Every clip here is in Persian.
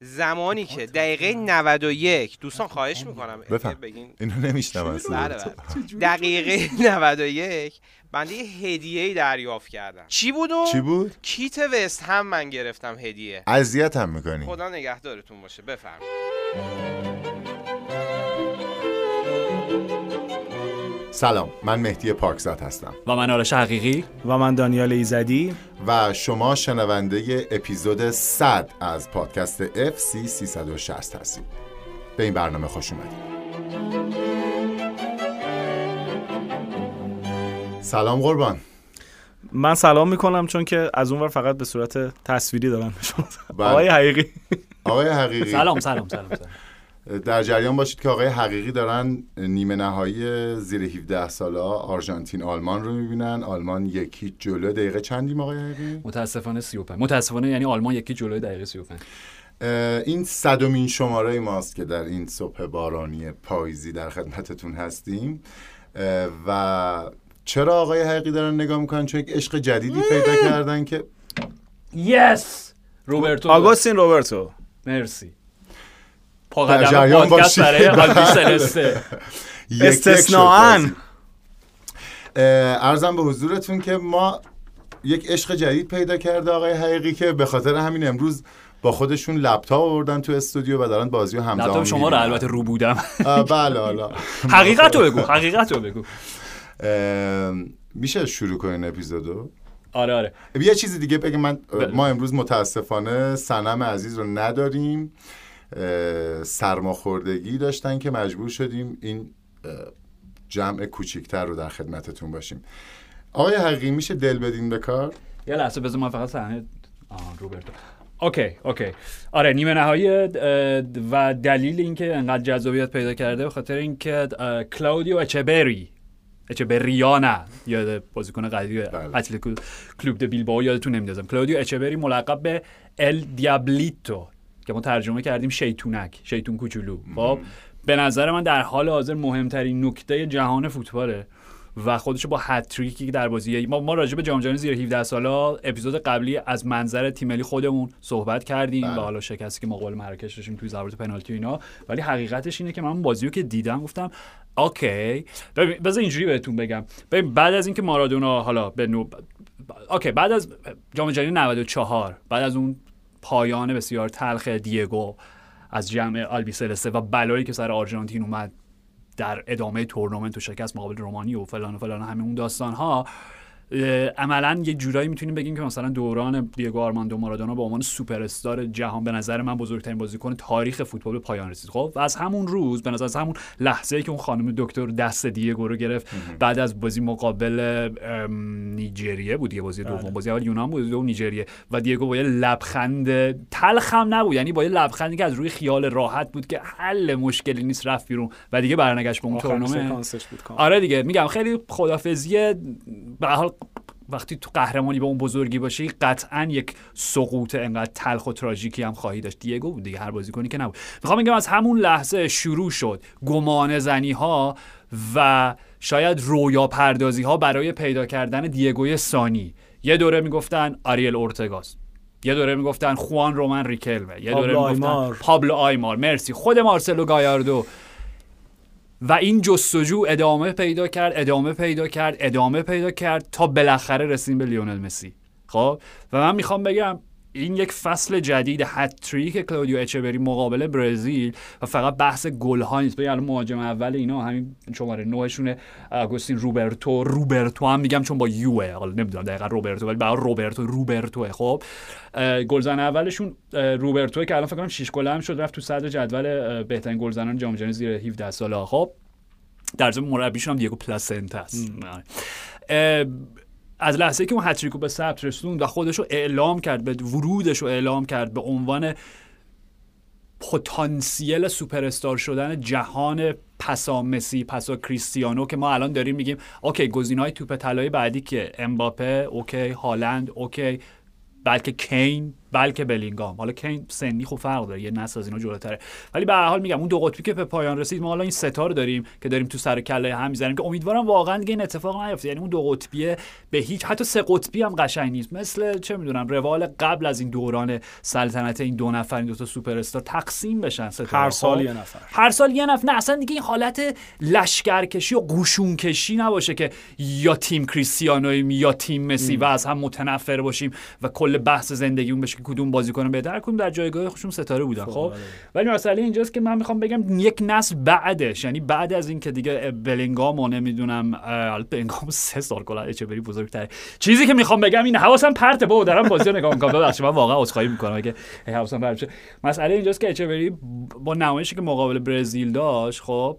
زمانی که دقیقه 91 دوستان خواهش می‌کنم. بفهم. بگین. اینو نمیشنم بله بله. دقیقه 91 بنده یه هدیه ای دریافت کردم. چی بود؟ چی بود؟ کیت وست هم من گرفتم هدیه. اذیت هم می‌کنی. خدا نگهدارتون باشه. بفرم سلام من مهدی پاکزاد هستم. و من آرش حقیقی. و من دانیال ایزدی. و شما شنونده اپیزود 100 از پادکست FC 360 هستید. به این برنامه خوش اومدید. سلام قربان. من سلام می‌کنم چون که از اونور فقط به صورت تصویری دارم بله. آقای حقیقی. آقای حقیقی. سلام سلام سلام, سلام. در جریان باشید که آقای حقیقی دارن نیمه نهایی زیر 17 ساله آرژانتین آلمان رو می‌بینن. آلمان یکی جلو دقیقه چندیم آقای حقیقی؟ متاسفانه 35 متاسفانه یعنی آلمان یکی جلوی دقیقه 35 اه، این صدمین شماره ماست که در این صبح بارانی پاییزی در خدمتتون هستیم. و چرا آقای حقیقی دارن نگاه می‌کنن؟ چون یک عشق جدیدی پیدا کردن که یس روبرتو. آگوستین روبرتو. مرسی. پا در قدم جریان پادکست. برای ارزم به حضورتون که ما یک عشق جدید پیدا کرده آقای حقیقی که به خاطر همین امروز با خودشون لپتاپ آوردن تو استودیو و دارن بازی رو همزمان لپتاپ شما رو. البته رو بودم. بله حالا. حقیقت رو بگو حقیقت رو بگو. میشه شروع کنین اپیزودو؟ آره آره. یه چیزی دیگه بگم من بله. ما امروز متاسفانه سنم عزیز رو نداریم. سرماخوردگی داشتن که مجبور شدیم این جمع کوچیکتر رو در خدمتتون باشیم. آقای حقیقی میشه دل بدین به کار؟ یه لحظه بذار من فقط صحنه روبرتو. okay okay. آره نیمه نهایی و دلیل اینکه انقدر جذابیت پیدا کرده به خاطر اینکه کلاودیو اچبری اچه‌بریا نه یاد بازیکن قدیمی بله. اتلتیکو کلوب د بیلبائو یادتون نمیندازم کلاودیو اچبری ملقب به El Diablito. که ما ترجمه کردیم شیطونک شیطون کوچولو. خب به نظر من در حال حاضر مهمترین نکته جهان فوتباله و خودشو با هتریکی که در بازی ما ما راجع به جام جهانی زیر 17 سالا اپیزود قبلی از منظر تیم ملی خودمون صحبت کردیم بله. و حالا شکستی که ما قول مراکش داشتیم توی ضربات پنالتی اینا. ولی حقیقتش اینه که من بازی رو که دیدم گفتم اوکی. ببین بذار اینجوری بهتون بگم. ببین بعد از اینکه مارادونا حالا به نو... اوکی بعد از جام جهانی 94 بعد از اون پایان بسیار تلخ دیگو از جمع آلبی سلسته و بلایی که سر آرژانتین اومد در ادامه تورنمنت و شکست مقابل رومانی و فلان و فلان همه اون داستان ها عملا یه جورایی می‌تونیم بگیم که مثلا دوران دیگو آرماندو مارادونا به عنوان سوپر استار جهان به نظر من بزرگترین بازیکن تاریخ فوتبال به پایان رسید. خب و از همون روز به نظر از همون لحظه ای که اون خانم دکتر دست دیگو رو گرفت بعد از بازی مقابل نیجریه بود یه بازی دوم. بازی اول یونان بود دوم نیجریه. و دیگو با یه لبخند تلخ هم نبود. یعنی با یه لبخندی که از روی خیال راحت بود که حل مشکلی نیست رفت بیرون. و دیگه برنگشت به اون تورنمنت. آره دیگه. میگم خیلی خدافزی به حال وقتی تو قهرمانی به اون بزرگی باشی قطعا یک سقوط انقدر تلخ و تراژیکی هم خواهی داشت. دیگو بود دیگه هر بازیکنی که نبود. می‌خوام بگم از همون لحظه شروع شد. گمان زنی ها و شاید رویا پردازی ها برای پیدا کردن دیگوی سانی. یه دوره می‌گفتن آریل اورتگاس. یه دوره می‌گفتن خوان رومن ریکلمه. یه دوره می‌گفتن. پابلو آیمار. مرسی. خود مارسلو گایاردو. و این جستجو ادامه پیدا کرد ادامه پیدا کرد ادامه پیدا کرد تا بالاخره رسیدیم به لیونل مسی. خب؟ و من می‌خوام بگم این یک فصل جدید هتریک کلودیو اچبری مقابل برزیل و فقط بحث گل ها نیست. ببین الان مهاجم اول اینا همین شماره نوشونه آگوستین روبرتو. روبرتو هم میگم چون با یوه حالا نمی‌دونم دقیقا روبرتو ولی برای روبرتو روبرتو خب. گلزن اولشون روبرتو که الان فکر کنم 6 گل هم شد رفت تو صدر جدول بهترین گلزنان جام جهانی زیر 17 ساله خب در ضمن مربیشون هم دیگو پلاسنتا است. از لحظه که اون هتریکو به ثبت رسوند و خودش رو اعلام کرد به ورودش رو اعلام کرد به عنوان پتانسیل سوپر استار شدن جهان پسا مسی پسا کریستیانو که ما الان داریم میگیم اوکی گزینه های توپ طلای بعدی که امباپه اوکی هالند اوکی بلکه کین بلکه بلینگام. حالا کین سنی خب فرق داره یه نسل از اینا جلوتره. ولی به هر حال میگم اون دو قطبی که به پایان رسید ما حالا این ستاره داریم که داریم تو سر کله هم می‌زنیم که امیدوارم واقعا دیگه این اتفاق نیفته. یعنی اون دو قطبیه به هیچ حتی سه قطبی هم قشنگ نیست. مثل چه می‌دونم روال قبل از این دوران سلطنت این دو نفر این دو تا سوپر استار تقسیم بشن ستاره هر سال خب؟ یه نفر. هر سال یه نفر. نه اصلا دیگه این حالت لشکرکشی و قشون کشی نباشه که یا تیم کریستیانویم یا تیم مسی و از هم متنفر باشیم و کل بحث زندگیمون بشه که کدوم بازیکن بهتر. کدوم در جایگاه خودشون ستاره بودن خب ولی مسئله اینجاست که من می‌خوام بگم یک نسل بعدش یعنی بعد از این که دیگه بلینگام و نمی‌دونم بلینگام سه سال کلا چه بری بزرگتره. چیزی که می‌خوام بگم این حواسم پرته بابا دارم بازی رو نگاه می‌کنم. ببخشید من واقعا عذرخواهی می‌کنم. اگه حواسم پرت مسئله اینجاست که اچبری با نمایشی که مقابل برزیل داشت خب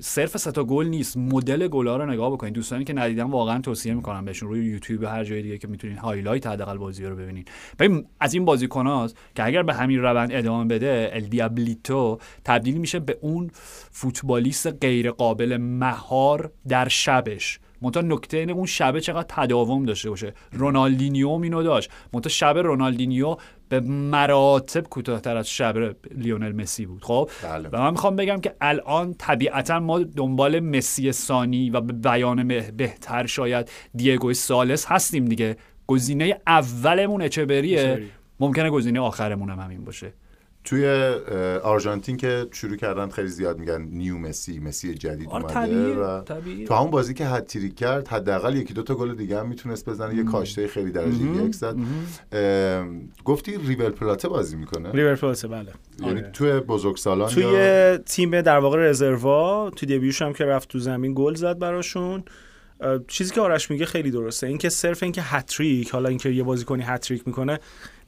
صرف تا گل نیست. مدل گلا رو نگاه بکنید دوستانی که ندیدن واقعا توصیه می‌کنم بهشون. روی یوتیوب هر جای دیگه که می‌تونین highlight حداقل بازی رو ببینید ببین از این بازیکناست که اگر به همین روند ادامه بده ال دیابلیتو تبدیل میشه به اون فوتبالیست غیر قابل مهار در شبش. منتها نکته اینه اون شبه چقدر تداوم داشته باشه. رونالدینیو اینو داشت. منتها شب رونالدینیو به مراتب کوتاهتر از شب لیونل مسی بود. خب؟ بله. و من می‌خوام بگم که الان طبیعتا ما دنبال مسی ثانی و به بیان بهتر شاید دیه گو ثالث هستیم دیگه. گزینه اولمون اچبریه. اچبری. ممکنه گزینه آخرمون هم همین باشه. توی آرژانتین که شروع کردن خیلی زیاد میگن نیو مسی مسی جدید آره اومده طبیعیه و طبیعیه. تو همون بازی که هتریک کرد حداقل یکی دو تا گل دیگه هم می‌تونست بزنه یه کاشته خیلی درجه یک زد. گفتی ریور پلاته بازی می‌کنه؟ لیور پلاته بله. یعنی آره. توی بزرگسالان یا توی تیم در واقع رزروا تو دبیوش هم که رفت تو زمین گل زد براشون. چیزی که آرش میگه خیلی درسته اینکه صرف اینکه هتریک حالا اینکه یه بازیکنی هتریک می‌کنه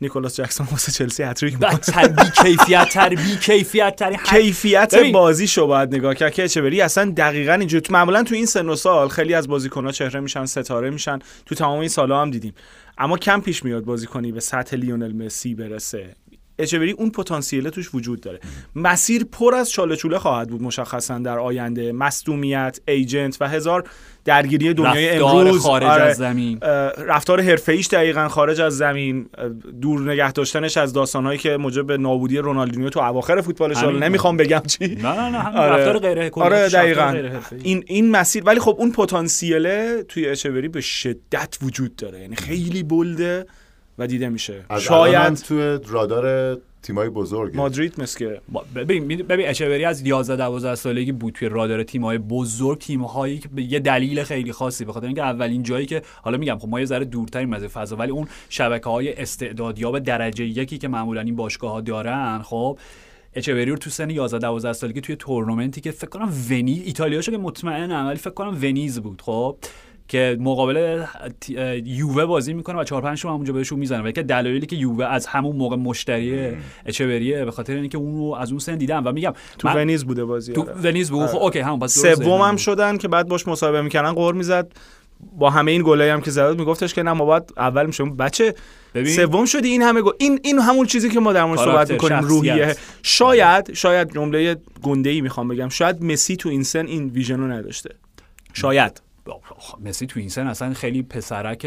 نیکولاس جکسون واسه چلسی هتریک می‌کنه بدتر بی کیفیت تر بی کیفیت تر کیفیت ببین. بازیشو باید نگاه کرد. که اچبری اصلا دقیقا اینجوری تو- معمولا تو این سن و سال خیلی از بازیکن‌ها چهره میشن ستاره میشن. تو تمام این سالها هم دیدیم. اما کم پیش میاد بازیکنی به سطح لیونل مسی برسه. اچبری اون پتانسیل توش وجود داره. مسیر پر از چاله چوله خواهد بود مشخصا در آینده. مصدومیت agent و هزار درگیری دنیای امروز. خارج آره. از زمین رفتار حرفه‌ایش دقیقا خارج از زمین. دور نگه داشتنش از داستانهایی که موجب نابودی رونالدینیو تو اواخر فوتبالش. شد نمی‌خوام بگم چی. نه نه نه همین آره. رفتار غیر آره دقیقا غیر حرفه‌ای. این این مسیر. ولی خب اون پتانسیله توی اچبری به شدت وجود داره. یعنی خیلی بلده. و دیده میشه. شاید توی رادار تیمای بزرگ. مادرید مثل که ببین ببین اچبری از 11 12 سالگی بود توی رادار تیم‌های بزرگ تیم‌هایی که به یه دلیل خیلی خاصی به خاطر اینکه اولین جایی که حالا میگم خب ما یه ذره دورتریم از فضا ولی اون شبکه‌های استعدادیاب درجه یکی که معمولا این باشگاه‌ها دارن خب اچبری رو تو سن 11 12 سالگی توی تورنمنتی که فکر کنم ونیز ایتالیاشو که مطمئنم ولی فکر کنم ونیز بود خب. که مقابل یووه بازی می‌کنه و 4 5 هم اونجا بهشون می‌زنه و که دلایلی که یووه از همون موقع مشتری اچبریه به خاطر اینکه اون رو از اون سن دیدم و میگم تو ونیز بوده بازی تو آره. ونیز بود. خب اوکی همون پس سوم هم شدن که بعد باش مصاحبه می‌کردن قور می‌زد. با همه این گلایی هم که زد میگفتش که نه ما باید اول میشم بچه سوم شدی این همه گل این این همون چیزی که ما در مورد صحبت می‌کنیم. روحیه. شاید شاید جمله گنده ای می‌خوام بگم. شاید مسی تو این سن این ویژن رو نداشته. شاید. مسی تو این سن اصلا خیلی پسرک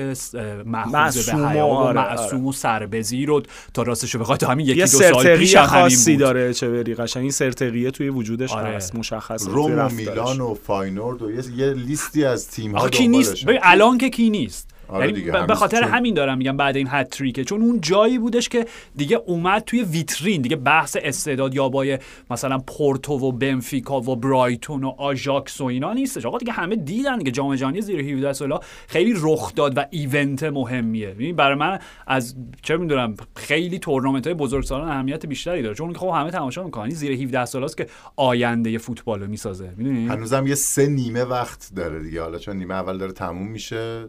محفوظ به و حیا و آره، معصوم و سربزی رو تا راستشو بخواد تا همین یکی دو سال پیش هم همین خاصی بود. داره چه قشنگ این سرتقیه توی وجودش آره. هست مشخص روم و میلان و فاینورد و یه, لیستی از تیم ها کی نیست؟ ببین الان که کی نیست؟ آره یعنی به خاطر چون- همین دارم میگم بعد این هتریکه چون اون جایی بودش که دیگه اومد توی ویترین دیگه بحث استعداد یابای مثلا پورتو و بنفیکا و برایتون و آژاکس و اینا نیستش. آقا دیگه همه دیدن دیگه جام جهانی زیر 17 سالا خیلی رخ داد و event مهمیه. یعنی برای من از چه می‌دونم خیلی تورنمنت های بزرگسالان اهمیت بیشتری داره. چون خب همه تماشا می‌کنن زیر 17 سالاست که آینده فوتبال رو می‌سازه. می‌دونی؟ هنوزم یه سه نیمه وقت داره دیگه. حالا چون نیمه اول داره تموم میشه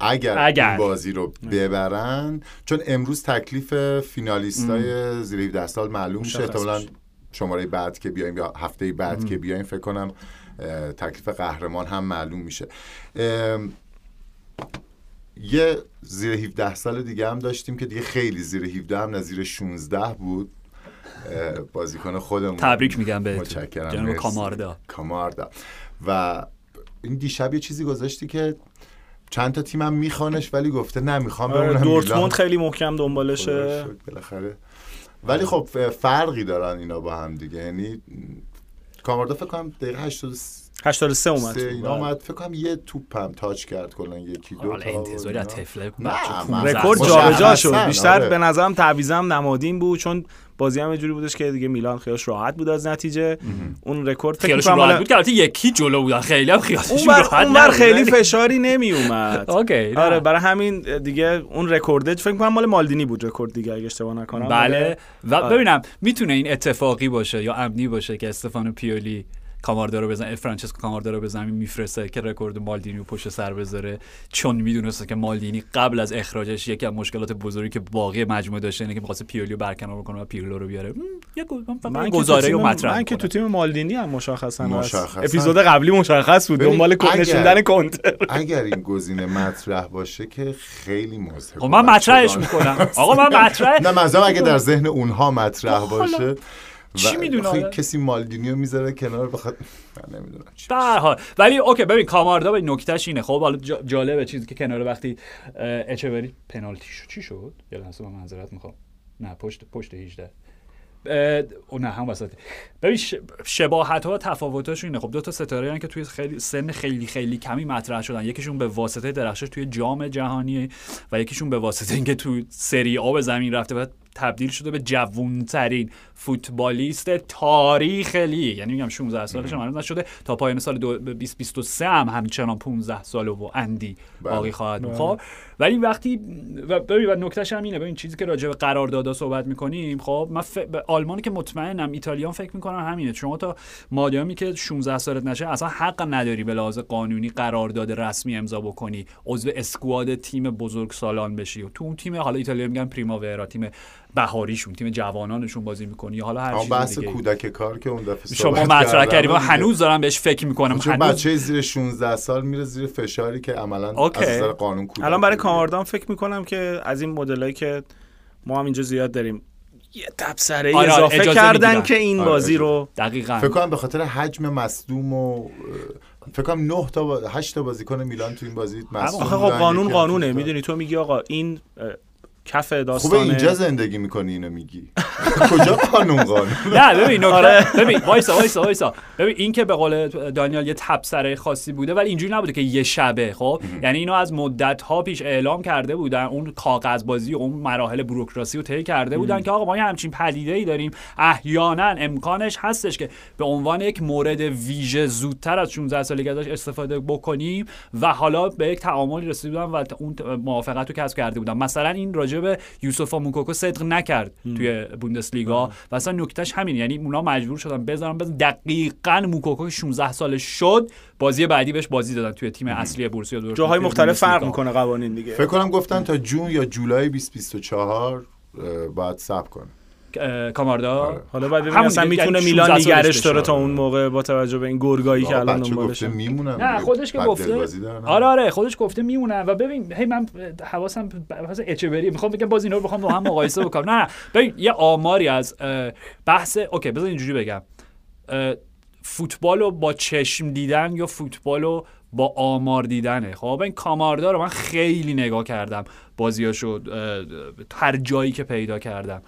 اگر, اگر. این بازی رو ببرن چون امروز تکلیف فینالیست های زیر 17 سال معلوم میشه. احتمالا. شماره بعد که بیایم یا هفته بعد که بیایم فکر کنم تکلیف قهرمان هم معلوم میشه. یه زیر 17 سال دیگه هم داشتیم که دیگه خیلی زیر 17 هم نه زیر 16 بود. بازیکن خودمون. تبریک میگم بهتون. متشکرم. جناب. کاماردا. کاماردا. و این دیشب یه چیزی گذاشتی که چند تا تیمم میخوانش ولی گفته نه می‌خوام آره، بمونم دورتموند. خیلی محکم دنبالشه. بالاخره. ولی خب فرقی دارن اینا با هم دیگه. یعنی کاماردا فکر کنم دقیقه 83 83 اومد. سه اینا بله. اومد. فکر کنم یه توپ هم تاچ کرد کلا یکی دو تا. انتظاری از 15 رکورد جابجا شد. بیشتر آره. به نظرم تعویضم نمادین بود چون بازی هم جوری بودش که دیگه میلان خیالش راحت بود از نتیجه. اون رکورد فکر می‌کنم راحت مال- بود که البته یکی جلو بودن. خیلی هم اونور راحت اونور خیلی فشاری نمی اومد اوکی. آره برای همین دیگه اون رکورد فکر کنم مال مالدینی بود رکورد دیگه اگه اشتباه نکنم. بله. و آره. ببینم می‌تونه این اتفاقی باشه یا امنی باشه که استفانو پیولی کاماردا رو بزن فرانچسکو کاماردا رو به زمین میفرسته که رکورد مالدینی رو پشت سر بذاره. چون می‌دونسته که مالدینی قبل از اخراجش یکی از مشکلات بزرگی که باقی مجموعه داشته اینه که می‌خواسته پیولی رو برکنار بکنه و پیرلو رو بیاره. من گزاره رو مطرح من که. تو تیم مالدینی هم مشخصا. اپیزود قبلی مشخص بود دنبال نشوندن کنتر اگر این گزینه مطرح باشه که خیلی مضحک خب من مطرحش می‌کنم. آقا من مطرح نه منظورم اگه در ذهن اونها مطرح باشه چی می‌دونه؟ کسی مالدینیو می‌ذاره کنار بخواد من نمی‌دونم چی. حال. ولی اوکی ببین کاماردا به نکتهش اینه. خب حالا جا- جالبه چیزی که کنار وقتی اه، اچبری پنالتی شد. چی شد؟ یه لحظه من معذرت می‌خوام. نه پشت پشت 18 اه، او نه هم وسط. ببین شباهت ها و تفاوتاش اینه. خب دو تا ستاره هن که توی خیلی سن خیلی خیلی کمی مطرح شدن. یکیشون به واسطه درخشش توی جام جهانی و یکیشون به واسطه اینکه تو سری آ به زمین رفته و تبدیل شده به جوونترین فوتبالیست تاریخ لیگ. یعنی میگم 16 سالش هم هنوز نشده. تا پایان سال دو- 2023 هم همچنان 15 سال و اندی بله. باقی خواهد بود. خب ولی وقتی و ببین و نکتهش هم اینه. ببین چیزی که راجع به قراردادها صحبت می‌کنیم خب من ف... به آلمان که مطمئنم ایتالیان فکر می‌کنم همینه. شما تا مادامی که 16 سالت نشه اصلا حق نداری به لحاظ قانونی قرارداد رسمی امضا بکنی. عضو اسکواد تیم بزرگ سالان بشی. و تو اون تیم حالا ایتالیا میگن پریماورا تیم بهاریشون تیم جوانانشون بازی می‌کنی یا حالا هر چیز بحث دیگه کودک کار که اون دفعه شما مطرح کردیم. هنوز دارم بهش فکر می‌کنم چون هنوز بچه زیر 16 سال میره زیر فشاری که عملا اوکی. از نظر قانون کودک الان برای. کاماردان فکر می‌کنم که از این مدلایی که ما هم اینجا زیاد داریم یه تبصره آره، اضافه اجازه کردن. که این آره، بازی. رو دقیقاً فکر کنم به خاطر حجم مصدوم و فکر کنم 9 تا با... 8 تا بازیکن میلان تو این بازی مصدوم آخه خب. قانون قانونه. می‌دونی تو میگی آقا این کف خوبه داستان اینجا زندگی می‌کنی اینو میگی. کجا قانون قانون؟ نه ببین نکته آره. ببین وایسا وایسا وایسا. ببین این که به قول دانیال یه تبصره خاصی بوده ولی اینجوری نبوده که یه شبه خب؟ یعنی اینو از مدت ها پیش اعلام کرده بودن اون کاغذبازی و اون مراحل بوروکراسی رو طی کرده بودن که آقا ما یه همچین پدیده ای داریم. احیانا امکانش هستش که به عنوان یک مورد ویژه زودتر از 16 سالگی ازش استفاده بکنیم و حالا به یک تعاملی رسیده بودن و اون موافقت رو کسب کرده بودن. مثلا این راجع به یوسف موکوکو صدق نکرد توی بوندسلیگا. و اصلا نکتهش همین یعنی اونا مجبور شدن بذارن بزن دقیقاً موکوکو که 16 سالش شد بازی بعدی بهش بازی دادن توی تیم اصلی بورسیا دورتموند. جاهای مختلف فرق. می‌کنه قوانین دیگه. فکر کنم گفتن تا جون یا جولای 2024 اه، باید صبر کنه. کاماردا. آره. حالا بعد ببینیم اصلا دیگه، می‌تونه یعنی میلان 16 سالش نگرش داره. تا اون موقع با توجه به این گرگایی که الان گفته میمونم نه. خودش که گفته. آره آره خودش گفته میمونن و ببین هی من حواسم بحث اچبری. می‌خوام بگم باز اینا رو بخوام با هم مقایسه بکنم. نه نه. ببین یه آماری از بحث اوکی بذار اینجوری بگم. فوتبال رو با چشم دیدن یا فوتبال رو با آمار دیدنه؟ خب این کاماردا رو من خیلی نگاه کردم بازیاشو هر جایی که پیدا کردم.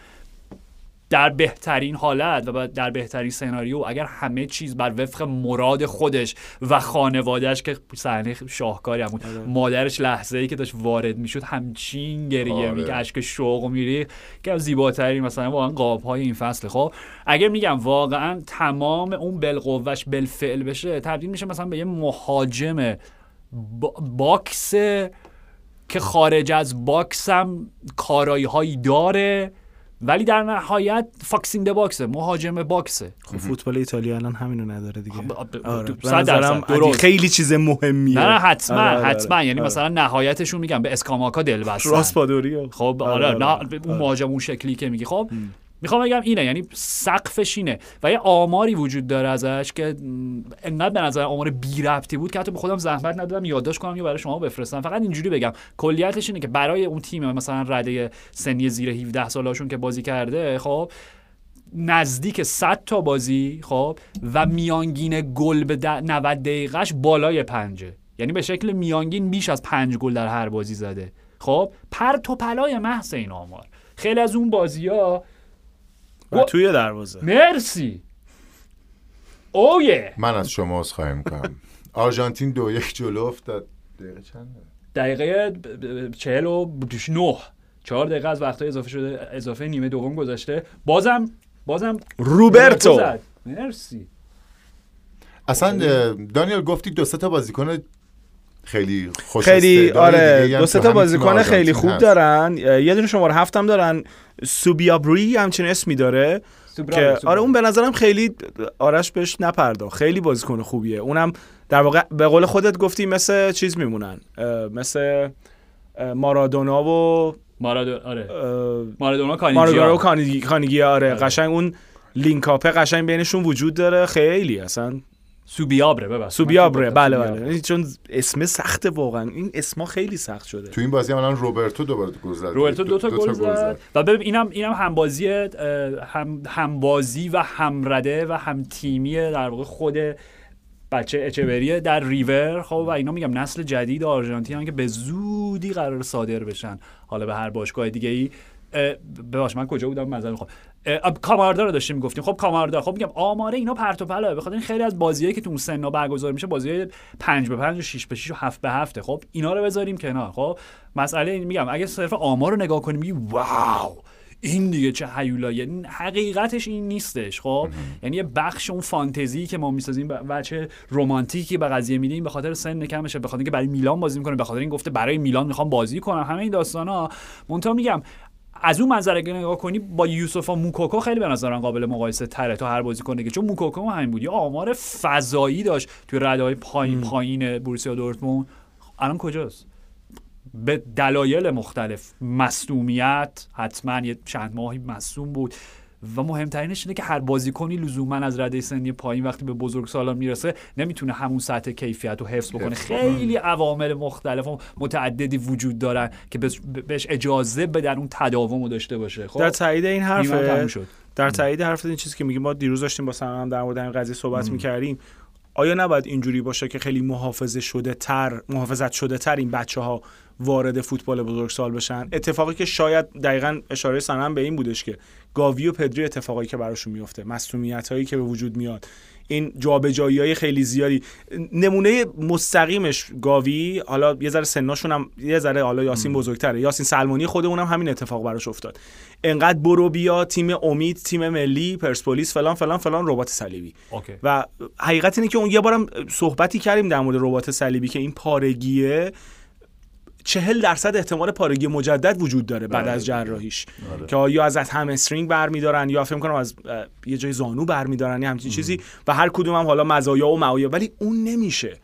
در بهترین حالت و در بهترین سناریو اگر همه چیز بر وفق مراد خودش و خانوادهش که صحنه شاهکاری هم بود مادرش لحظه ای که داشت وارد می‌شد همچین گریه آره. می که اشک شوق میری که زیباترین مثلا واقعا قاب های این فصل. خب اگر میگم واقعا تمام اون بالقوهش بالفعل بشه تبدیل میشه مثلا به یه مهاجم با- box که خارج از box هم کارایی هایی داره. ولی در نهایت fox in the box ه مهاجم box ه خب فوتبال ایتالیا الان همینو نداره دیگه خب، آره. خیلی چیز مهمیه نه نه حتما آره، آره، حتما آره. یعنی آره. مثلا نهایتشون میگم به اسکاماکا دل بستن راسپادوری خب آره، آره نه آره. اون مهاجم اون شکلی که میگی خب می‌خوام بگم اینه یعنی سقفش اینه و یه آماری وجود داره ازش که انقدر به نظر آمار بی ربطی بود که حتی به خودم زحمت ندادم یادداشت کنم یا برای شما بفرستم. فقط اینجوری بگم کلیتش اینه که برای اون تیم مثلا رده سنی زیر 17 سالاشون که بازی کرده خب نزدیک 100 تا بازی خب و میانگین گل به ده- 90 دقیقهش بالای پنجه. یعنی به شکل میانگین بیش از پنج گل در هر بازی زده. خب پرت و پلای محض این آمار. خیلی از اون بازی ها و توی دروازه. مرسی. اویه من از شما عذرخواهی می‌کنم آرژانتین دو یک جلو افتاد. دقیقه چنده دقیقه چهل و نه. چهار دقیقه از وقتهای اضافه شده اضافه نیمه دوم گذشته. بازم بازم روبرتو. مرسی. اصلا دانیل گفتی دو سه تا بازیکن خیلی خوش خیلی آره دو سه تا بازیکن خیلی خوب هست. دارن. یه دونه شماره هفتم دارن. سوبیابری همچین اسمی داره که آره اون به نظرم خیلی آرش بهش نپرداخت. خیلی بازیکن خوبیه. اونم در واقع به قول خودت گفتی مثل چیز میمونن. مثل مارادونا و مارادو آره. مارادونا مارادونا و کانیجیا کانیگی آره آره. قشنگ اون لینکاپه قشنگ بینشون وجود داره. خیلی اصلا سوبیابره ببخشید سوبیابره بله بله. چون اسم سخته واقعا. این اسما خیلی سخت شده. تو این بازی هم الان روبرتو دوباره گل زد. روبرتو دو تا گل زد. و ببین اینم اینم همبازی اه، هم همبازی و همرده و هم تیمی در واقع خود بچه اچبریه در ریور. خب و اینا میگم نسل جدید آرژانتین هم که به زودی قرار صادر بشن. حالا به هر باشگاه دیگه ای ببخش من کجا بودم؟ معذرت می‌خوام کاماردا رو داشتیم می‌گفتیم خب کاماردا. خب میگم آماره اینا پرت و پلاه بخاطر این خیلی از بازیایی که تو اون سنا برگزار میشه بازی 5 به 5 و 6 به 6 و 7 به 7 خب اینا رو بذاریم کنار. خب مسئله این میگم اگه صرف آمار رو نگاه کنیم میگی واو! این دیگه چه هیولاییه. حقیقتش این نیستش. خب یعنی یه بخش اون فانتزی که ما می‌سازیم بچه رمانتیکی به قضیه میدیم به خاطر سن کمشه به خاطر اینکه برای میلان بازی می‌کنه به خاطر این گفته برای میلان می‌خوام بازی کنم. همه این داستانا. منتها میگم از اون منظره که نگاه کنی با یوسفا موکوکو خیلی به نظرم قابل مقایسه تره تا هر بازی کنه که چون موکوکو هم همین بود. یه آمار فضایی داشت توی رده های پایین پایین بوروسیا دورتموند. الان کجاست؟ به دلایل مختلف. مصدومیت حتما یه چند ماهی مصدوم بود. و مهمترینش اینه که هر بازیکنی لزوما از رده سنی پایین وقتی به بزرگ سالان می‌رسه نمی‌تونه همون سطح کیفیت رو حفظ بکنه. حفظ خیلی عوامل مختلف و متعددی وجود دارن که بهش- اجازه بدن اون تداوم رو داشته باشه. خب؟ در تایید این حرفه شد. در تایید حرف این چیزی که میگیم ما دیروز داشتیم با سنا هم در مورد این قضیه صحبت می‌کردیم. آیا نباید اینجوری باشه که خیلی محافظه شده تر محافظت شده تر این بچه ها وارد فوتبال بزرگسال بشن. اتفاقی که شاید دقیقا اشاره سنم به این بودش که گاوی و پدری اتفاقایی که براشون میفته مسئولیت هایی که به وجود میاد این جابجایی های خیلی زیادی. نمونه مستقیمش گاوی حالا یه ذره سناشون هم یه ذره حالا یاسین بزرگتره یاسین سلمانی خودمون هم همین اتفاق براش افتاد. انقدر برو بیا تیم امید تیم ملی پرسپولیس فلان فلان فلان ربات صلیبی. و حقیقت اینه که اون یه بارم صحبتی کردیم در مورد ربات صلیبی که این پارگیه چهل درصد احتمال پارگی مجدد وجود داره بعد بله از دیگه. جراحیش. آره. که یا از هم استرینگ برمیدارن یا فکر کنم از یه جای زانو برمیدارن یا همچین چیزی و هر کدوم هم حالا مزایا و معایب ولی اون نمیشه.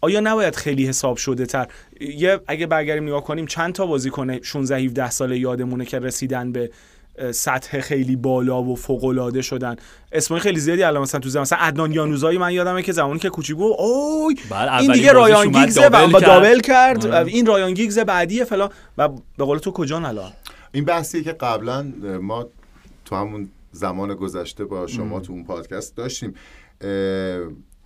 آیا نباید خیلی حساب شده تر؟ یه اگه برگردیم نگاه کنیم چند تا بازیکن 16 17 ساله یادمونه که رسیدن به سطح خیلی بالا و فوق العاده شدن. اسمای خیلی زیادی الان مثلا تو زمان مثلا عدنان یانوزایی من یادمه که زمانی که کوچیک بود اوی این دیگه رایان دابل با کرد. دابل کرد. آره. این رایان گیگز بعدیه فلان. و به قول تو کجا الان؟ این بحثیه که قبلا ما تو همون زمان گذشته با شما تو اون پادکست داشتیم.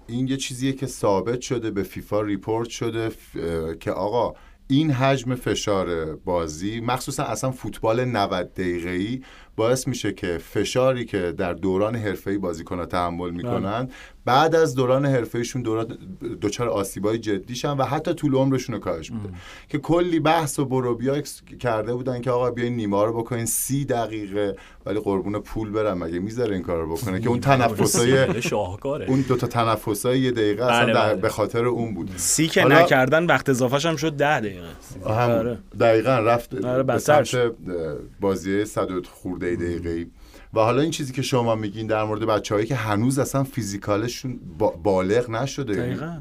این یه چیزیه که ثابت شده به فیفا ریپورت شده ف- که آقا این حجم فشار بازی مخصوصا اصلا فوتبال 90 دقیقه‌ای باعث میشه که فشاری که در دوران حرفه‌ای بازیکن‌ها تحمل می‌کنن بعد از دوران حرفه‌ایشون دوران دچار آسیبای جدی شن و حتی طول عمرشون رو کاهش میده. که کلی بحث و بروبیا کرده بودن که آقا بیاین نیما رو بکنین سی دقیقه ولی قربون پول برم مگه می‌ذاره این کار رو بکنه؟ که اون تنفسای شاهکاره. اون دوتا تنفسای یه دقیقه اصلا بله، در- بله. به خاطر اون بود. سی که حالا- نکردن وقت اضافهش هم شد ده دقیقه. هم آره. دقیقا رفت آره، به سمت اه، بازی صد و خورده دقیقه و حالا این چیزی که شما میگین در مورد بچههایی که هنوز اصلا فیزیکالشون با- بالغ نشده یعنی، دقیقاً.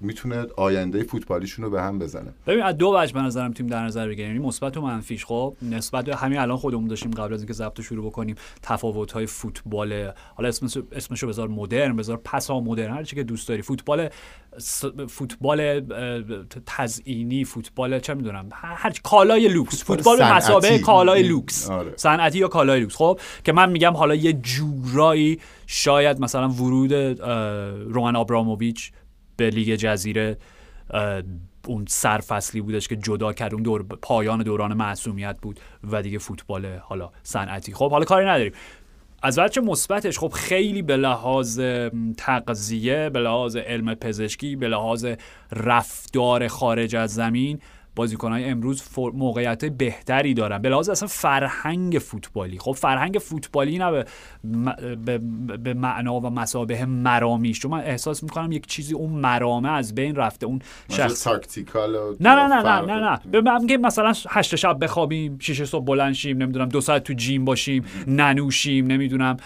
می‌تونه آینده فوتبالیشون رو به هم بزنه. ببین از دو وجه به نظرم تیم در نظر بگیریم. یعنی مثبت و منفیش. خب نسبت همین الان خودمون داشتیم قبل از اینکه ضبط رو شروع بکنیم تفاوت های فوتبال حالا اسمش اسمشو بذار مدرن بذار پسا مدرن هر چی که دوست داری. فوتبال س- فوتبال تزئینی فوتبال چه می‌دونم هر کالای لوکس. فوتبال به. مسابقه کالای لوکس. آره. صنعتی یا کالای لوکس. خب که من میگم حالا یه جورایی شاید مثلا ورود رومن آبراموویچ به لیگ جزیره اون سرفصلی بودش که جدا کرد اون دور پایان دوران معصومیت بود و دیگه فوتبال حالا صنعتی. خب حالا کاری نداریم. از وجه مثبتش خب خیلی به لحاظ تغذیه به لحاظ علم پزشکی به لحاظ رفتار خارج از زمین بازیکنهای امروز فر- موقعیت بهتری دارن. به لحاظ اصلا فرهنگ فوتبالی. خب فرهنگ فوتبالی نه به, م- به, به معنا و مسابه مرامیش چون من احساس می‌کنم یک چیزی اون مرامه از بین رفته. اون شخص تاکتیکال و نه نه نه نه نه نه. به من مثلا هشت شب بخوابیم شیش صبح بلند شیم نمی‌دونم دو ساعت تو جیم باشیم ننوشیم نمی‌دونم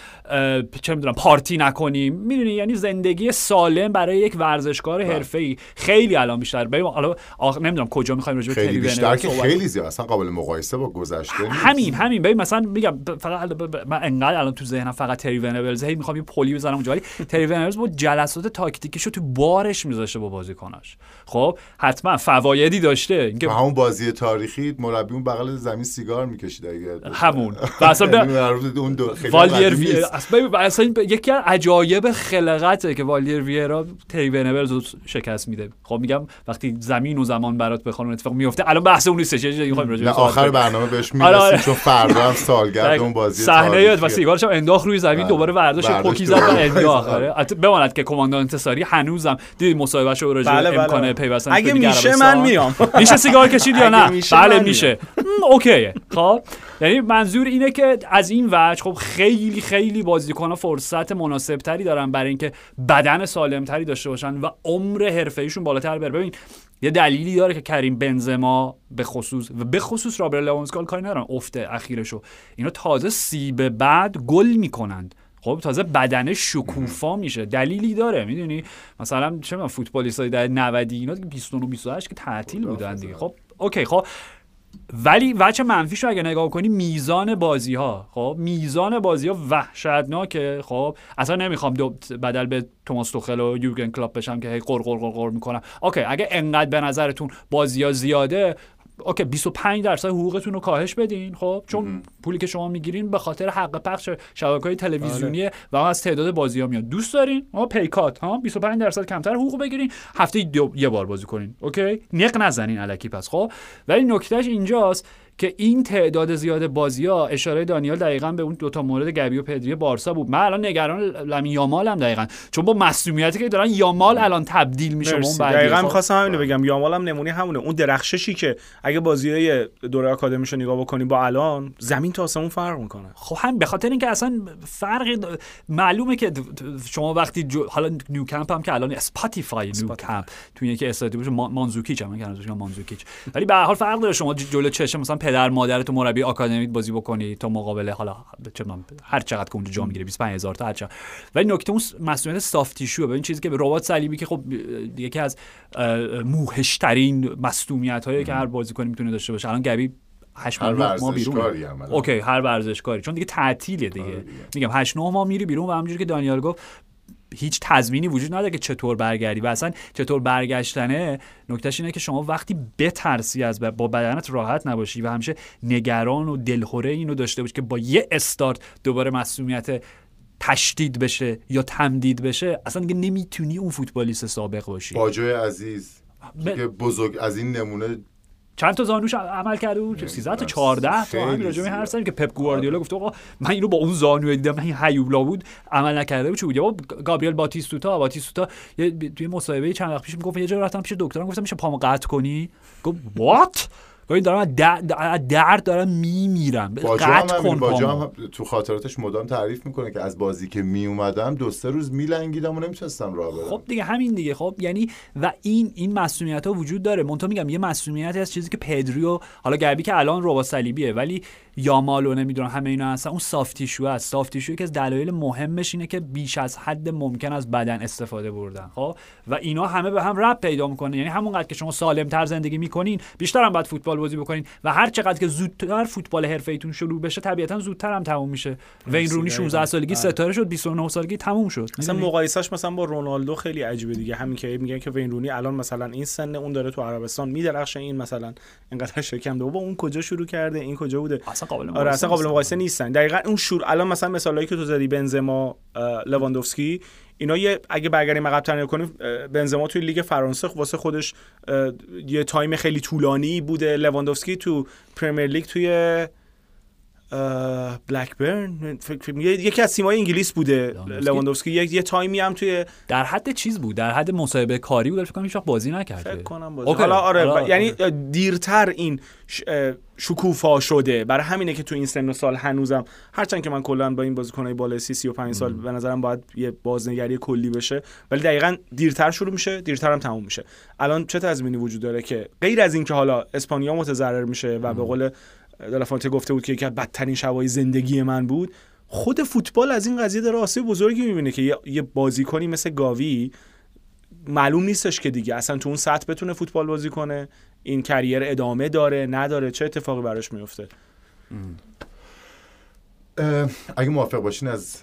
چه می‌دونم پارتی نکنیم. می‌دونی؟ یعنی زندگی سالم برای یک ورزشکار حرفه‌ای. خیلی الان بیشتر. ببین حالا آخ... نمی‌دونم کجا می‌خوایم راجع به خیلی بیشتر که خیلی زیاد. اصلا قابل مقایسه با گذشته نیست. همین همین. ببین مثلا میگم فقط من انقدر الان تو ذهنم فقط تری ونبلز هی می‌خوام یه پلی بزنم اونجا ولی تری ونبلز با جلسات تاکتیکیشو تو بارش میذاشته با بازیکناش. خب حتما فوایدی داشته. اینکه همون بازی تاریخی مربی اون بغل زمین سیگار می‌کشید اگه همون. اصلا یعنی اون دو خیلی والیر وی... اصلا یکی از عجایب خلقته که والیر ویرا تری ونبلز شکست میده. خب میگم وقتی زمین و زمان برات بخوان اون اتفاق میفته الان بحث اون نیستش یه صحبت آخر. برنامه بهش آره، آره. می‌رسیم چون فردا هم سالگرد اون بازی زنده یاد و تاریخیه. سیگارش هم انداخت روی زمین بله. دوباره برداشت پوکی زد و. انداخت آره. آره. بماند که کماندان انتصاری هنوزم دیدی مصاحبهش رو راجع به بله، بله. امکان پیوستن اگه به میشه. من میام میشه سیگار کشید یا نه بله میشه م، اوکیه خب یعنی منظور اینه که از این وجه خب خیلی خیلی بازیکن‌ها فرصت مناسب تری دارن برای اینکه بدن سالم تری داشته باشن و عمر حرفه‌ایشون بالاتر بره ببین یه دلیلی داره که کریم بنزما به خصوص و به خصوص رابرت لواندوفسکی حالا کاری ندارم افت اخیرشو. اینا تازه سی به بعد گل می‌کنند. خب تازه بدن شکوفا میشه. دلیلی داره می‌دونی؟ مثلا چه می‌دونم فوتبالیستای در 90 اینا دیگه 29 28 که تعطیل بودن دیگه. خب اوکی خب. ولی وجه منفیشو اگه نگاه کنی میزان بازی ها خب میزان بازی ها وحشتناکه. خب اصلا نمی‌خوام تو بدل به توماس توخل و یورگن کلاپ بشم که هی غر غر غر غر می‌کنن. اوکی اگه انقدر به نظرتون بازی ها زیاده okay 25 درصد حقوقتون رو کاهش بدین خب؟ چون پولی که شما می‌گیرین به خاطر حق پخش شبکه های تلویزیونی و از تعداد بازی ها میاد. دوست دارین؟ ها پیکات ها؟ 25 درصد کمتر حقوق بگیرین. هفته دو یه بار بازی کنین. okay؟ نق نزنین الکی پس خب؟ ولی نکتهش اینجاست که این تعداد زیاد بازی ها اشاره دانیال دقیقا به اون دوتا مورد گبی و پدری بارسا بود. من الان نگران لمین یامال هم دقیقا. چون با مسئولیتی که دارن یامال الان تبدیل میشه اون دقیقا خب. می‌خواستم همینو بگم. یامال هم نمونه همونه. اون درخششی که اگه بازی های دوره آکادمیشو نگاه بکنیم با الان زمین تا آسمون فرق می‌کنه. خب هم به خاطر اینکه اصلا فرقی د- معلومه که شما وقتی جو حالا نیو کمپ هم که الان اسپاتیفای نیو کمپ تو یکی استادیو باشه مو- مونتجوئیک هم که مونتجوئیک. ولی به هر حال فرق داره. شما جلو چشم مثلا پدر مادرت و مربی آکادمیت بازی بکنی تا مقابل حالا چه هر چقدر که اونجا جا می‌گیره 25000 تا هر چقدر. ولی نکته اون مسئولیت سافت تیشو به این چیزی که به ربات صلیبی که خب یکی از موهش ترین مصدومیت هایی که هر بازیکنی می‌تونه داشته باشه. الان گبی هشت ماه ما بیرون. اوکی هر ورزشکاری. چون دیگه تعطیله دیگه. آره دیگه. میگم 8 9 ماه میری بیرون و همونجوری که دانیال گفت هیچ تضمینی وجود نداره که چطور برگردی. و اصلا چطور برگشتنه نکتهش اینه که شما وقتی بترسی از با بدنت راحت نباشی و همیشه نگران و دلخوره اینو داشته باشی که با یه استارت دوباره مسئولیت تشدید بشه یا تمدید بشه اصلا دیگه نمی‌تونی اون فوتبالیست سابق باشی. باجوی عزیز ب- که بزرگ از این نمونه چند تا زانوش عمل کرده بود؟ 13 تا نمی‌دونم. 14 تا. همین زیاد. هر سری که پپ گواردیولا گفت آقا من اینو با اون زانو دیدم این هیولا بود عمل نکرده بود. چه بود؟ یا گابریل باتیستوتا باتیستوتا یه توی مصاحبه چند وقت پیش می‌گفت یه جا رفتم پیش دکترم گفتم میشه پامو قطع کنی؟ گفت وات این دارم از درد, دارم میمیرم. قطع کن هم تو خاطراتش مدام تعریف می‌کنه که از بازی که می اومدم دو سه روز میلنگیدم و نمی‌تونستم راه برم. خب دیگه همین دیگه. خب یعنی و این این مسئولیت ها وجود داره. منتها میگم یه مسئولیتی از چیزی که پدریو حالا گربی که الان ربا صلیبیه ولی یامال و نمی‌دونم همه اینا هستن. اون سافتیشو هست. سافتیشو که از دلایل مهمش اینه که بیش از حد ممکن از بدن استفاده بردن خب؟ و اینا همه به هم رب پیدا می‌کنه. یعنی همونقدر که شما سالم تر زندگی می‌کنین بیشتر هم باید فوتبال بازی بکنین و هر چقدر که زودتر فوتبال حرفه ایتون شروع بشه طبیعتا زودتر هم تموم میشه. وین رونی 16 سالگی ستاره شد 29 سالگی تموم شد. مثلا؟ مقایسهش مثلا با رونالدو خیلی عجیبه دیگه. همین که میگن که وین رونی الان مثلا این سن اون داره تو عربستان میدرخشه این مثلا اینقدر شکم. داره با اون کجا شروع کرده؟ این کجا بوده؟ اصلا قابل آره مقایسه اصلا قابل. مقایسه نیستن دقیقا اون شور الان مثلا مثالایی که تو زدی بنزما لواندوفسکی اینا یه اگه برگردیم عقب کنیم بنزما توی لیگ فرانسه واسه خودش یه تایم خیلی طولانی بوده لواندوفسکی تو پرمیر لیگ توی بلکبرن فکر یکی از تیم‌های انگلیس بوده لواندوفسکی. لواندوفسکی. یه, تایمی هم توی در حد چیز بود؟ در حد مصاحبه کاری بود؟ فکر کنم هیچ وقت بازی نکرده. فکر کنم بازی. حالا آره ب- یعنی دیرتر این ش- شکوفا شده. برای همینه که تو این سن و سال هنوزم هرچند که من کلا با این بازیکنای بالای 30 35 سال به نظرم باید یه بازنگری کلی بشه. ولی دقیقا دیرتر شروع میشه دیرتر هم تموم میشه. الان چه تضمینی وجود داره که غیر از اینکه حالا اسپانیا متضرر میشه و به قول دلافانته گفته بود که یکی از بدترین شبای زندگی من بود. خود فوتبال از این قضیه داره آسیب بزرگی می‌بینه که یه- بازیکنی مثل گاوی معلوم نیستش که دیگه. اصلا تو اون سطح بتونه فوتبال بازی کنه. این کریر ادامه داره نداره. چه اتفاقی براش میفته اگه موافق باشین از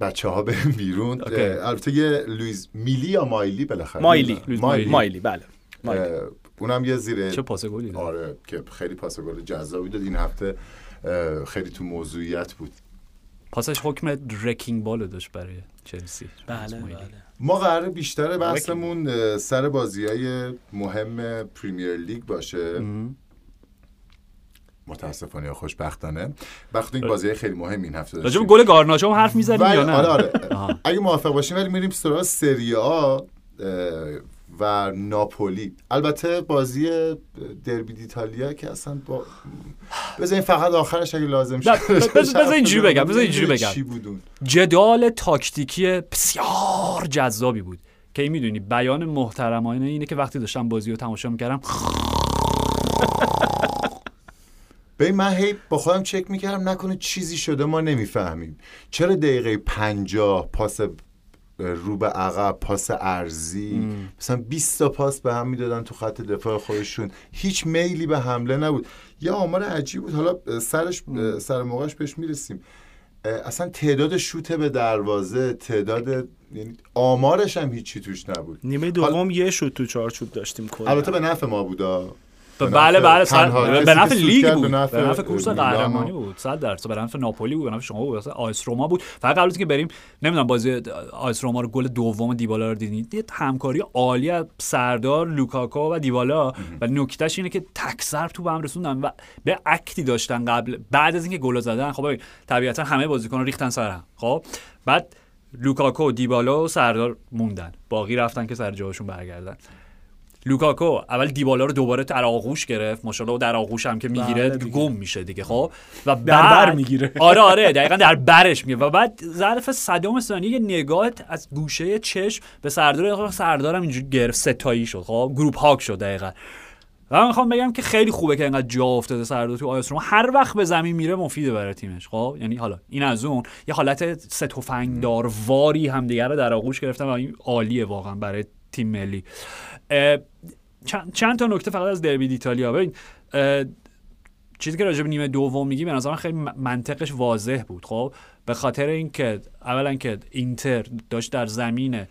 بچه ها بریم بیرون. البته یه لویز میلی یا مایلی بالاخره؟ مایلی. لویز مایلی, مایلی. بله. مایلی. اونم یه زیر چه پاس گلی داد. آره که خیلی پاس گل جذابی داد. این هفته خیلی تو موضوعیت بود. پاسش حکم wrecking ball رو داشت برای چلسی. بله. بله. ما قرار بیشتر بحثمون سر بازی های مهم پریمیر لیگ باشه. متاسفانه یا خوشبختانه. وقتی این بازی خیلی مهم این هفته راجع به داشتیم. گل گارناچو هم حرف می‌زنیم یا نه؟ آره آره. اگه موافق باشیم ولی میریم سراغ سری آ و ناپولی البته بازی دربی ایتالیا که اصلا با بذارین فقط آخرش اگه لازم شد بذار- اینجوری بگم، بذار اینجوری بگم. چی بود اون؟ جدال تاکتیکی بسیار جذابی بود که این می‌دونی بیان محترمانه اینه که وقتی داشتم بازی رو تماشا می‌کردم ببین من هی با خودم چک می‌کردم نکنه چیزی شده ما نمی‌فهمیم چرا دقیقه پنجاه پاس رو به عقب پاس ارزی. مثلا 20 تا پاس به هم می‌دادن تو خط دفاع خودشون. هیچ میلی به حمله نبود. یه آمار عجیب بود. حالا سرش سر موقعش بهش می‌رسیم. اصلا تعداد شوت به دروازه تعداد یعنی آمارش هم هیچی توش نبود. نیمه دوم یه شوت تو چارچوب داشتیم کلا. البته به نفع ما بودا. بله نفع بله صد- به نفع لیگ بود. به به نفع کورس قهرمانی بود. صد درصد به نفع ناپولی بود به نفع شما بود. به آ اس روما بود. فقط قبل از اینکه بریم نمی‌دونم بازی آ اس روما رو گل دوم دیبالا رو دیدید یه همکاری عالی از سردار لوکاکو و دیبالا. و نکتهش اینه که تک ضرب تو به هم رسوندن و یه act ی داشتن قبل بعد از اینکه گل زدن. خب طبیعتا همه بازیکن‌ها ریختن سر هم. خب؟ بعد لوکاکو دیبالا و سردار موندن. باقی رفتن که سر جاشون برگردن. لوکاکو اول دیبالا رو دوباره در آغوش گرفت. ماشاءالله در آغوش هم که می‌گیره بله. گم میشه دیگه خب؟ و بعد بر می‌گیره. آره آره دقیقا در برش میگه. و بعد ظرف صدم ثانیه یه نگاهت از گوشه چشم به سردار سردارم اینجوری گرفت سه تایی شد خب؟ group hug شد دقیقا. و من می‌خوام بگم که خیلی خوبه که اینقدر جا افتاده سردار تو روما. هر وقت به زمین میره مفیده برای تیمش خب؟ یعنی حالا این از اون. یه حالت سه تفنگدار واری همدیگه رو در آغوش گرفتن و این عالیه واقعا برای تیم ملی. چند, چند تا نکته فقط از دربی ایتالیا ببین چیزی که راجع به نیمه دوم میگی به نظرم خیلی منطقش واضح بود. خب به خاطر اینکه اولا که اینتر داشت در زمین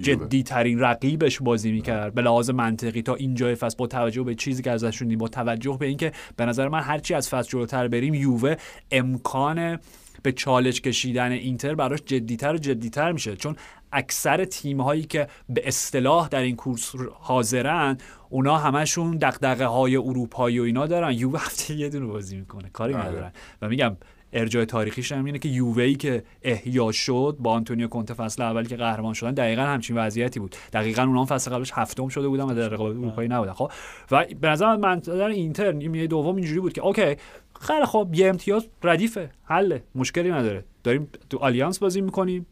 جدی ترین رقیبش بازی می‌کرد. به لحاظ منطقی تا اینجای فصل با توجه به چیزی که ازشون با توجه به اینکه به نظر من هرچی از فصل جلوتر بریم یووه امکان به چالش کشیدن اینتر براش جدیتر و جدیتر میشه. چون اکثر تیم هایی که به اصطلاح در این کورس حاضرن اونا همشون دغدغه های اروپایی و اینا دارن. یووه هفته یه دونه بازی می‌کنه. کاری آره. ندارن. و میگم ارجاع تاریخیش هم اینه که یووهی که احیا شد با آنتونیو کونته فصل اولی که قهرمان شدن دقیقا همچین وضعیتی بود. دقیقا اونها فصل قبلش هفتم شده بودن و در رقابت اروپایی نبودن. خب؟ و به نظر من در اینتر نیمه دوم اینجوری بود که okay خیلی خب یه امتیاز ردیفه حله مشکلی نداره. داریم تو آلیانز بازی می‌کنیم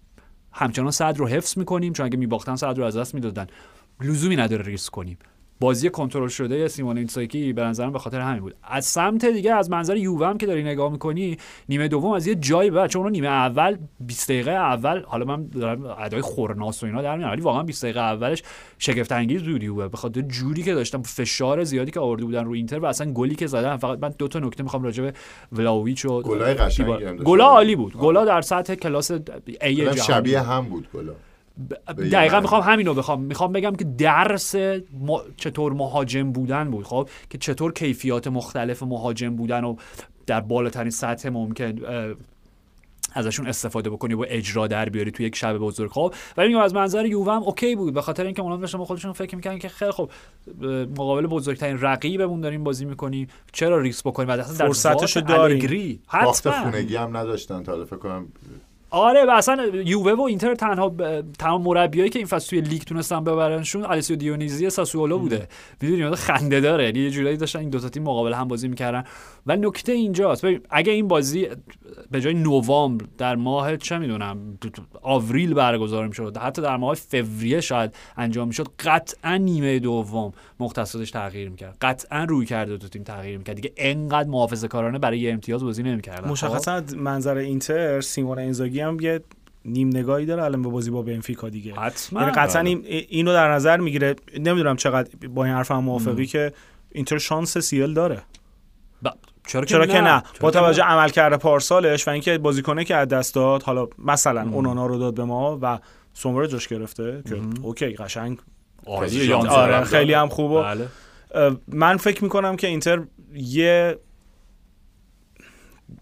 همچنان صدر رو حفظ می‌کنیم چون اگه میباختن صدر رو از دست می‌دادن. لزومی نداره ریسک کنیم. بازی کنترل شده سیمون اینزاگی به نظرم به خاطر همین بود. از سمت دیگه از منظر یووه هم که داری نگاه می‌کنی نیمه دوم از یه جایی بعد چون اون نیمه اول 20 دقیقه اول حالا من دارم ادای خورناس و اینا در میارم ولی واقعا 20 دقیقه اولش شگفت انگیز بود یووه. به خاطر جوری که داشتم فشار زیادی که آورده بودن رو اینتر و اصلا گلی که زدن فقط من دو تا نکته می‌خوام راجع به ولاویچ و گلای قشنگی هم. گلا عالی بود. گلا در سطح کلاس ای جهانی. شبیه هم بود گلا. دقیقا. می‌خوام همینو بخوام. می‌خوام بگم که درس ما... چطور مهاجم بودن بود خب؟ که چطور کیفیات مختلف مهاجم بودن و در بالاترین سطح ممکن ازشون استفاده بکنی و اجرا در بیاری توی یک شب بزرگ خب؟ ولی میگم از منظر یووه هم اوکی بود. به خاطر اینکه اونا داشتن خودشون فکر می‌کنن که خیلی خب مقابل بزرگترین رقیبمون داریم بازی می‌کنیم. چرا ریسک بکنیم؟ بعد اصلا در فرصتشو داریم. حتما. خونگی هم نداشتن تا فکر کنم آره و اصلا یووه و اینتر تنها ب... تمام مربیایی که این فصل توی لیگ تونستن ببرنشون الیسیو دیونیزی ساسولو بوده. می‌دونی خنده داره. یعنی یه جورایی داشتن این دو تا تیم مقابل هم بازی می‌کردن. و نکته اینجاست. ببین اگه این بازی به جای نوامبر در ماه چه می‌دونم آوریل برگزار می‌شد حتی در ماه فوریه شاید انجام می‌شد قطعا نیمه دوم مختصاتش تغییر می‌کرد. قطعا روی کرده دو تیم تغییر می‌کرد. دیگه انقدر محافظه کارانه برای یه امتیاز بازی نمی‌کردن. مشخصا از منظر اینتر سیمون انزاگی هم یه نیم نگاهی داره الان به بازی با بنفیکا دیگه. حتما. یعنی قطعا این اینو در نظر می‌گیره. نمی‌دونم چقدر با این حرف هم موافقی که اینتر شانس سیل داره. ب... چرا, چرا که نه؟ با چرا که توجه عمل کرده پارسالش و اینکه بازیکنه که از دست داد حالا مثلا اونانا رو داد به ما و سومر جاش گرفته که okay قشنگ. آره، خیلی هم خوبه. بله. من فکر می‌کنم که اینتر یه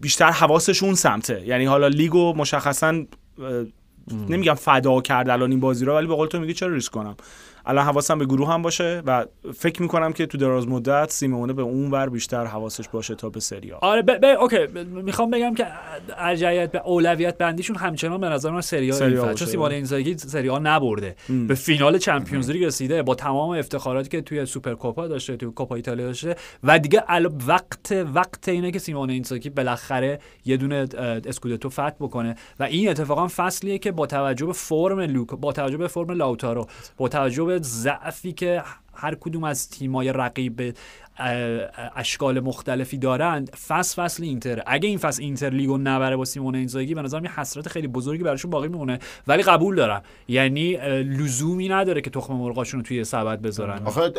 بیشتر حواسش اون سمته. یعنی حالا لیگو مشخصا نمیگم فدا کرد الان این بازی رو ولی به قول تو میگی چرا ریسک کنم؟ الان حواسم به گروه هم باشه و فکر می‌کنم که تو دراز مدت سیمونه به اون ور بیشتر حواسش باشه تا به سری آ آره ب... ب... okay. ب- می‌خوام بگم که ارجعیت به اولویت بندیشون همچنان به نظر من سری سری آ آ چون باشه. سیمون اینزاگی سری آ نبرده. به فینال چمپیونز لیگ رسیده با تمام افتخاراتی که توی سوپرکوپا داشته توی کوپا ایتالیا داشته. و دیگه ال... وقت وقت اینه که سیمون اینزاگی بالاخره یه دونه اسکودتو فتح بکنه. و این اتفاقا فصلیه که با توجه به فرم لوک با توجه به فرم لاوتارو با توجه به ضعفی که هر کدوم از تیمای رقیب اشکال مختلفی دارند فصل فصل اینتر. اگه این فصل اینتر لیگو نبره با سیمون اینزاگی به نظرم یه حسرت خیلی بزرگی براشون باقی میمونه. ولی قبول دارم. یعنی لزومی نداره که تخم مرغاشون رو توی سبد بذارن. آخه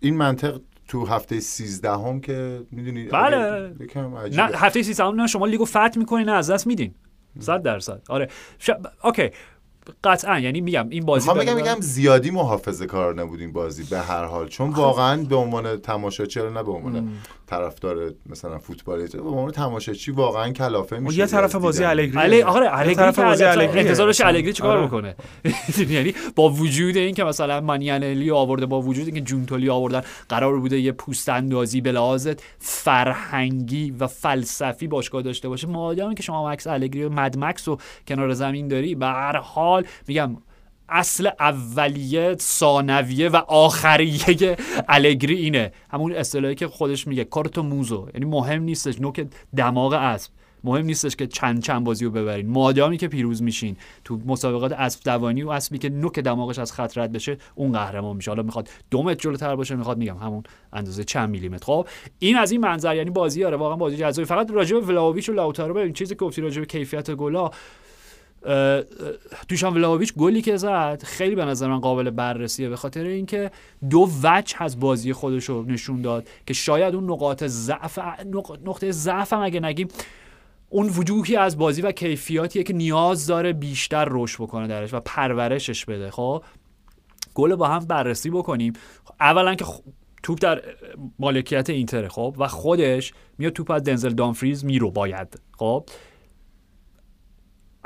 این منطق تو هفته 13 هم که می‌دونی بله. نه. هفته 13 نه شما لیگو فتح می‌کنین نه از دست میدین. 100 درصد. آره. ش... okay. قطعا یعنی میگم این بازی نظرم- میگم زیادی محافظه کار نبود این بازی به هر حال. چون واقعا به عنوان تماشاچی نه به عنوان طرفدار مثلا فوتبالی به عنوان تماشاچی واقعا کلافه اون میشه یه طرف بازی الگری علی آره الگری طرف بازی اصلا الگریه. انتظارش. الگری چیکار آره. بکنه یعنی با وجود این که مثلا مانیانلی آورده با وجود اینکه جونتولی آوردن قرار بوده یه پوست اندازی به لحاظ فرهنگی و فلسفی باشگاه داشته باشه مادامی که شما مکس الگری و مد مکس رو کنار زمین داری به هر حال میگم اصل اولیه ثانویه و آخریه الگری اینه. همون اصطلاحی که خودش میگه کارتو موزو. یعنی مهم نیستش نوک دماغ اسب. مهم نیستش که چند چند بازی رو ببرین. مادامی که پیروز میشین تو مسابقات اسب دوانی و اسبی که نوک دماغش از خط بشه اون قهرمان میشه. حالا می‌خواد دو متر جلوتر باشه می‌خواد میگم همون اندازه چند میلیمتر خب این از این منظر. یعنی بازی آره واقعا بازی جذابی. فقط راجع به ولاویچ و لاوتارو ببین. چیزی که گفتی راجع به کیفیت گلا اه، دوشان ولاویچ گلی که زد خیلی به نظر من قابل بررسیه به خاطر اینکه دو وجه از بازی خودش رو نشون داد که شاید اون نقاط ضعف نق- نقطه ضعف هم اگه نگیم اون وجوهی از بازی و کیفیاتیه که نیاز داره بیشتر رشد بکنه درش و پرورشش بده. خب؟ گل با هم بررسی بکنیم. اولا که توپ در مالکیت اینتره خب؟ و خودش میاد توپ از دنزل دانفریز میرو باید خب؟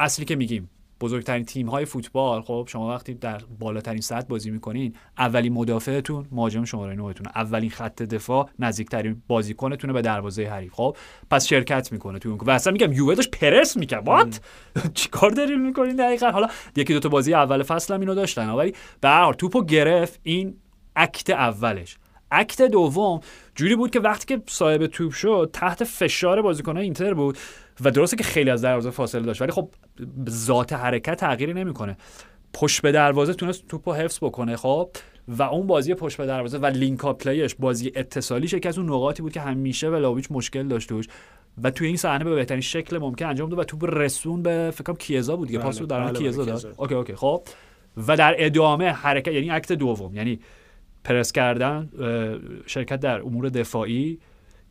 اصلی که میگیم بزرگترین تیم های فوتبال خب شما وقتی در بالاترین سطح بازی می‌کنین اولین مدافعتون مهاجم شماره 9 تونه اولین خط دفاع نزدیکترین بازیکنتونه به دروازه حریف. خب پس شرکت می‌کنه تو اون و اصلا میگم یووه داشت پرس می‌کرد. what چیکار دارین می‌کنین دقیقا؟ حالا یکی دو تا بازی اول فصل هم اینو داشتن. ولی به هر حال توپو گرفت. این act اولش. act دوم جوری بود که وقتی که صاحب توپ شد تحت فشار بازیکنان اینتر بود و درسته که خیلی از دروازه فاصله داشت. ولی خب ذات حرکت تغییری نمی‌کنه. پشت به دروازه تونست توپو حفظ بکنه خب؟ و اون بازی پشت به دروازه و link play ش بازی اتصالیش یکی از اون نقاطی بود که همیشه ولاویچ مشکل داشت توش و توی این صحنه به بهترین شکل ممکن انجام داد و توپ رسون به فکر کنم کیزا بود دیگه. بله، پاس رو در بله، بله، کیزا داد. کیزا. okay okay خب. و در ادامه حرکت یعنی act دوم یعنی پرس کردن شرکت در امور دفاعی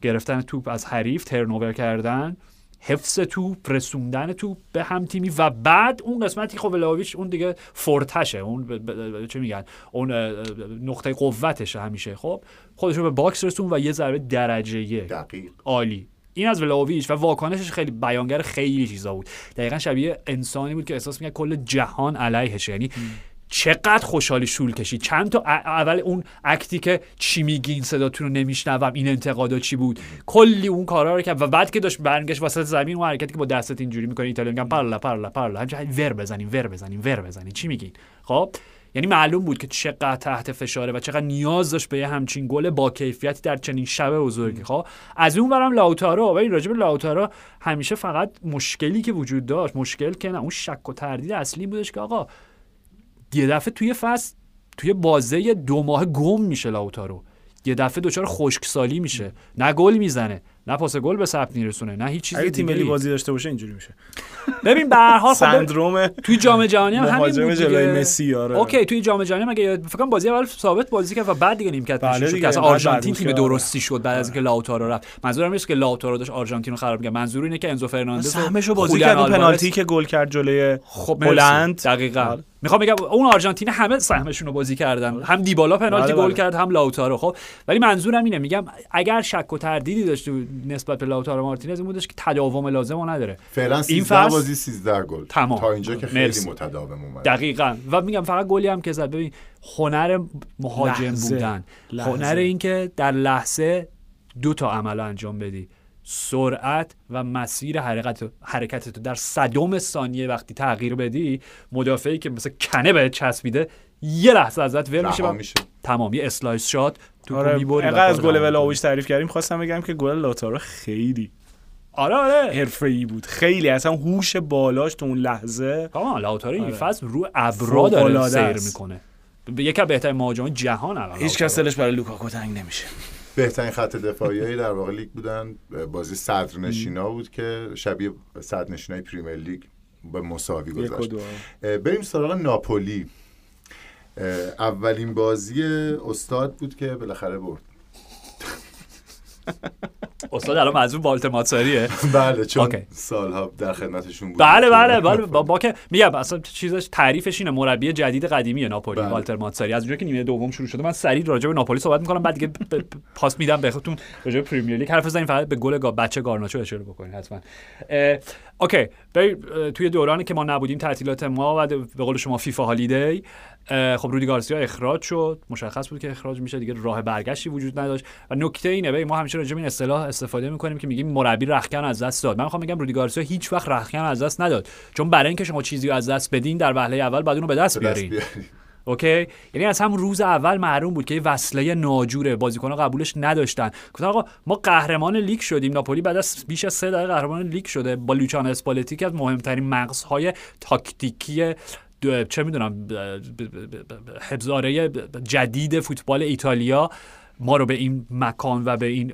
گرفتن توپ از حریف turnover کردن. حفظ توپ رسوندن توپ به هم تیمی و بعد اون قسمتی خب ولاویچ اون دیگه forte شه اون ب- ب- چه میگن؟ اون نقطه قوتشه همیشه خب؟ خودش رو به باکس رسون و یه ضربه درجه دقیق. عالی. این از ولاویچ و واکنشش خیلی بیانگر خیلی چیزا بود. دقیقا شبیه انسانی بود که احساس می‌کنه کل جهان علیهشه. یعنی چقدر خوشحالی شول کشید. چند تا اول اون act ی که چی میگین صداتون رو نمیشنوم این انتقادا چی بود؟ کلی اون کارا رو کرد و بعد که داشت برنگشت وسط زمین اون حرکتی که با دستت اینجوری می‌کنی ایتالیا میگن parla parla parla همینجوری ور بزنین ور بزنین ور بزنین چی میگین؟ خب؟ یعنی معلوم بود که چقدر تحت فشاره و چقدر نیاز داشت به یه همچین گل با کیفیتی در چنین شب بزرگی خب؟ از اون برم لاوتارو و این راجب لاوتارو همیشه فقط مشکلی که وجود داشت مشکل که نه اون شک و تردید اصلی بودش که آقا یه دفعه توی فصل توی بازه دو ماه گم میشه لاوتارو. یه دفعه دچار خشکسالی میشه. نه گل می‌زنه نه پاس گل به ثبت میرسونه نه هیچ چیز اگه تیم ملی بازی داشته باشه اینجوری میشه. ببین به هر حال خب سندروم توی جام جهانی هم همین جلوی. مسی آره. okay توی جام جهانی هم اگه فکر کنم بازی اول ثابت بازی کرد و بعد دیگه نیمکت دیگه، که اصلا آرژانتین تیم آره. درستی شد بعد از اینکه لاوتارو رفت. منظورم نیست که لاوتارو داشت آرژانتین رو خراب کرد منظور اینه که انزو فرناندز و سهمشو بازی کرد پنالتی که گل کرد جلوی خب هلند. دقیقاً. بله. می‌خوام بگم اون آرژانتین همه سهمشون رو بازی کردن هم دیبالا پنالتی بله، گل بله. کرد هم لاوتارو خب ولی منظورم اینه میگم اگر شک و تردیدی داشت نسبت به لاوتارو مارتینز این بودش که تداوم لازم رو نداره فعلا 13 فصل- بازی 13 گل تمام. تا اینجا که خیلی مرسی. متداوم اومد دقیقا و میگم فقط گلی هم که زد ببین هنر مهاجم لحظه. بودن لحظه. هنر اینکه در لحظه دو تا عمل انجام بدی سرعت و مسیر حرکت حرکت تو در صدم ثانیه وقتی تغییر بدی مدافعی که مثل کنه بهت چسبیده یه لحظه ازت ول میشه میشه تمام یه slice shot تو آره می‌بری از گل ولاویچ تعریف کردیم خواستم بگم که گل لاوتارو خیلی آره آره حرفه‌ای بود خیلی اصلا هوش بالاش تو اون لحظه آه لاوتارو این آره. فصل رو ابرا داره سیر. می‌کنه یکی از بهترین مهاجمان جهان الان هیچ کس. دلش برای لوکاکو تنگ نمیشه بهترین خط دفاعی در واقع لیگ بودن. بازی صدرنشینا بود که شبیه صدرنشینای Premier League به مساوی گذاشت. بریم سراغ ناپولی. اولین بازی استاد بود که بالاخره برد. استاد الان منظور والتر ماتساریه. بله چون. سالها در خدمتشون بود. بله بله بله. با, با که میگم اصلا چیزش تعریفش اینه مربی جدید قدیمی ناپولی بله. والتر ماتساری. از اونجا که نیمه دوم شروع شده من سریع راجع به ناپولی صحبت می‌کنم بعد دیگه پاس میدم بهتون راجع به پرمیر لیگ. حرف بزنیم فقط به گل گا بچه گارناچو اشاره بکنین حتما. okay. توی دورانی که ما نبودیم تعطیلات ما و به قول شما فیفا holiday خب رودی گارسیا اخراج شد. مشخص بود که اخراج میشه. دیگه راه برگشتی وجود نداشت. و نکته اینه ببین ما همیشه راجع به این اصطلاح استفاده می‌کنیم که میگیم مربی رختکن از دست داد. من می‌خوام بگم رودی گارسیا هیچ وقت رختکن از دست نداد. چون برای اینکه شما چیزی از دست بدین در وهله اول باید اونو به دست به دست بیارین. بیاری. okay؟ یعنی از هم روز اول معلوم بود که وصله ناجوره. بازیکن‌ها قبولش نداشتن. گفتن آقا ما قهرمان لیگ شدیم. ناپولی بعد از بیش از سه دهه قهرمان لیگ شده. با لوچانو اسپالتی که از مهمترین مغزهای تاکتیکی چه می‌دونم حفظاره جدید فوتبال ایتالیا. ما رو به این مکان و به این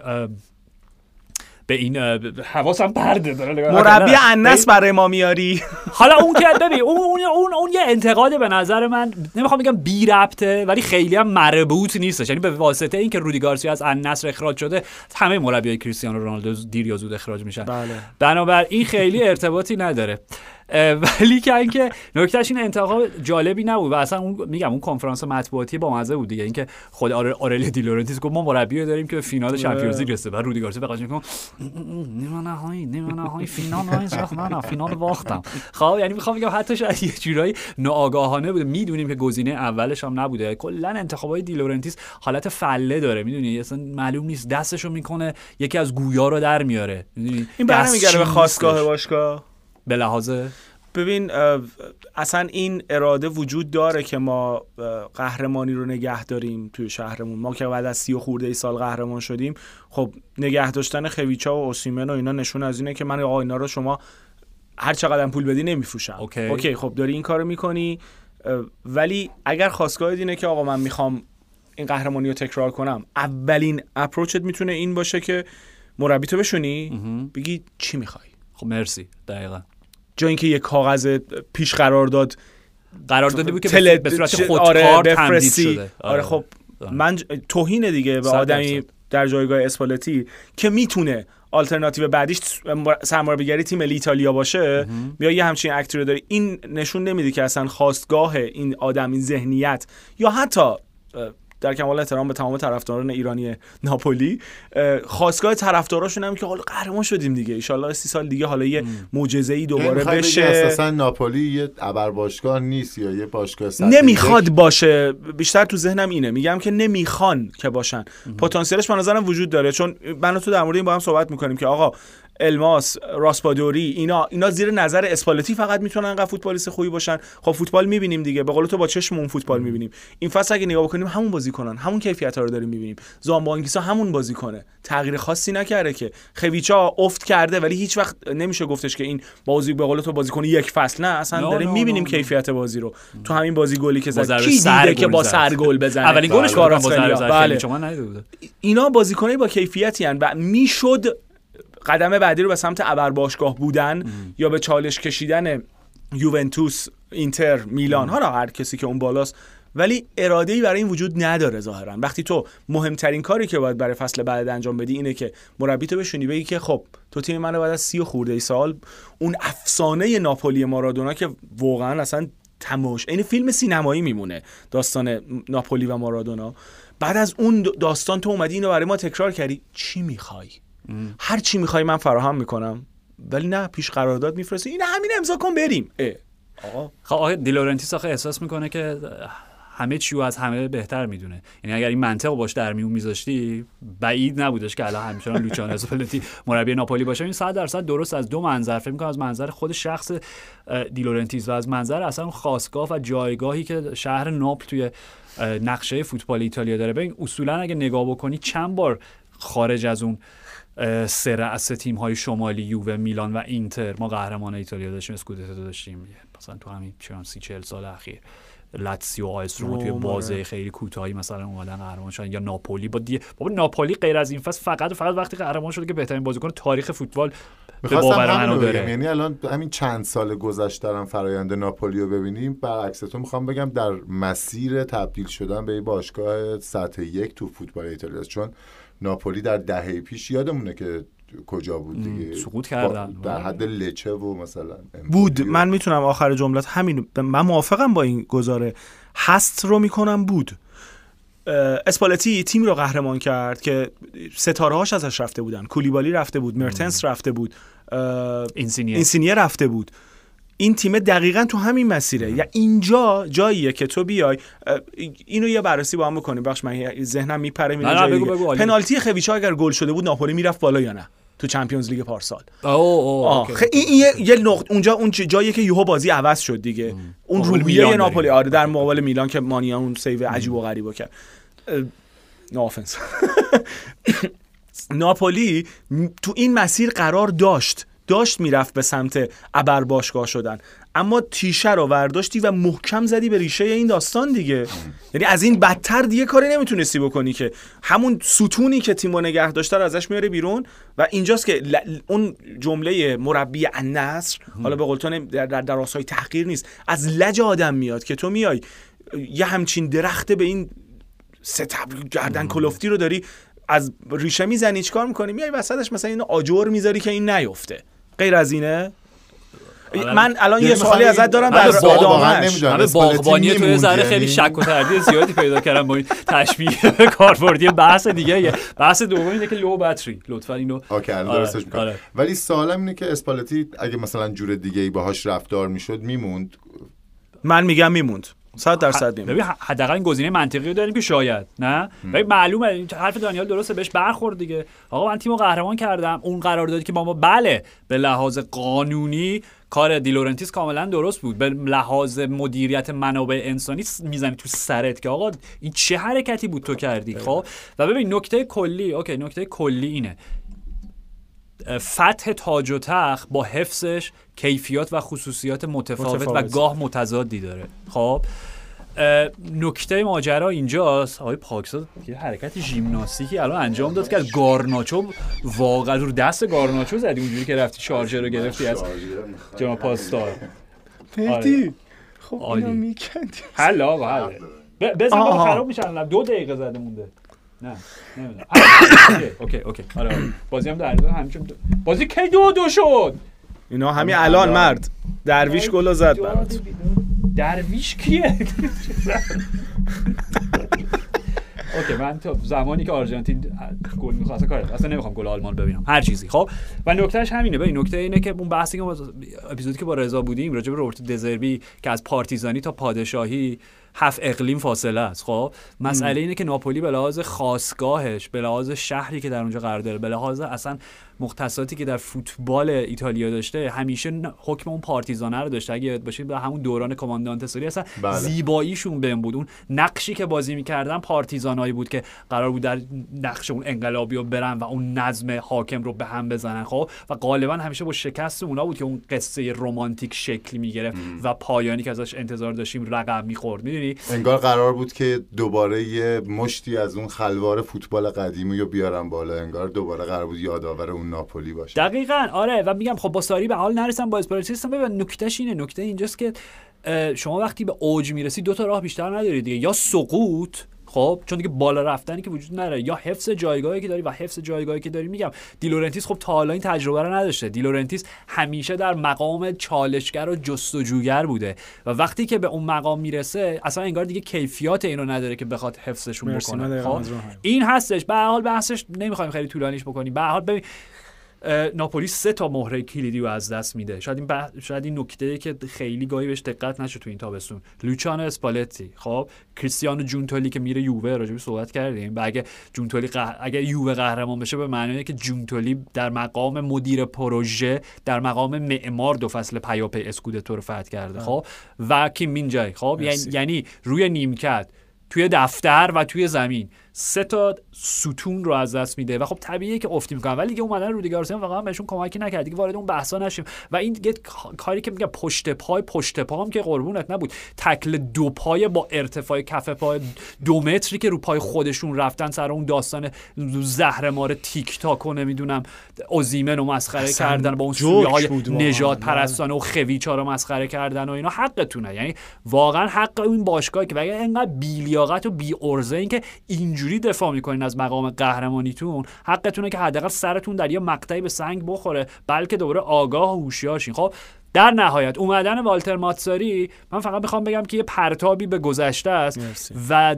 به این حواسم پرده. داره مربی. انس برای ما میاری. حالا اون که ببین اون اون اون, اون یه انتقاد به نظر من. نمی‌خوام بگم بی ربطه ولی خیلی هم مربوط نیستش. یعنی به واسطه اینکه رودی گارسیا از النصر اخراج شده همه مربیای کریستیانو رونالدو دیر یا زود اخراج میشن. بله. بنابر این خیلی ارتباطی نداره. ولی که اینکه نکتهش این انتقاد جالبی نبود و اصلا اون میگم اون کنفرانس مطبوعاتی با مزه بود دیگه. اینکه خود آئورلیو دی لورنتیس گفت ما مربی داریم که به فینال Champions League رسیده. بعد رودی گارسیا بغلش میگه نیمه نهایی نیمه نهایی فینال نه نه فینال باختم. خب یعنی می‌خوام بگم حتی شاید یه جورایی ناآگاهانه بوده. می‌دونیم که گزینه اولش هم نبوده. کلا انتخابای دی لورنتیس حالت فله داره می‌دونی؟ اصلا معلوم نیست. دستشو می‌کنه یکی از گوی‌ها رو در میاره. این برمیگرده به خاستگاه. باشگاه. به لحاظ ببین اصلا این اراده وجود داره که ما قهرمانی رو نگه داریم توی شهرمون. ما که بعد از سی و خورده ای سال قهرمان شدیم خب نگه داشتن خویچا و اوسیمن و اینا نشون از اینه که من آقا اینا رو شما هر چقدر پول بدی نمیفروشم. okay. okay خب داری این کارو می‌کنی. ولی اگر خاستگاه اینه که آقا من می‌خوام این قهرمانی رو تکرار کنم اولین اپروچت می‌تونه این باشه که مربی تو بشونی بگی چی می‌خوای. خب مرسی. دقیقا. جا اینکه یه کاغذ پیش قرار داد قرار داده بود که به- صورت خودکار آره تمدید. شده آره خب آره. من توهین دیگه به آدمی. در جایگاه اسپالتی که می‌تونه آلترناتیو بعدیش سرمربیگری تیم ملی ایتالیا باشه یا یه همچین اکتی رو داری این نشون نمیده که اصلا خواستگاه این آدم این ذهنیت یا حتی در کمال احترام به تمام طرفداران ایرانی ناپولی اه، خواستگاه طرفداراشون هم که حالا قهرمان شدیم دیگه. ان سی سال دیگه حالا یه معجزه ای دوباره می‌خوای بگی بشه. اساسا ناپولی یه ابر باشگاه نیست یا یه باشگاه نمی‌خواد؟ باشه. بیشتر تو ذهنم اینه. میگم که نمی‌خوان که باشن. پتانسیلش به نظرم وجود داره. چون من تو در مورد این با هم صحبت می‌کنیم که آقا الماس راسپادوری اینا اینا زیر نظر اسپالتی فقط می‌تونن انقدر فوتبالیست خوبی باشن. خب فوتبال می‌بینیم دیگه به قول تو با چشمون فوتبال می‌بینیم. این فصل اگه نگاه بکنیم همون بازی کنن همون کیفیت ها رو داریم می‌بینیم. زامبانگیسا همون بازی کنه. تغییر خاصی نکرده که. خویچا افت کرده ولی هیچ وقت نمیشه گفتش که این بازی به قول تو بازیکن یک فصل. نه اصلا نه، داریم می‌بینیم. کیفیت بازی رو. تو همین بازی گلی که زد. کی دیده که با. سر گل بزنه؟ اولین گلش سر بله. اینا بازیکنایی با کیفیتی هن و می‌شد قدم بعدی رو به سمت ابر باشگاه بودن یا به چالش کشیدن یوونتوس اینتر میلان حالا هر کسی که اون بالاست. ولی اراده ای برای این وجود نداره ظاهرا. وقتی تو مهمترین کاری که باید برای فصل بعد انجام بدی اینه که مربی تو بشونی بگی که خب تو تیم من بعد از سی و خورده ای سال اون افسانه ناپولی مارادونا که واقعا اصلا تماش این فیلم سینمایی میمونه داستان ناپولی و مارادونا. بعد از اون داستان تو اومدی اینو برای ما تکرار کردی. چی می‌خوای؟ هر چی می‌خوای من فراهم می‌کنم. ولی نه پیش قرارداد میفرستی. این همین امضا کن بریم. اه. آقا. خب آقا دیلورنتیس آخه احساس می‌کنه که همه چی رو از همه بهتر می‌دونه. یعنی اگر این منطقو باهاش در میون میذاشتی بعید نبودش که الان همچنان لوچانو اسپالتی مربی ناپولی باشه. این 100 درصد درست از دو منظر فکر می‌کنم از منظر خود شخص دیلورنتیس و از منظر اصلا اون خاستگاه و جایگاهی که شهر ناپل توی نقشه فوتبال ایتالیا داره. ببین اصولا اگه نگاه بکنی چند بار خارج از اون سه رأس تیم های شمالی یووه میلان و اینتر. ما قهرمان ایتالیا داشتیم اسکودتو داشتیم. مثلا تو همین چند سی چهل سال اخیر. لاتسیو آیس روما توی بازه. خیلی کوتاهی مثلا اومدن قهرمان شدن. یا ناپولی. با دی... بابا ناپولی غیر از این فصل فقط و فقط وقتی قهرمان شده که بهترین بازیکن تاریخ فوتبال می‌خواستم باور همین منو رو بگم. داره. یعنی الان همین چند سال گذشته دارم فرایند ناپولی رو ببینیم. برعکس تو می‌خوام بگم در مسیر تبدیل شدن به یه باشگاه سطح یک تو فوتبال ایتالیا. چون ناپولی در دهه پیش یادمونه که کجا بود دیگه. سقوط کردن. در حد لچه و مثلا بود. و- من می‌تونم آخر جملت همین من موافقم با این گزاره. هست رو می‌کنم بود. اسپالتی تیم رو قهرمان کرد که ستاره هاش ازش رفته بودن. کولیبالی رفته بود مرتنس رفته بود اینسینیه. اینسینیه رفته بود. این تیم دقیقا تو همین مسیره. یا اینجا جاییه که تو بیای اینو یه بررسی با هم بکنیم. بخش من ذهنم میپره میره. پنالتی خویچا اگر گل شده بود ناپولی می‌رفت بالا یا نه؟ تو Champions League پارسال. اوه این, یه, یه نقط اونجا اون جاییه که یهو بازی عوض شد دیگه. اون روحیه ناپولی. آره در مقابل میلان که مانیان اون سیو عجیب و غریبو کرد. no offense ناپولی تو این مسیر قرار داشت. داشت می‌رفت به سمت ابر باشگاه شدن. اما تیشه رو ورداشتی و محکم زدی به ریشه این داستان دیگه. یعنی از این بدتر دیگه کاری نمی‌تونستی بکنی که. همون ستونی که تیم رو نگه داشته رو ازش میاره بیرون و اینجاست که ل- اون جمله مربی النصر حالا به قول در, در, در تحقیر نیست از لج آدم میاد که تو میای یه همچین درخت به این ستبر گردن کلفتی رو داری از ریشه می‌زنی چیکار می‌کنی؟ میای وسطش مثلا اینو آجر می‌ذاری که این نیفته. غیر از اینه آره. من الان یه یعنی سوالی ازت دارم در ادامهش اسپالتی باغبانی تو یه ذره خیلی یعنی. شک و تردید زیادی پیدا کردم با این تشبیه کاربردی بحث دیگه یه بحث دوم اینه که low battery لطفا اینو okay الان آره، درستش می‌کنم آره. ولی سوالم اینه که اسپالتی اگه مثلا جور دیگه ای باهاش رفتار می‌شد میموند من میگم میموند 100 درصد ببین حداقل این گزینه منطقی رو داریم که شاید نه؟ ببین معلومه این حرف دانیال درسته بهش برخورد دیگه. آقا من تیمو قهرمان کردم. اون قراردادی که با ما بله به لحاظ قانونی کار دیلورنتیس کاملا درست بود. به لحاظ مدیریت منابع انسانی می‌زنی تو سرت که آقا این چه حرکتی بود تو کردی؟ خب؟ و ببین نکته کلی okay نکته کلی اینه. فتح تاج و تخت با حفظش کیفیات و خصوصیات متفاوت, متفاوت. و گاه متضادی داره. خب نکته ماجرا اینجاست. آقای پاکزاد یه حرکت ژیمناستیکی الان انجام داد که از گارناچو واقعا رو دست گارناچو زدی. اونجوری که رفتی شارژر رو گرفتی از جناب پاستار مهدی خب عالی. اینو میکندی. حل آقا حل ب- بزن. خراب میشن دو دقیقه زده مونده. نه نمی‌دونم. اوکی اوکی اوکی. آره آره. بازی هم در همچون بازی کی دو دو شد؟ اینا همین الان مرد. درویش گلو زد برات. درویش کیه؟ اوکی من تا زمانی که آرژانتین گل می‌خواد کار اصلا نمی‌خوام گل آلمان ببینم. هر چیزی. خب و نکتهش همینه. ببین نکته اینه که اون بحثی که اپیزودی که با رضا بودیم راجع به روبرت دزربی که از پارتیزانی تا پادشاهی هفت اقلیم فاصله است. خب مسئله اینه که ناپولی به لحاظ خاصگاهش به لحاظ شهری که در اونجا قرار داره به لحاظ اصلا مختصاتی که در فوتبال ایتالیا داشته همیشه حکم اون پارتیزانه رو داشته. اگه یاد باشید به همون دوران کماندانت سوری اصلا بله. زیباییشون بهم بود. اون نقشی که بازی می‌کردن پارتیزانایی بود که قرار بود در نقش اون انقلابی رو برن و اون نظم حاکم رو به هم بزنن. خب و غالبا همیشه با شکست اونا بود که اون قصه رمانتیک شکل می‌گرفت و پایانی که ازش انتظار داشتیم رقم می‌خورد. می‌دونی؟ انگار قرار بود که دوباره یه مشتی از اون خلوار فوتبال قدیمی رو بیارم بالا. انگار دوباره قرار بود یادآور اون ناپولی باشه. دقیقا. آره و میگم خب با ساری به حال نرسم با اسپرانتیستم ببین نکتهش اینه. نکته اینجاست که شما وقتی به اوج می‌رسی دو تا راه بیشتر نداری دیگه. یا سقوط خب چون دیگه بالا رفتنی که وجود نداره. یا حفظ جایگاهی که داری و حفظ جایگاهی که داری میگم. دیلورنتیس خب تا حالا این تجربه رو نداشته. دیلورنتیس همیشه در مقام چالشگر و جستجوگر بوده و وقتی که به اون مقام می‌رسه اصلا انگار دیگه کیفیات اینو نداره که بخواد حفظشون بکنه. خب. این هستش. به حال بحثش نمی‌خوایم خیلی طولانیش بکنیم. به حال ببین ناپولی سه تا مهره کلیدی رو از دست میده. شاید این بح... شاید این نکته که خیلی گاهی بهش دقت نشه تو این تابستون. لوچانو اسپالتی. خب کریستیانو جونتولی که میره یووه راجبی صحبت کردیم. و اگه جونتولی قه... اگه یووه قهرمان بشه به معنی که جونتولی در مقام مدیر پروژه در مقام معمار دو فصل پیاپی اسکودتو رو فتح کرده. خب و کیم مین جای خب یعنی. یعنی روی نیمکت توی دفتر و توی زمین. سه تا ستون رو از دست میده. و خب طبیعیه که افتی می‌کنن. ولی دیگه اومدن رودی گارسیا واقعا بهشون کمکی نکرد. دیگه وارد اون بحثا نشیم. و این دیگه کاری که میگم پشت پای پشت پا هم که قربونت نبود. تکل دو پای با ارتفاع کف پای دو متری که رو پای خودشون رفتن سر اون داستان زهرمار تیک تاک و نمی‌دونم اوزیمن رو مسخره کردن با اون جوک سویه های بود واقعا. نجات پرستانه و خویچا رو مسخره کردن و اینا حقتونه. یعنی واقعا حق این باشگاه که اگه اینقدر بیلیاقت و بی ارزه این که اینجوری دفاع می‌کنین از مقام قهرمانیتون؟ حقتونه که حداقل سرتون در یه مقطعی به سنگ بخوره بلکه دوباره آگاه و هوشیار شین. خب در نهایت اومدن والتر ماتساری من فقط می‌خوام بگم که یه پرتابی به گذشته است مرسی. و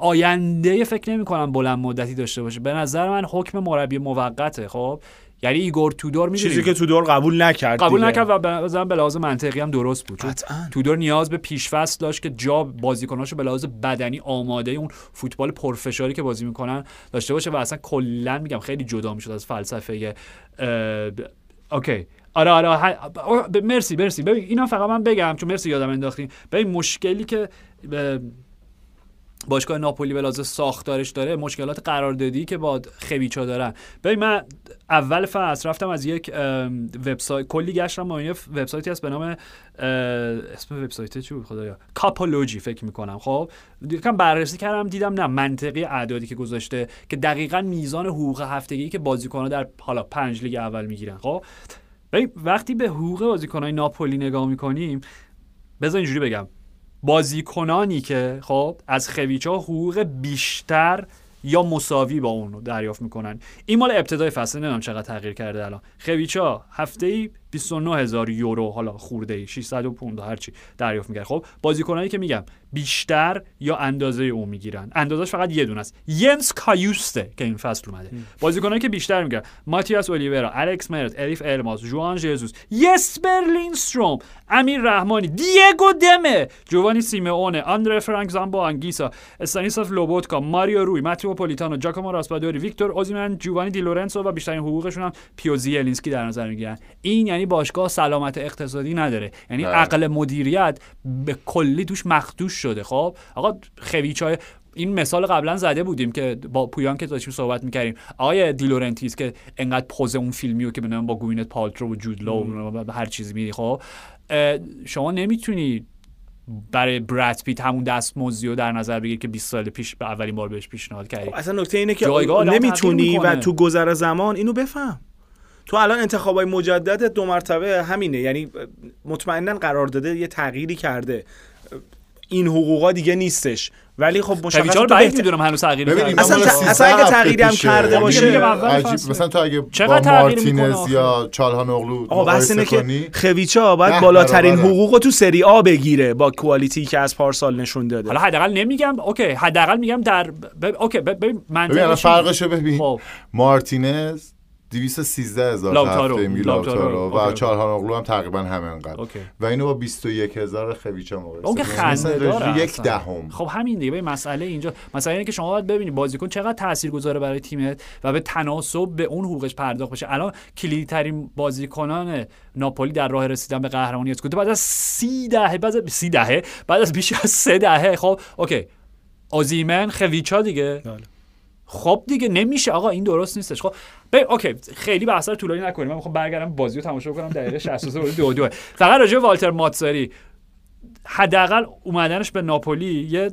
آینده فکر نمی کنم بلند مدتی داشته باشه. به نظر من حکم مربی موقته. خب یعنی ایگور تودور می‌دونی چیزی که تو دور قبول نکرد قبول دیگه. نکرد و به نظرم به لحاظ منطقی هم درست بود. قطعاً. تودور نیاز به پیشفست داشت که جا بازیکناشو به لحاظ بدنی آماده اون فوتبال پرفشاری که بازی می‌کنن داشته باشه و اصلا کلا میگم خیلی جدا می‌شد از فلسفه اه، ب- اوکی. آره آره ه- آه، ب- مرسی مرسی. ببین اینا فقط من بگم چون مرسی یادم انداختین ببین مشکلی که باشگاه ناپولی لحاظ ساختارش داره مشکلات قراردادی که با خویچا دارن. ببین من اول فصل رفتم از یک وبسایت کلی گشتم با یه وبسایتی هست به نام اسم وبسایت چی بود؟ خدایا. کاپولوژی فکر می‌کنم. خب یکم بررسی کردم دیدم نه منطقی اعدادی که گذاشته که دقیقا میزان حقوق هفتگی که بازیکن‌ها در حالا پنج لیگ اول می‌گیرن. خب وقتی به حقوق بازیکن‌های ناپولی نگاه می‌کنیم بذار اینجوری بگم. بازیکنانی که خب از خویچا حقوق بیشتر یا مساوی با اون رو دریافت می‌کنن. این مال ابتدای فصل نمی‌دونم چقدر تغییر کرده الان. خویچا هفته ای 29 هزار یورو حالا خورده ای 600 پوند هرچی دریافت می‌کرد. خب بازیکنایی که میگم بیشتر یا اندازه اون می‌گیرن. اندازش فقط یه دونه است. ینس کایوسته که این فصل اومده. بازیکنایی که بیشتر می‌گیرن ماتیاس اولیورا الکس مرت الیف الماس جوان ژزوس یسپر لینستروم امیر رحمانی دیگو دمه جوانی سیمئونه آندره فرانک زامبو انگیسا استانیسلاف لوبوتکا ماریو روی ماتیو پولیتانو جاکومو راسپادوری ویکتور اوزیمن جوانی دی لورنسو و بیشترین حقوقشون هم پیوتر زیلینسکی در نظر می‌گیرن. این یعنی باشگاه سلامت اقتصادی نداره. یعنی بله. عقل مدیریت به کلی توش مخدوش شده. خب؟ آقا خویچا این مثال قبلا زده بودیم که با پویان که داشتیم صحبت می‌کردیم. آقای دی لورنتیس که انقدر پز اون فیلمیو که بنام با گوئینت پالترو و جود لو و هر چیزی میری خب؟ شما نمی‌تونی برای براد پیت همون دستمزدی رو در نظر بگیر که 20 سال پیش به اولین بار بهش پیشنهاد کردی. اصلا نکته اینه که نمی‌تونی و. تو گذر زمان اینو بفهم. تو الان انتخابای مجدد دو مرتبه همینه یعنی مطمئنا قرار داده یه تغییری کرده این حقوقا دیگه نیستش ولی خب رو تو بعید می‌دونم هنوز تغییر کرده. اصلا مال ت- 13 اصلا اگه تغییری هم. کرده دیگه باشه- عجیب. مثلا تو اگه با مارتینز؟ یا چالهان اغلو آقا بحث اینه مقایسه که کنی خویچا باید بالاترین. حقوق رو تو سری آ بگیره با کوالیتی که از پارسال نشون داده حالا حداقل نمیگم okay حداقل میگم در ب... okay ببین منطقش؟ فرقشو ببین خب مارتینز 213 هزار لاوتارو. هفته میگه لاوتارو. لاوتارو و okay. چالهان اغلو هم تقریبا همینقدر. و اینو با 21 هزار خویچا مقایسه اون که. خنده مثلا داره یک. دهم خب همین دیگه مسئله اینجا مسئله اینه که شما باید ببینید بازیکن چقدر تاثیرگذاره برای تیمت و به تناسب به اون حقوقش پرداخت بشه الان کلیدی ترین بازیکنان ناپولی در راه رسیدن به قهرمانی اسکودتو بعد از سی دهه بعد از سی دهه بعد از بیش از سه دهه خب okay اوزیمن خویچا دیگه بله. خب دیگه نمیشه آقا این درست نیستش. خب ببین okay خیلی بحث رو طولانی نکنیم. من می‌خوام برگردم بازی رو تماشا کنم دقیقه 63 بازی دو دوئه فقط راجع والتر ماتساری. حداقل اومدنش به ناپولی یه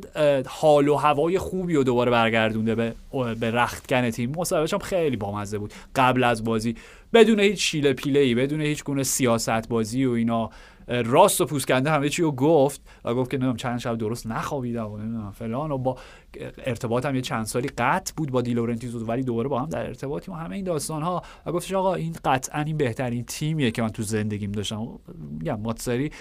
حال و هوای خوبی رو دوباره برگردونده به به رختکن تیم. مصاحبهش هم خیلی بامزه بود قبل از بازی. بدون هیچ شیله پیله ای بدون هیچ گونه سیاست بازی و اینا. راست و پوسکنده همه چی رو گفت و گفت که نمی‌دونم چند شب درست نخوابیدم و نمی‌دونم فلان و با ارتباط هم یه چند سالی قطع بود با دیلورنتیز ولی دوباره با هم در ارتباطیم و همه این داستان ها. و گفتش آقا این قطعا این بهترین تیمیه که من تو زندگیم داشتم. میگم ماتساری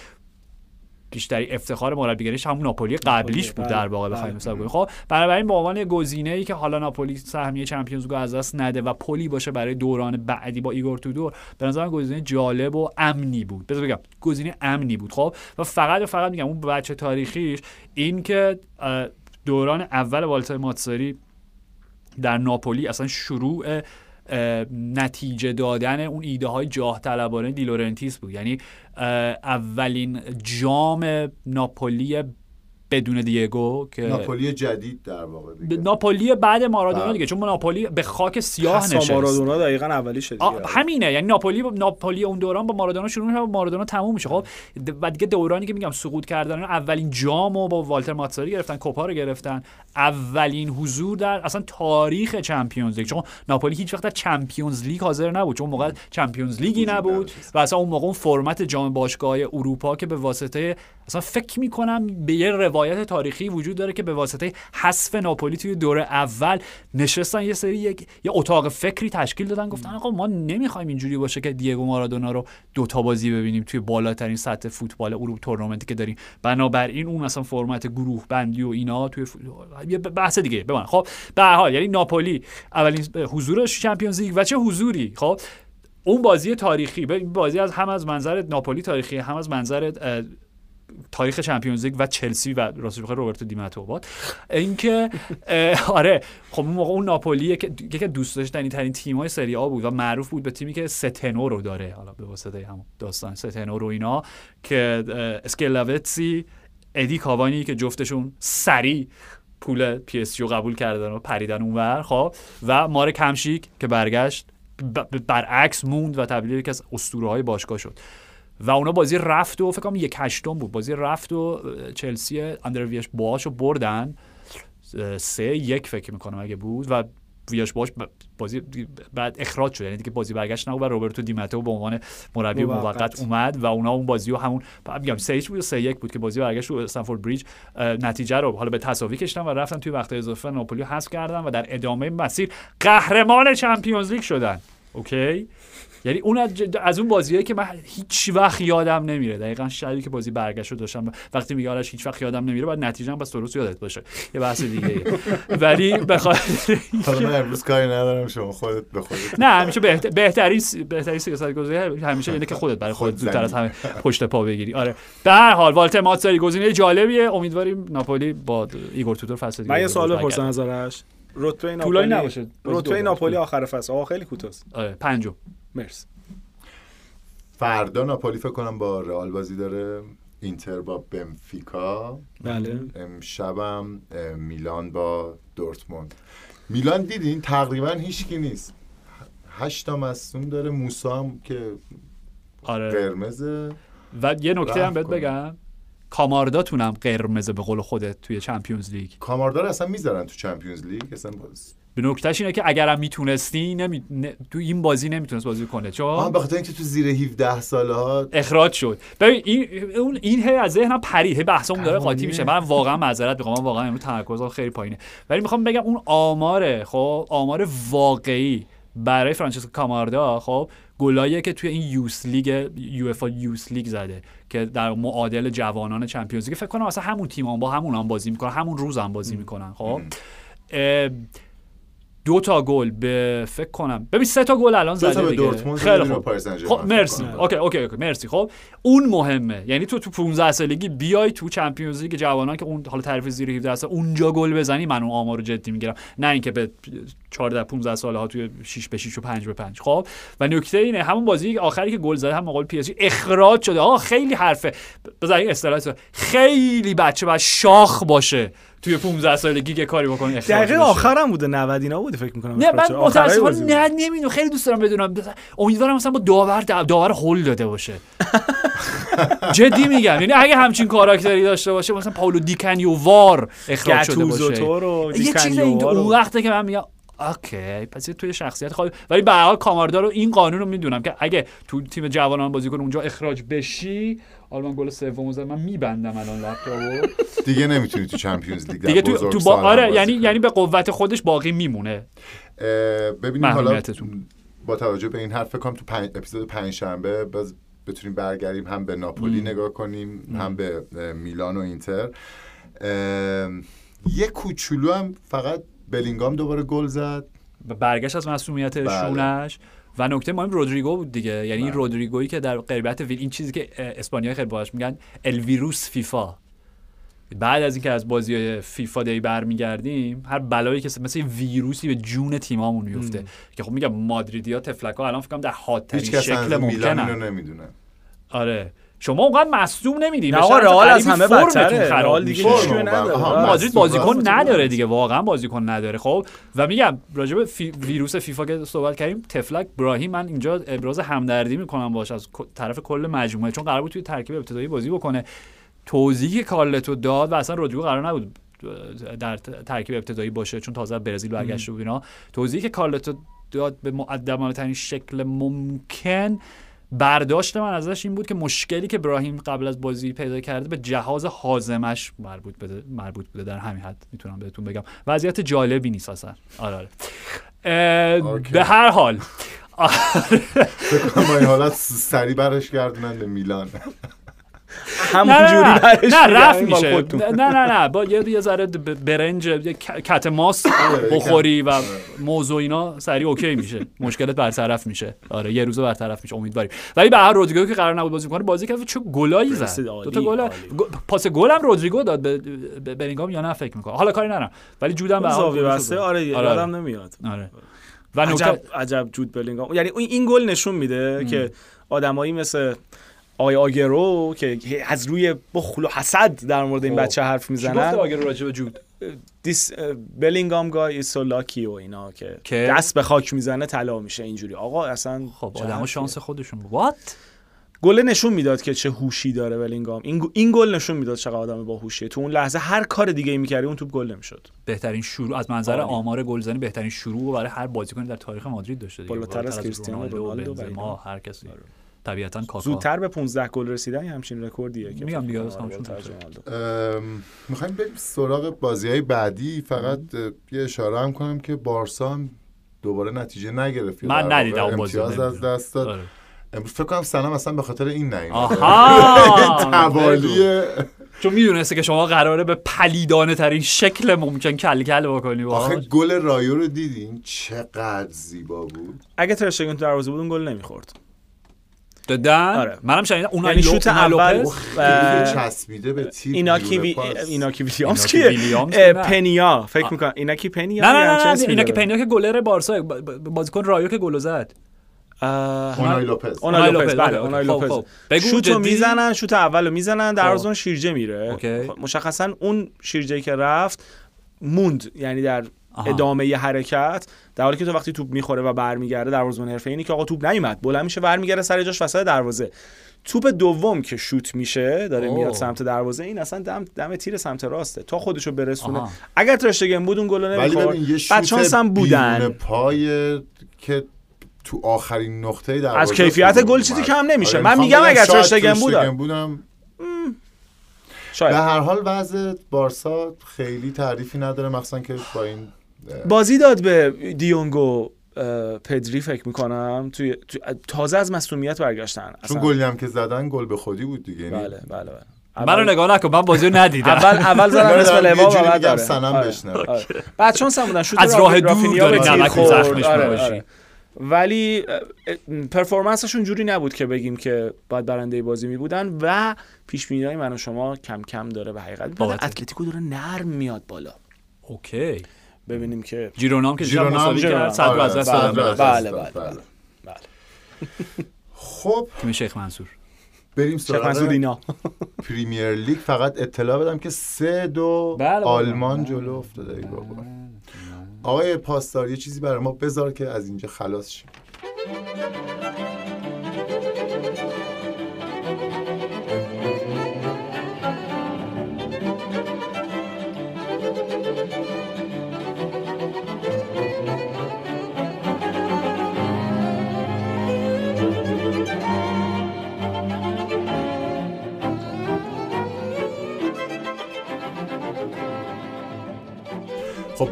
بیشتری افتخار مربیگریش همون ناپولی قبلیش بود در واقع بخوایم حساب کنیم خب بنابراین به عنوان گزینه ای که حالا ناپولی سهمیه چمپیونز لیگ از دست نده و پلی باشه برای دوران بعدی با ایگور تودور به نظر من گزینه جالب و امنی بود. بذار بگم گزینه امنی بود خب؟ و فقط و فقط میگم اون بچه تاریخیش این که دوران اول والتر ماتساری در ناپولی اصلا شروع نتیجه دادن اون ایده های جاه طلبانه دیلورنتیس بود. یعنی اولین جام ناپولی بدون دیگو که ناپولی جدید در واقع دیگه. ناپولی بعد مارادونا بله. دیگه چون ناپولی به خاک سیاه نشست مارادونا دقیقا اولی شد همینه یعنی ناپولی ناپولی اون دوران با مارادونا شروع میشه و مارادونا تموم میشه خب و دیگه دورانی که میگم سقوط کردن اولین جامو با والتر ماتساری گرفتن کوپا رو گرفتن اولین حضور در اصلا تاریخ چمپیونز لیگ چون ناپولی هیچ وقت در چمپیونز لیگ حاضر نبود چون موقع چمپیونز لیگی نبود. و اصلا اون موقع اون فرمت جام باشگاه اروپا که به واسطه اصلا فکر می‌کنم به یه روایت تاریخی وجود داره که به واسطه حذف ناپولی توی دوره اول نشستن یه سری یک یه اتاق فکری تشکیل دادن گفتن آقا ما نمی‌خوایم اینجوری باشه که دیگو مارادونا رو دو تا بازی ببینیم توی بالاترین سطح فوتبال اروپا تورنمنتی که داریم. بنابراین اون مثلا فرمت گروه بندی و اینا توی. یه بحث دیگه. ببین خب به هر حال یعنی ناپولی اولین حضورش چمپیونز لیگ و چه حضوری؟ خب اون بازی تاریخی بازی از هم از منظر ناپولی تاریخی هم از منظر تاریخ چمپیونز لیگ و چلسی و راستش بخوای روبرتو دیماتو باد. اینکه آره خب اون موقع اون یکی از دوست داشتنی ترین تیم‌های سری آ بود و معروف بود به تیمی که ستنو رو داره حالا به واسطه همون داستان ستنو رو اینا که اسکلاوتسی ادی کاوانی که جفتشون سری پول پی اس قبول کردن و پریدن اونور خب و مار کمشیک که برگشت برعکس موند و تبدیل یکی از اسطوره های باشگاه شد. و اونا بازی رفت و فکر کنم یک هشتم بود. بازی رفت و چلسی اندر ویش باهاشو بردن. اه، سه یک فکر می‌کنم اگه بود. و ویاش باش بازی بعد اخراج شد. یعنی دیگه بازی برگشت نبود و روبرتو دیماتو به عنوان مربی موقت. اومد و اونا اون بازی رو همون میگم سه هیچ بود سه یک بود که بازی برگشت رو استنفورد بریج. نتیجه رو حالا به تساوی کشتن و رفتن توی وقت اضافه ناپولی رو حذف کردن و در ادامه مسیر قهرمان چمپیونز لیگ شدن. اوکی؟ یعنی اون از, اون بازیه که من هیچ وقت یادم نمیره. دقیقا شبیه که بازی برگشت رو داشتم. وقتی میگه آرش هیچ وقت یادم نمیره بعد نتیجه هم بس درست یادت باشه. یه بحث دیگه ولی بخاطر حالا من امروز کاری ندارم شما خودت به خودت. نه همیشه بهت... بهترین بهترین سیاست گذاری همیشه اینه که خودت برای خودت خود زودتر از. همه پشت پا بگیری. آره. به هر حال والتر ماتساری گزینه جالبیه. امیدواریم ناپولی با ایگور تودور فصل دیگه من یه سوال. بپرسم از آرش. رتبه ناپولی نباشه. رتبه ناپولی. آخر فصل. آقا خیلی کوتاست. آره پنجم. مرسی. فردا ناپولی فکر کنم با رئال بازی داره. اینتر با بنفیکا. بله. امشبم میلان با دورتموند. میلان دیدین؟ تقریبا هیچکی نیست. هشتا مصوم داره. موسا هم که آره. قرمزه. و یه نکته هم بهت. بگم. کامارداتونم قرمزه به قول خودت توی چمپیونز لیگ. کاماردار اصلا می‌ذارن تو چمپیونز لیگ؟ اصلا باز به نکتهش اینه که اگرم می‌تونستی نمی... نه- تو این بازی نمی‌تونست بازی کنه چون به خاطر اینکه تو زیر 17 ساله ها اخراج شد. ببین این اون این هی از ذهنم هی بحثمون داره قاطی. میشه. من واقعا معذرت می‌خوام. من واقعا امروز تمرکزم خیلی پایینه. ولی می‌خوام بگم اون آماره خب؟ آمار واقعی برای فرانچسکو کاماردا خب؟ گلاییه که توی این youth league یوفا youth league زده که در معادل جوانان چمپیونز لیگ. فکر کنم اصلا همون تیم هم با همون هم بازی می‌کنن همون روز هم بازی می‌کنن خب؟ دو تا گل به فکر کنم. ببین سه تا گل الان زده دیگه. خیلی خوب. خب مرسی. okay okay okay. مرسی. خب اون مهمه. یعنی تو تو 15 سالگی بیای تو چمپیونز لیگ جوانان که اون حالا تعریف زیر 17 سال اونجا گل بزنی من اون آمار رو جدی می‌گیرم. نه اینکه به 14 15 ساله ها توی 6 به 6 و 5 به 5 خب و نکته اینه همون بازی آخری که گل زده هم مقابل پی اس جی اخراج شده. آقا خیلی حرفه. بذار این اصطلاح. خیلی بچه باید شاخ باشه. توی 15 سالگی که کاری اخراج دقیقه. آخرم بوده 90 اینا بوده فکر می‌کنم. نه من متاسفانه نه نمی‌دونم. خیلی دوست دارم بدونم. امیدوارم مثلا با داور داور هول داده باشه. جدی میگم. یعنی اگه همچین کاراکتری داشته باشه مثلا پاولو دی کانیو وار اخراج شده باشه. یه چیز این اون وقته که من میگم okay پس یه توی شخصیت خواهد ولی به هر حال کاماردا رو این قانون رو می‌دونم که اگه تو تیم جوانان بازی کنه اونجا اخراج بشی من گل سومو زدم من میبندم الان لپتاپو. دیگه نمی‌تونی تو چمپیونز لیگ دیگه تو تو با آره یعنی. یعنی به قوت خودش باقی میمونه. ببینیم حالا. با توجه به این حرف کنم تو پنج اپیزود پنج شنبه باز بتونیم برگردیم هم به ناپولی نگاه کنیم هم به میلان و اینتر. یه کوچولو هم فقط بلینگام دوباره گل زد. برگشت از مسئولیت بله. و نکته مهم رودریگو بود دیگه. یعنی این بله. رودریگویی که در غیبت ویل این چیزی که اه، اسپانیایی خیلی باهاش میگن الویروس فیفا. بعد از اینکه از بازی فیفا دی برمیگردیم هر بلایی که مثل ویروسی به جون تیمامون میفته که خب میگم مادریدیا تفلکا الان فکر کنم در حادترین شکل ممکنه نمی‌دونه. آره. شما اونقدر مصدوم نمیدی نه آقا رئال از همه بدتره خراب رئال. دیگه. مادرید بازیکن نداره. دیگه واقعا بازیکن نداره خب و میگم راجع به فی... ویروس فیفا که صحبت کردیم تفلک براهیم من اینجا ابراز همدردی می‌کنم باش از طرف کل مجموعه چون قرار بود توی ترکیب ابتدایی بازی بکنه توضیحی که کارلتو داد و اصلا رودریگو قرار نبود در ترکیب ابتدایی باشه چون تازه از برزیل برگشته بود اینا توضیحی که کارلتو داد به مؤدبانه ترین شکل ممکن برداشت من ازش این بود که مشکلی که ابراهیم قبل از بازی پیدا کرده به جهاز حازمش مربوط بوده مربوط بوده. در همین حد می‌تونم بهتون بگم. وضعیت جالبی نیست اصلا. آره آره. به هر حال. فکر کنم این حالت سری برش گردونن به میلان. همون نه رفت میشه. نه نه نه. با یه یه ذره برنج کت ماست بخوری و موضوع اینا سریع اوکی میشه. مشکلت برطرف میشه. آره یه روزه برطرف میشه. امیدواریم. ولی به هر رودریگو که قرار نبود بازی کنه بازی کرد و چه گلایی زد. دو تا گل پاس گل هم رودریگو داد به بلینگام یا نه فکر می‌کنم. حالا کاری ندارم. ولی جودم به آره زد. یادم نمیاد. آره. و عجب نکته عجب جود بلینگام یعنی این این گل نشون میده که آدمایی مثل آقای آگرو که از روی بخل و حسد در مورد این خب. بچه حرف می‌زنن اگه راجع به جود دیس بلینگام گای سو لاکی و اینا که که؟ دست به خاک می‌زنه طلا میشه اینجوری آقا اصلا خب چه حرفیه؟ شانس خودشون وات گل نشون می‌داد که چه هوشی داره بلینگام این این گل نشون می‌داد چقدر آدم باهوشیه تو اون لحظه هر کار دیگه ای می‌کردی اون توپ گل نمی‌شد بهترین شروع از منظر عالی. آمار گلزنی بهترین شروع رو برای هر بازیکنی در تاریخ مادرید داشته. بالاتر از کریستیانو رونالدو، و. هر کسی طبیعتا کاکا. زودتر به 15 گل رسیدن یه همچین رکوردیه که میگم دیگه،. می‌خوایم بریم سراغ بازی های بعدی. فقط یه اشاره هم کنم که بارسا هم دوباره نتیجه نگرفت. من ندیدم اون بازی از. دست داد. آره. امروز فکر کنم سلام اصلا به خاطر این آها! توالی چون می‌دونسته که شما قراره به پلیدانه ترین شکل ممکن کل کل بکنی. آخه. گل رایو رو دیدین؟ چقدر زیبا بود. اگه ترشتگن تو دروازه بود اون گل نمی‌خورد. دادن آره. منم شنیدم اونای یعنی شوت اول لوپز. و- چسبیده به تیر ایناکی بیرون وی... پاس. ایناکی ویلیامز کیه. پنیا فکر می‌کنم ایناکی پنیا نه نه نه, اینا داره. پنیا که گلر بارسا بازیکن رایو که گلو زد اونای لوپز اونای اونای لوپز بله اونای خب، لوپز خب. شوتو جدی؟ می‌زنن شوت اولو می‌زنن دروازه شیرجه میره okay. خب، مشخصا اون شیرجه که رفت موند یعنی در آها. ادامه ی حرکت در حالی که تو وقتی توپ می‌خوره و برمیگرده دروازه‌بان حرفه‌ای اینی که آقا توپ نیومد بلند میشه برمیگرده سر جاش وسط دروازه توپ دوم که شوت میشه داره اوه. میاد سمت دروازه این اصلا دم دم تیر سمت راسته تا خودشو برسونه آها. اگر ترشتگن بود اون گل نمی‌خورد هم بودن پای که تو آخرین نقطه دروازه از کیفیت گل. چیزی کم نمیشه. آره، من می‌خوام میگم اگر ترشتگن بودم. بودم به شاید هر حال وضع بارسا خیلی تعریفی نداره مخصوصا که با این بازی داد به دیونگو پدری فکر می‌کنم توی, تازه از مصونیت برگشتن چون اصلا. گلی هم که زدن گل به خودی بود دیگه یعنی بله بله بله منو نگاه نکن من بازی رو ندیدم اول اول زدن نه، اسم لوا و جوری بعد میگم داره. سنم بشنوه. بعد چون هم بودن شوت از راه دور تیر نمک. زخمش آره، می‌باشی. آره. ولی پرفورمنسشون جوری نبود که بگیم که باید برنده بازی می بودن و پیش بینی من و شما کم کم داره به حقیقت. اتلتیکو داره نرم میاد بالا اوکی ببینیم که جیرونا هم که هم مساوی. کرد صد از آره، دست از بله. دست بله بله بله. بله. خب تیم شیخ منصور. بریم شیخ منصور سراغ اینا. پریمیر لیگ. فقط اطلاع بدم که سه دو بله، بله. آلمان جلو افتاده. ای بابا. آقای پاسدار یه چیزی برای ما بذار که از اینجا خلاص شیم. خب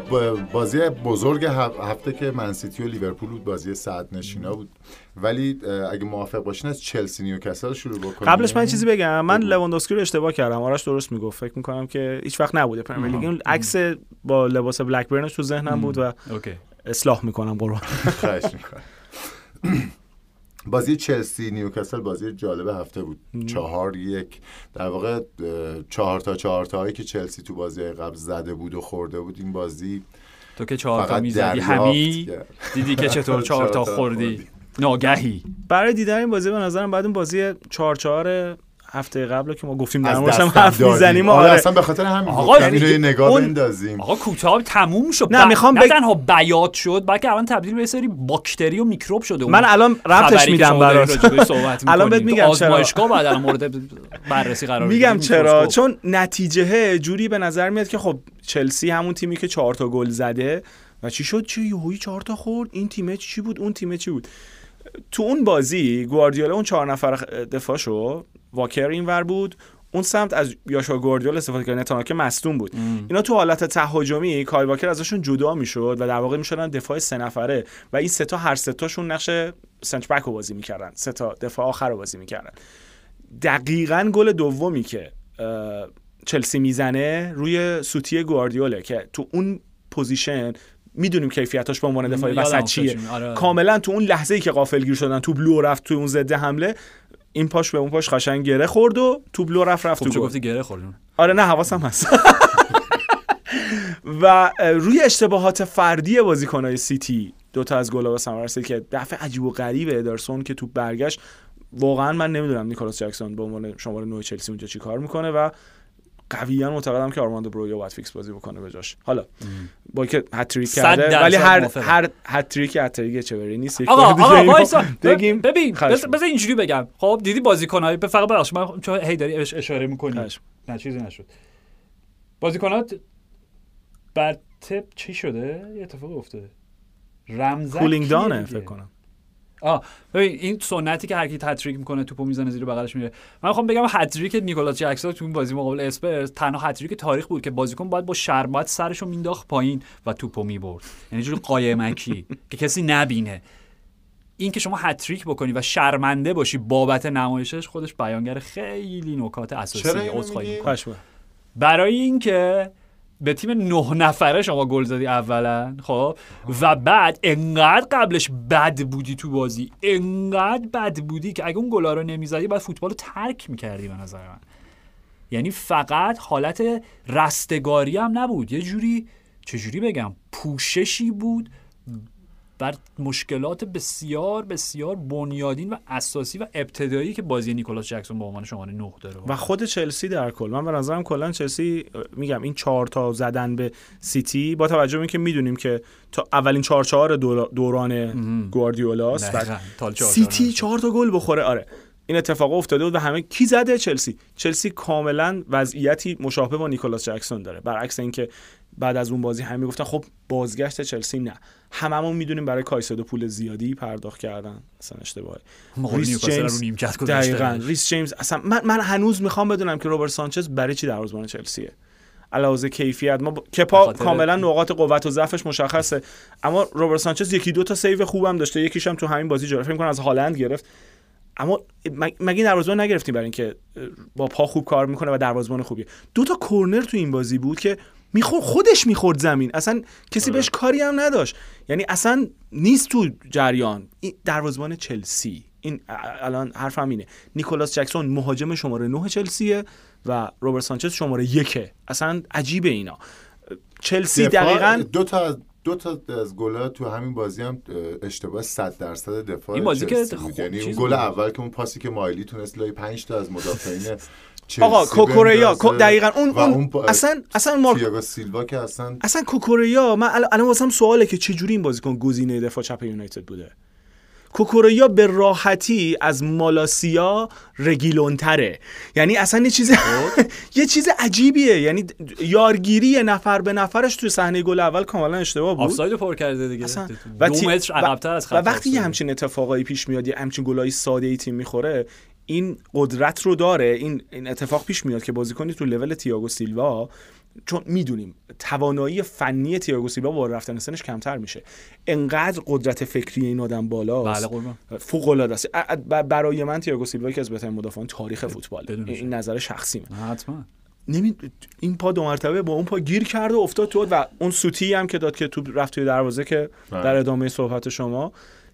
بازی بزرگ هف- هفته که من سیتی و لیورپول بود بازی صدرنشینا بود. ولی اگه موافق باشین از چلسی نیوکاسل شروع بکنیم. قبلش من چیزی بگم. من. لواندوسکی رو اشتباه کردم. آرش درست می‌گفت. فکر می‌کنم که هیچ وقت نبوده پرمیر لیگ عکس با لباس بلکبرنش تو ذهنم بود و اصلاح می‌کنم قربان. خواهش می‌کنم. بازی چلسی نیوکاسل بازی جالب هفته بود. چهار یک. در واقع چهار تا چهار تا هایی که چلسی تو بازی قبل زده بود و خورده بود این بازی تو که چهار تا می‌زدی همی. دیدی که چطور چهار تا خوردی؟ ناگهی. برای دیدن این بازی به نظرم بعد اون بازی 4 4 هفته قبل که ما گفتیم در از موردش هم دستم حرف. می‌زنیم آره آره. اصلا به خاطر همین آقا، یعنی اینو یه نگاه اون- بندازیم. آقا کوتاه تموم شد. نه، ب- می‌خوام نه بگ- تنها بیات شد بلکه الان تبدیل به سری باکتری و میکروب شده. اون من الان ربطش میدم برات الان بهت. میگم چرا. آزمایشگاه بعد الان مورد بررسی قرار میگم. چرا؟ میکروسکوپ. چون نتیجه جوری به نظر میاد که خب چلسی همون تیمی که چهار تا گل زده. و چی شد؟ چه یهویی چهار تا خورد. این تیمه چی بود؟ اون تیمه چی بود؟ تو اون بازی گواردیولا اون چهار نفر دفاعشو واکر اینور بود اون سمت از یاشا گواردیولا استفاده کرد نتانا که مصدوم بود. اینا تو حالت تهاجمی کای واکر ازشون جدا می‌شد و در واقع می‌شدن دفاع سه نفره و این سه تا هر سه تاشون نقش center back رو بازی می‌کردن. سه تا دفاع آخر رو بازی می‌کردن. دقیقا گل دومی که چلسی می‌زنه روی سوتی گواردیوله که تو اون پوزیشن می‌دونیم کیفیتاش به عنوان دفاع وسط چیه چی- آره، آره. کاملا تو اون لحظه ای که غافلگیر شدن تو بلو رفت تو اون ضد حمله این پاش به اون پاش قشنگ گره خورد و تو بلو رفت رفت خب تو گفتی گره خوردن آره نه حواسم هست. و روی اشتباهات فردی بازیکنهای سیتی دوتا از گلا ثمر رسید که دفع عجیب و غریب ادرسون که تو برگشت واقعا من نمی‌دونم نیکولاس جکسون به عنوان شماره 9 چلسی اونجا چی کار می‌کنه و قویا معتقدم که آرماندو برویا باید فیکس بازی بکنه به جاش. حالا با که هتریک کرده ولی هر موافقم. هر هتریک هتریک چجوری نیست آقا آقا بگیم. ببین بذار اینجوری بگم. خب دیدی بازیکن‌های به فقط ببخشید من چون هی داری اش- اشاره می‌کنی. نه چیزی نشد. بازیکنات بر تپ چی شده؟ یه اتفاق افتاده. رمزک کولینگ دانه؟ فکر کنم. آه ببین این سنتی که هر کی هتریک می‌کنه توپو می‌زنه زیر بغلش میره. من می‌خوام بگم هتریک نیکولاس جکسون تو این بازی مقابل اسپرز تنها هتریک تاریخ بود که بازیکن باید با شربت سرشو مینداخت پایین و توپو می‌برد. یعنی جوری قایمکی که کسی نبینه. این که شما هتریک بکنی و شرمنده باشی بابت نمایشش خودش بیانگر خیلی نکات اساسی عذرخواهی. برای اینکه به تیم نه نفره شما گل زدی اولا خب؟ و بعد انقدر قبلش بد بودی تو بازی انقدر بد بودی که اگه اون گلا رو نمی‌زدی بعد فوتبال رو ترک می‌کردی به نظر من. یعنی فقط حالت رستگاری هم نبود. یه جوری چجوری بگم پوششی بود بر مشکلات بسیار بسیار بنیادین و اساسی و ابتدایی که بازی نیکولاس جکسون به عنوان شماره 9 داره. و خود چلسی در کل. من به نظرم کلا چلسی میگم این چهار تا زدن به سیتی با توجه به اینکه می‌دونیم که تا اولین چهار چهار دور- دوران چهار سیتی چهار چهار تا گل بخوره. آره. این اتفاق افتاده بود و همه کی زده؟ چلسی. چلسی کاملا وضعیتی مشابه با نیکولاس جکسون داره. برعکس اینکه بعد از اون بازی همه گفتن خب بازگشت چلسی نه. هممون می‌دونیم برای کایسدو پول زیادی پرداخت کردن. اصلا اشتباهه. ریس جیمز. دقیقاً. ریس جیمز اصلا من, من هنوز می‌خوام بدونم که روبرت سانچز برای چی دروازه‌بان چلسیه. علاوه کیفیت. ما ب... کپا کاملا نقاط قوت و ضعفش مشخصه. اما روبرت سانچز یکی دو تا save خوبم داشته. یکیش هم تو همین بازی فکر کنم از هالند گرفت. اما مگ- مگه دروازه‌بان نگرفتیم برای اینکه با پا خوب کار می‌کنه و دروازه‌بان خوبیه. دو تا کورنر تو این بازی بود که می‌خورد خودش می‌خورد زمین. اصلا کسی بهش کاری هم نداشت. یعنی اصلا نیست تو جریان. این دروازه‌بان چلسی. این الان حرفم اینه. نیکولاس جکسون مهاجم شماره 9 چلسیه و روبرت سانچز شماره یکه. اصلا عجیبه اینا. چلسی دقیقا دو تا از دو تا از گل‌ها تو همین بازی هم اه، اشتباه 100 درصد دفاع این بازی که خب. یعنی گل. اول که اون پاسی که مایلی تونست لای 5 تا از مدافعین آقا کوکوریا دقیقا اون, اون پا- اصلا اصلا مارک تییاگو سیلوا که اصلا اصلا کوکوریا من الان واسم سواله که چه جوری این بازیکن گزینه دفاع چپ یونایتد بوده؟ کوکوریا به راحتی از مالاسیا رگیلونتره. یعنی اصلا یه چیز یه چیز عجیبیه. یعنی یارگیری نفر به نفرش تو صحنه گل اول کاملا اشتباه بود. آفساید پر کرده دیگه. اصلا دو متر عقب‌تر از و خط وقتی. همچین اتفاقایی پیش میاد یه همچین گلای ساده ای تیم می‌خوره این قدرت رو داره این این اتفاق پیش میاد که بازیکنی تو لول تییاگو سیلوا چون می‌دونیم توانایی فنی تییاگو سیلوا با رفتن سنش کمتر میشه. انقدر قدرت فکری این آدم بالاست. بله فوق العاده است. برای من تییاگو سیلوا یکی از بهترین مدافعان تاریخ فوتبال. این نظر شخصی من حتما. نمی... این پا دو مرتبه با اون پا گیر کرد و افتاد تو و اون سوتی هم که داد که توپ رفت توی دروازه که بله. در ادامه صحبت شما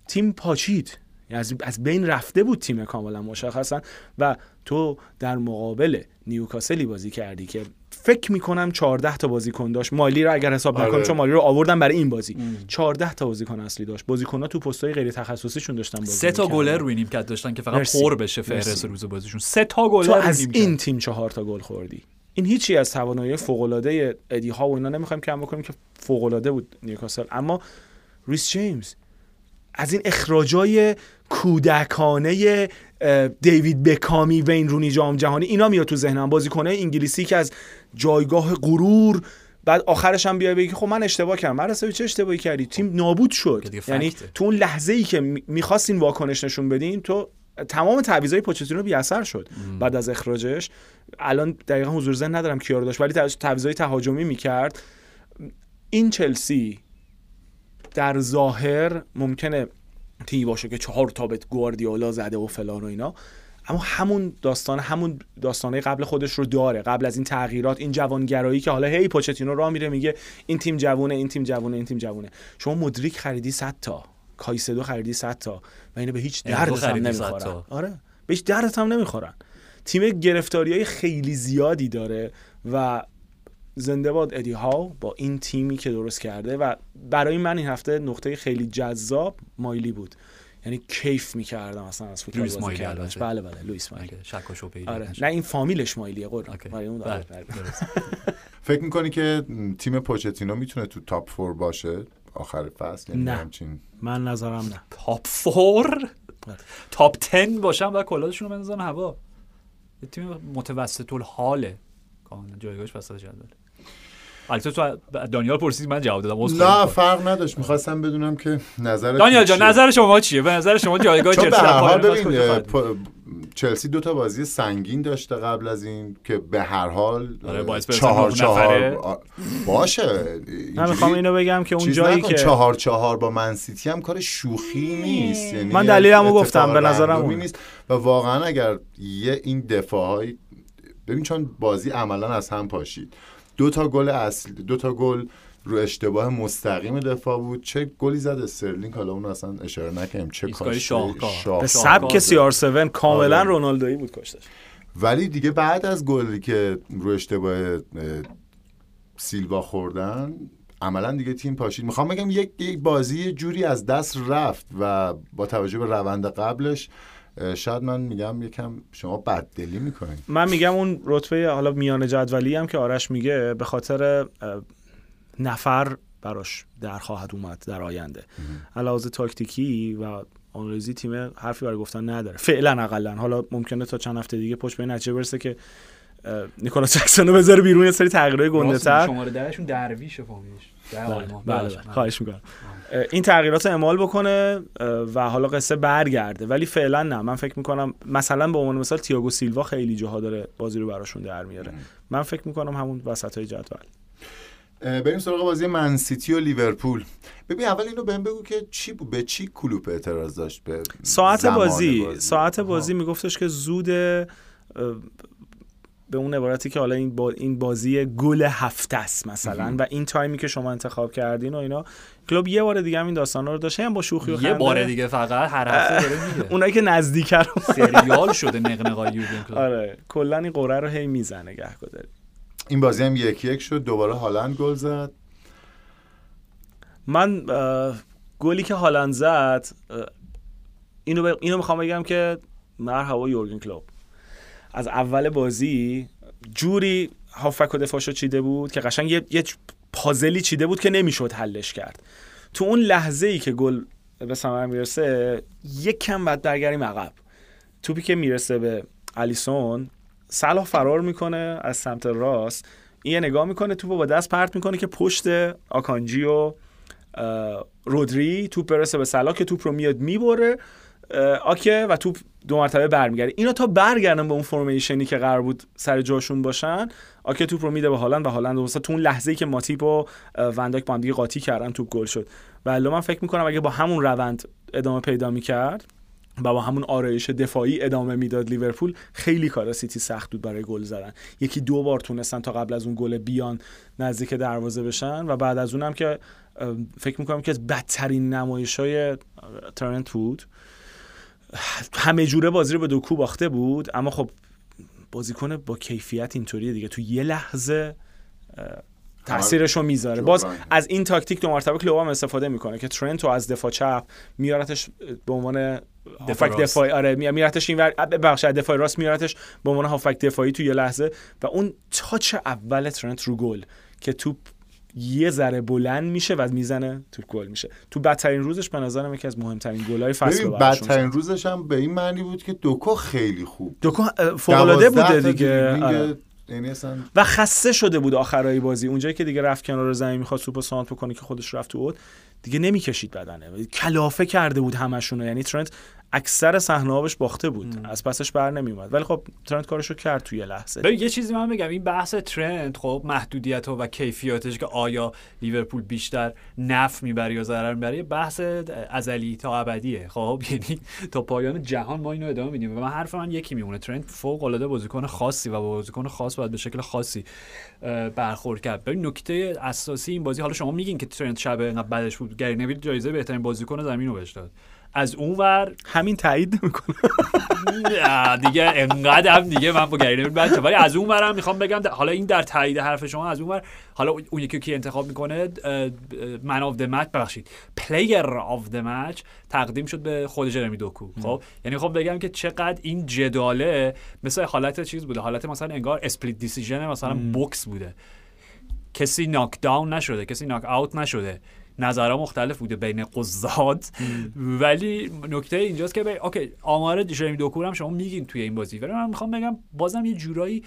تیم پاچید. از, از بین رفته بود تیم کاملا مشخصا و تو در مقابل نیوکاسلی بازی کردی که فکر می‌کنم 14 تا بازیکن داشت مایلی رو اگر حساب نکنم آره. چون مایلی رو آوردن برای این بازی 14 تا بازیکن اصلی داشت بازیکن‌ها تو پست‌های غیر تخصصیشون داشتن بازی سه تا. گلر روی نیمکت داشتن که فقط. پر بشه فهرست. روز بازیشون سه تا گلر تو روی از نیمکت. این تیم چهار تا گل خوردی این هیچی از توانایی فوق العاده ادی هاو و اینا نمی‌خوایم کم بکنیم که فوق العاده بود نیوکاسل اما ریس جیمز از این اخراجای کودکانه دیوید بکامی و این رونی جام جهانی اینا میاد تو ذهنم. بازیکنه انگلیسی که از جایگاه غرور بعد آخرش هم بیای بگی خب من اشتباه کردم. من چه اشتباهی کردی؟ تیم نابود شد. یعنی. تو اون لحظه ای که می- می‌خواستین واکنش نشون بدین تو تمام تعویضای پوچتینو بی اثر شد. بعد از اخراجش. الان دقیقا حضور ذهن ندارم کیا رو داشت ولی تعویضای تهاجمی می‌کرد. این چلسی در ظاهر ممکنه تیمی باشه که چهار تا به گواردیولا زده و فلان و اینا. اما همون داستان همون داستانه قبل خودش رو داره. قبل از این تغییرات این جوانگرایی که حالا هی پوچتینو راه میره میگه این تیم جوونه این تیم جوونه این تیم جوونه. شما مدریک خریدی 100 تا کایسدو خریدی 100 تا و اینا به هیچ دردت هم خریدی 100 نمی‌خورن. آره. به هیچ دردت هم نمی‌خورن. تیم گرفتاری های خیلی زیادی داره و زنده باد ادی هاو با این تیمی که درست کرده و برای من این هفته نقطه خیلی جذاب مایلی بود یعنی کیف می‌کردم اصلا از فوتبال لوئیس بازی مایلی کردنش. بله بله لوئیس مایلی اگه شک و شبهه‌ای آره. نه این فامیلش مایلیه قربان. آره، اون بله، آره، بله. درست. فکر می‌کنی که تیم پوچتینو می‌تونه تو top four باشه آخر فصل یعنی نه. همچین من نظرم نه تاپ فور. top 10 باشن و کلاهشون رو بندازن هوا یه تیم متوسط الحاله کاملا جایگاهش وسط جدول البته تو دانیال پرسید من جواب دادم. نه. فرق نداشت. می‌خواستم بدونم که نظر دانیال جان نظر شما چیه؟ به نظر شما جایگاه چلسی چلسی دو تا بازی سنگین داشته قبل از این که به هر حال آره، چهار چهار باشه. من می‌خوام اینو بگم که اون جایی که چهار چهار با منسیتی هم کار شوخی نیست. یعنی من دلیلمو گفتم، به نظرم اونه. نیست. و واقعا اگر یه این دفاعهای ببین چون بازی عملا از هم پاشید. دو تا گل اصلی دو تا گل رو اشتباه مستقیم دفاع بود. چه گلی زد استرلینگ؟ حالا اون اصلا اشاره نکنیم. چه کاشته شاهکار. شاه- به سبک زد. سی آر 7 کاملا آره. رونالدویی بود کشتش. ولی دیگه بعد از گلی که رو اشتباه اه، سیلوا خوردن عملا دیگه تیم پاشید. می‌خوام بگم یک یک بازی جوری از دست رفت و با توجه به روند قبلش شاید من میگم یکم شما بددلی می‌کنید من میگم اون رتبه حالا میان جدولی هم که آرش میگه به خاطر نفر براش در خواهد اومد در آینده. علاوه تاکتیکی و آنالیزی تیم حرفی برای گفتن نداره. فعلا اقلا حالا ممکنه تا چند هفته دیگه پشت به این نتیجه برسه که نیکولاس جکسون رو بذاره بیرون یه سری تغییرات گنده تر شماره دهشون درویش فامیلش. ده بله. بله بله،. خواهش می‌کنم. این تغییرات رو اعمال بکنه و حالا قصه برگرده ولی فعلا نه. من فکر می‌کنم مثلا به عنوان مثال تییاگو سیلوا خیلی جاها داره بازی رو براشون در میاره. من فکر می‌کنم همون وسط های جدول بریم سراغ بازی منسیتی و لیورپول. ببین اول اینو بهم بگو که چی بود به چی کلوپ اعتراض داشت؟ به ساعت زمان بازی, ساعت. بازی میگفتش که زود به اون عبارتی که حالا این با این بازی گل هفته است مثلا و این تایمی که شما انتخاب کردین و اینا کلوب یه بار دیگه هم این داستانا رو داشته هم با شوخی و یه خنده. بار دیگه فقط هر هفته داره میگه. اونایی که نزدیکه رو سریال شده نقنقای کلوپ آره کلا این قره رو هی می‌زنه گهگداری. این بازی هم یک یک شد دوباره هالند گل زد. من گلی که هالند زد اینو ب... اینو می‌خوام بگم که مرحبا یورگن کلوب. از اول بازی جوری هافک و دفاعشو چیده بود که قشنگ یه, یه پازلی چیده بود که نمی‌شد حلش کرد. تو اون لحظه ای که گل به ثمر می‌رسه یک کم بعد برگردیم عقب. توپی که می‌رسه به الیسون صلاح فرار می‌کنه از سمت راست. یه نگاه می‌کنه توپو با دست پرت می‌کنه که پشت آکانجی و رودری توپ برسه به صلاح که توپ رو میاد می‌بره. آکه و توپ دو مرتبه برمیگرده. اینا تا برگردن به اون فرمیشنی که قرار بود سر جاشون باشن آکه توپ رو میده به هالند و هالند واسه تو اون لحظه ای که ماتیپ و ونداک با هم دیگه قاطی کردن توپ گل شد. و الا من فکر می‌کنم اگه با همون روند ادامه پیدا می‌کرد و با همون آرایش دفاعی ادامه می‌داد لیورپول خیلی کار سیتی سخت بود برای گل زدن. یکی دو بار تونستن تا قبل از اون گل بیان نزدیک دروازه بشن و بعد از اونم که فکر می‌کنم که از بدترین نمایش های ترنت بود. همه جوره بازی رو به دوکو باخته بود اما خب بازیکن با کیفیت اینطوریه دیگه تو یه لحظه تاثیرش رو می‌ذاره باز. از این تاکتیک دو مرتبه کلوب هم استفاده می‌کنه که ترنت رو از دفاع چپ میارتش به عنوان هافک راست. دفاعی آره می- میارتش این ور بخش دفاعی راست میارتش به عنوان هافک دفاعی تو یه لحظه و اون تاچ اول ترنت رو گل که توپ یه ذره بلند میشه و می‌زنه توپ گل میشه تو بدترین روزش به نظرم یکی از مهمترین گل‌های فصل براشون بدترین. روزش هم به این معنی بود که دوکو خیلی خوب دوکو فوق العاده بوده دیگه آره. یعنی و خسته شده بود آخرای بازی اونجایی که دیگه رفت کنار زمین می‌خواد سوپر سانت بکنه که خودش رفت تو اوت دیگه نمی‌کشید بدنه کلافه کرده بود همشون. یعنی ترنت اکثر صحنه باخته بود از پسش بر نمیومد ولی خب ترنت کارشو کرد توی لحظه. ببین یه چیزی من بگم این بحث ترند خب محدودیت و کیفیاتش که آیا لیورپول بیشتر نف می‌بره یا ضرر می‌بره بحث ازلی تا ابدیه. خب یعنی تا پایان جهان ما اینو ادامه میدیم. و من حرف من یکی میمونه ترند فوق العاده بازیکن خاصی و با بازیکن خاص باید به شکل خاصی برخورد کرد. ببین نکته اساسی این بازی حالا شما میگین که ترند شب اینقدر بدش بود. گری نویل جایزه بهترین بازیکن زمین رو بهش داد. از اون ور همین تایید نمی‌کنه. نه دیگه انقدر هم دیگه من با گری نمیل بچه ولی از اون برم می‌خوام بگم حالا این در تایید حرف شما از اون ور حالا اون یکی که انتخاب می‌کنه؟ man of the match ببخشید. player of the match تقدیم شد به خود جرمی دوکو. خب یعنی خب بگم که چقدر این جداله مثل حالت چیز بوده. حالت مثلا انگار split decision مثلا بوکس بوده. کسی knock down نشده کسی knock out نشده. نظرها مختلف بوده بین قضات. ولی نکته اینجاست که بی... okay آمار جرمی دوکو رو هم شما میگین توی این بازی ولی من می‌خوام بگم بازم یه جورایی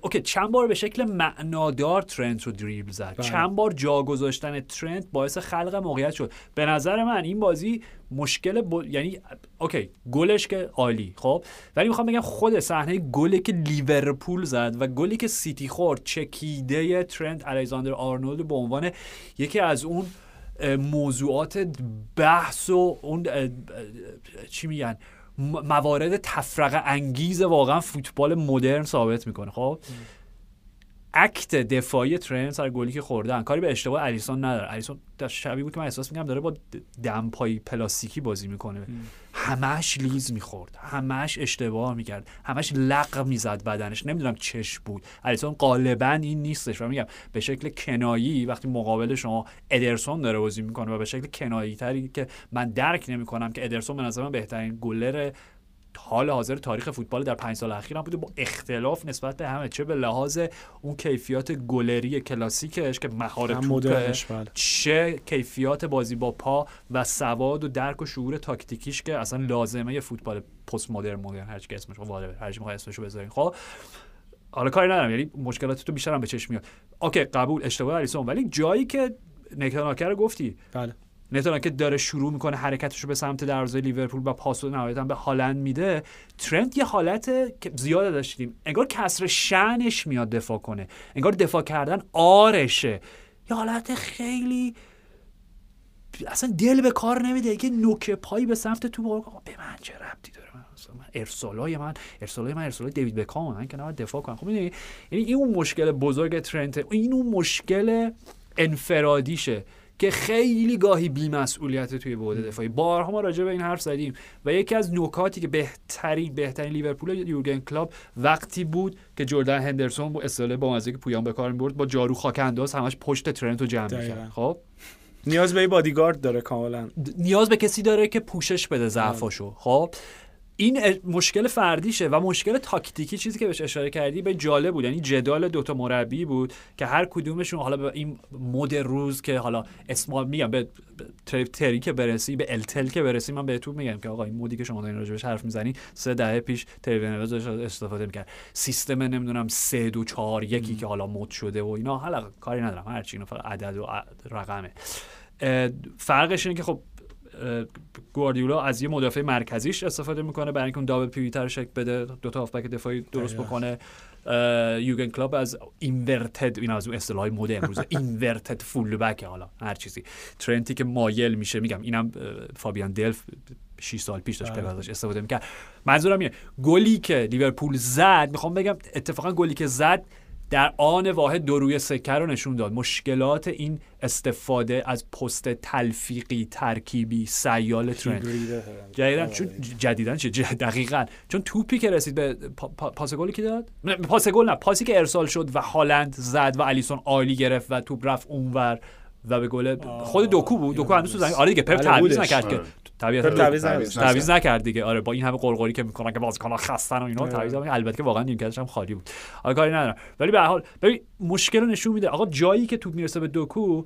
okay چند بار به شکل معنادار ترنت رو دریبل زد. بله. چند بار جا گذاشتن ترنت باعث خلق موقعیت شد. به نظر من این بازی مشکل ب... یعنی okay گلش که عالی خب؟ ولی می‌خوام بگم خود صحنه گلی که لیورپول زد و گلی که سیتی خورد چکیده ترنت الکساندر آرنولد به عنوان یکی از اون موضوعات بحث و اون چی میگن؟ موارد تفرقه انگیز واقعا فوتبال مدرن ثابت می‌کنه خب؟ اکت دفاعی ترند سر گلی که خوردن. کاری به اشتباه الیسون نداره. الیسون در شبیه بود که من احساس می‌کنم داره با د- دمپایی پلاستیکی بازی می‌کنه. همش لیز می‌خورد. همش اشتباه می‌کرد. همش لق می‌زد بدنش. نمی‌دونم چش بود. الیسون غالبا این نیستش. و میگم به شکل کنایی وقتی مقابل شما ادرسون داره بازی می‌کنه و به شکل کنایی تری که من درک نمی‌کنم که ادرسون به نظر من بهترین گلر حال حاضر تاریخ فوتبال در پنج سال اخیر هم بوده با اختلاف نسبت به همه. چه به لحاظ اون کیفیات گلری کلاسیکش که مهارت هم توپه بله. چه کیفیات بازی با پا و سواد و درک و شعور تاکتیکیش که اصلا لازمه فوتبال پست مدرن مدرن هر چی که اسمش هر چی اسمشو بذارین. خب حالا کاری ندارم یعنی مشکلات تو بیشتر هم به چشم میاد. اوکی قبول اشتباه الیسون ولی جایی که نکتاناکر رو گفتی بله. نتاناکر داره شروع می‌کنه حرکتش رو به سمت دروازه لیورپول و پاس رو نهایتا به هالند میده ترنت یه حالت که زیاد داشتیم انگار کسر شنش میاد دفاع کنه. انگار دفاع کردن آرشه. یه حالت خیلی اصلا دل به کار نمیده که نوک پایی به سمت تو به من چه ربطی داره؟ من اصلا من ارسالای من ارسالای من ارسالای دیوید بکام من که نباید دفاع کنم خب یعنی این اون مشکل بزرگ ترنت این اون مشکل انفرادیشه. که خیلی گاهی بیمسئولیت توی بعد دفاعی. بارها ما راجع به این حرف زدیم و یکی از نکاتی که بهترین بهترین لیورپول یورگن کلاب وقتی بود که جردن هندرسون با اصطلاح با که پویان به کار می‌برد با جارو خاک انداز همش پشت ترنت رو جمع. می‌کرد. خب؟ نیاز به یه بادیگارد داره کاملا. نیاز به کسی داره که پوشش بده ضعفاشو. خب؟ این مشکل فردیشه و مشکل تاکتیکی چیزی که بهش اشاره کردی به جالب بود. یعنی جدال دوتا مربی بود که هر کدومشون حالا به این مد روز که حالا اسم میگم به تری, که برسی به التل که برسی من بهتون میگم که آقا این مودی که شما دارین راجبش حرف می‌زنی سه دهه پیش تری استفاده می‌کرد. سیستم نمی‌دونم سه دو چهار یکی که حالا مد شده و اینا حالا کاری ندارم. هرچی اینا فقط عدد و رقمه. فرقش اینه که خب گواردیولا از یه مدافع مرکزیش استفاده می‌کنه برای اینکه اون double pivot رو شکل بده دو تا هافبک دفاعی درست. بکنه یورگن کلوپ از inverted این از اون اصطلاح مد امروز inverted full back حالا هر چیزی ترنتی که مایل میشه میگم اینم فابیان دلف 6 سال پیش داشت بله. ازش استفاده می‌کرد منظورم اینه گلی که لیورپول زد می‌خوام بگم اتفاقا گلی که زد در آن واحد دو روی سکه رو نشون داد. مشکلات این استفاده از پست تلفیقی ترکیبی سیال ترنت جدیدن چون جدیدن چه؟ دقیقا. چون توپی که رسید به پا- پا- پاس گلی که داد؟ نه، پاس گل نه. پاسی که ارسال شد و هالند زد و الیسون عالی گرفت و توپ رفت اونور و به گل خود دوکو بود. دوکو هنوز تو زمین آره دیگه پپ بله، تعویض. نکرد که آره. تعویض تعویض نکرد. تعویض نکرد. دیگه. آره با این همه قرقری که می‌کنن که بازیکن‌ها خستن و اینا آره. تعویض البته که واقعا نیمکتش هم خالی بود. آره کاری ندارم. ولی به هر حال ببین مشکل رو نشون میده. آقا جایی که توپ می‌رسه به دوکو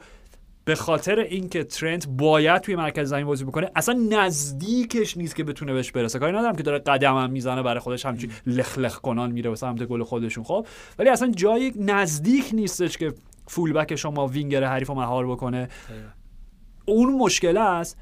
به خاطر اینکه ترنت باید توی مرکز زمین بازی بکنه اصلا نزدیکش نیست که بتونه بهش برسه. کاری ندارم که داره قدم هم می‌زنه برای خودش همچین لخ لخ کنان میره به سمت گل خودشون. خب ولی اصلا جایی نزدیک نیستش که full back شما وینگر حریف رو مهار بکنه. اون مشکل است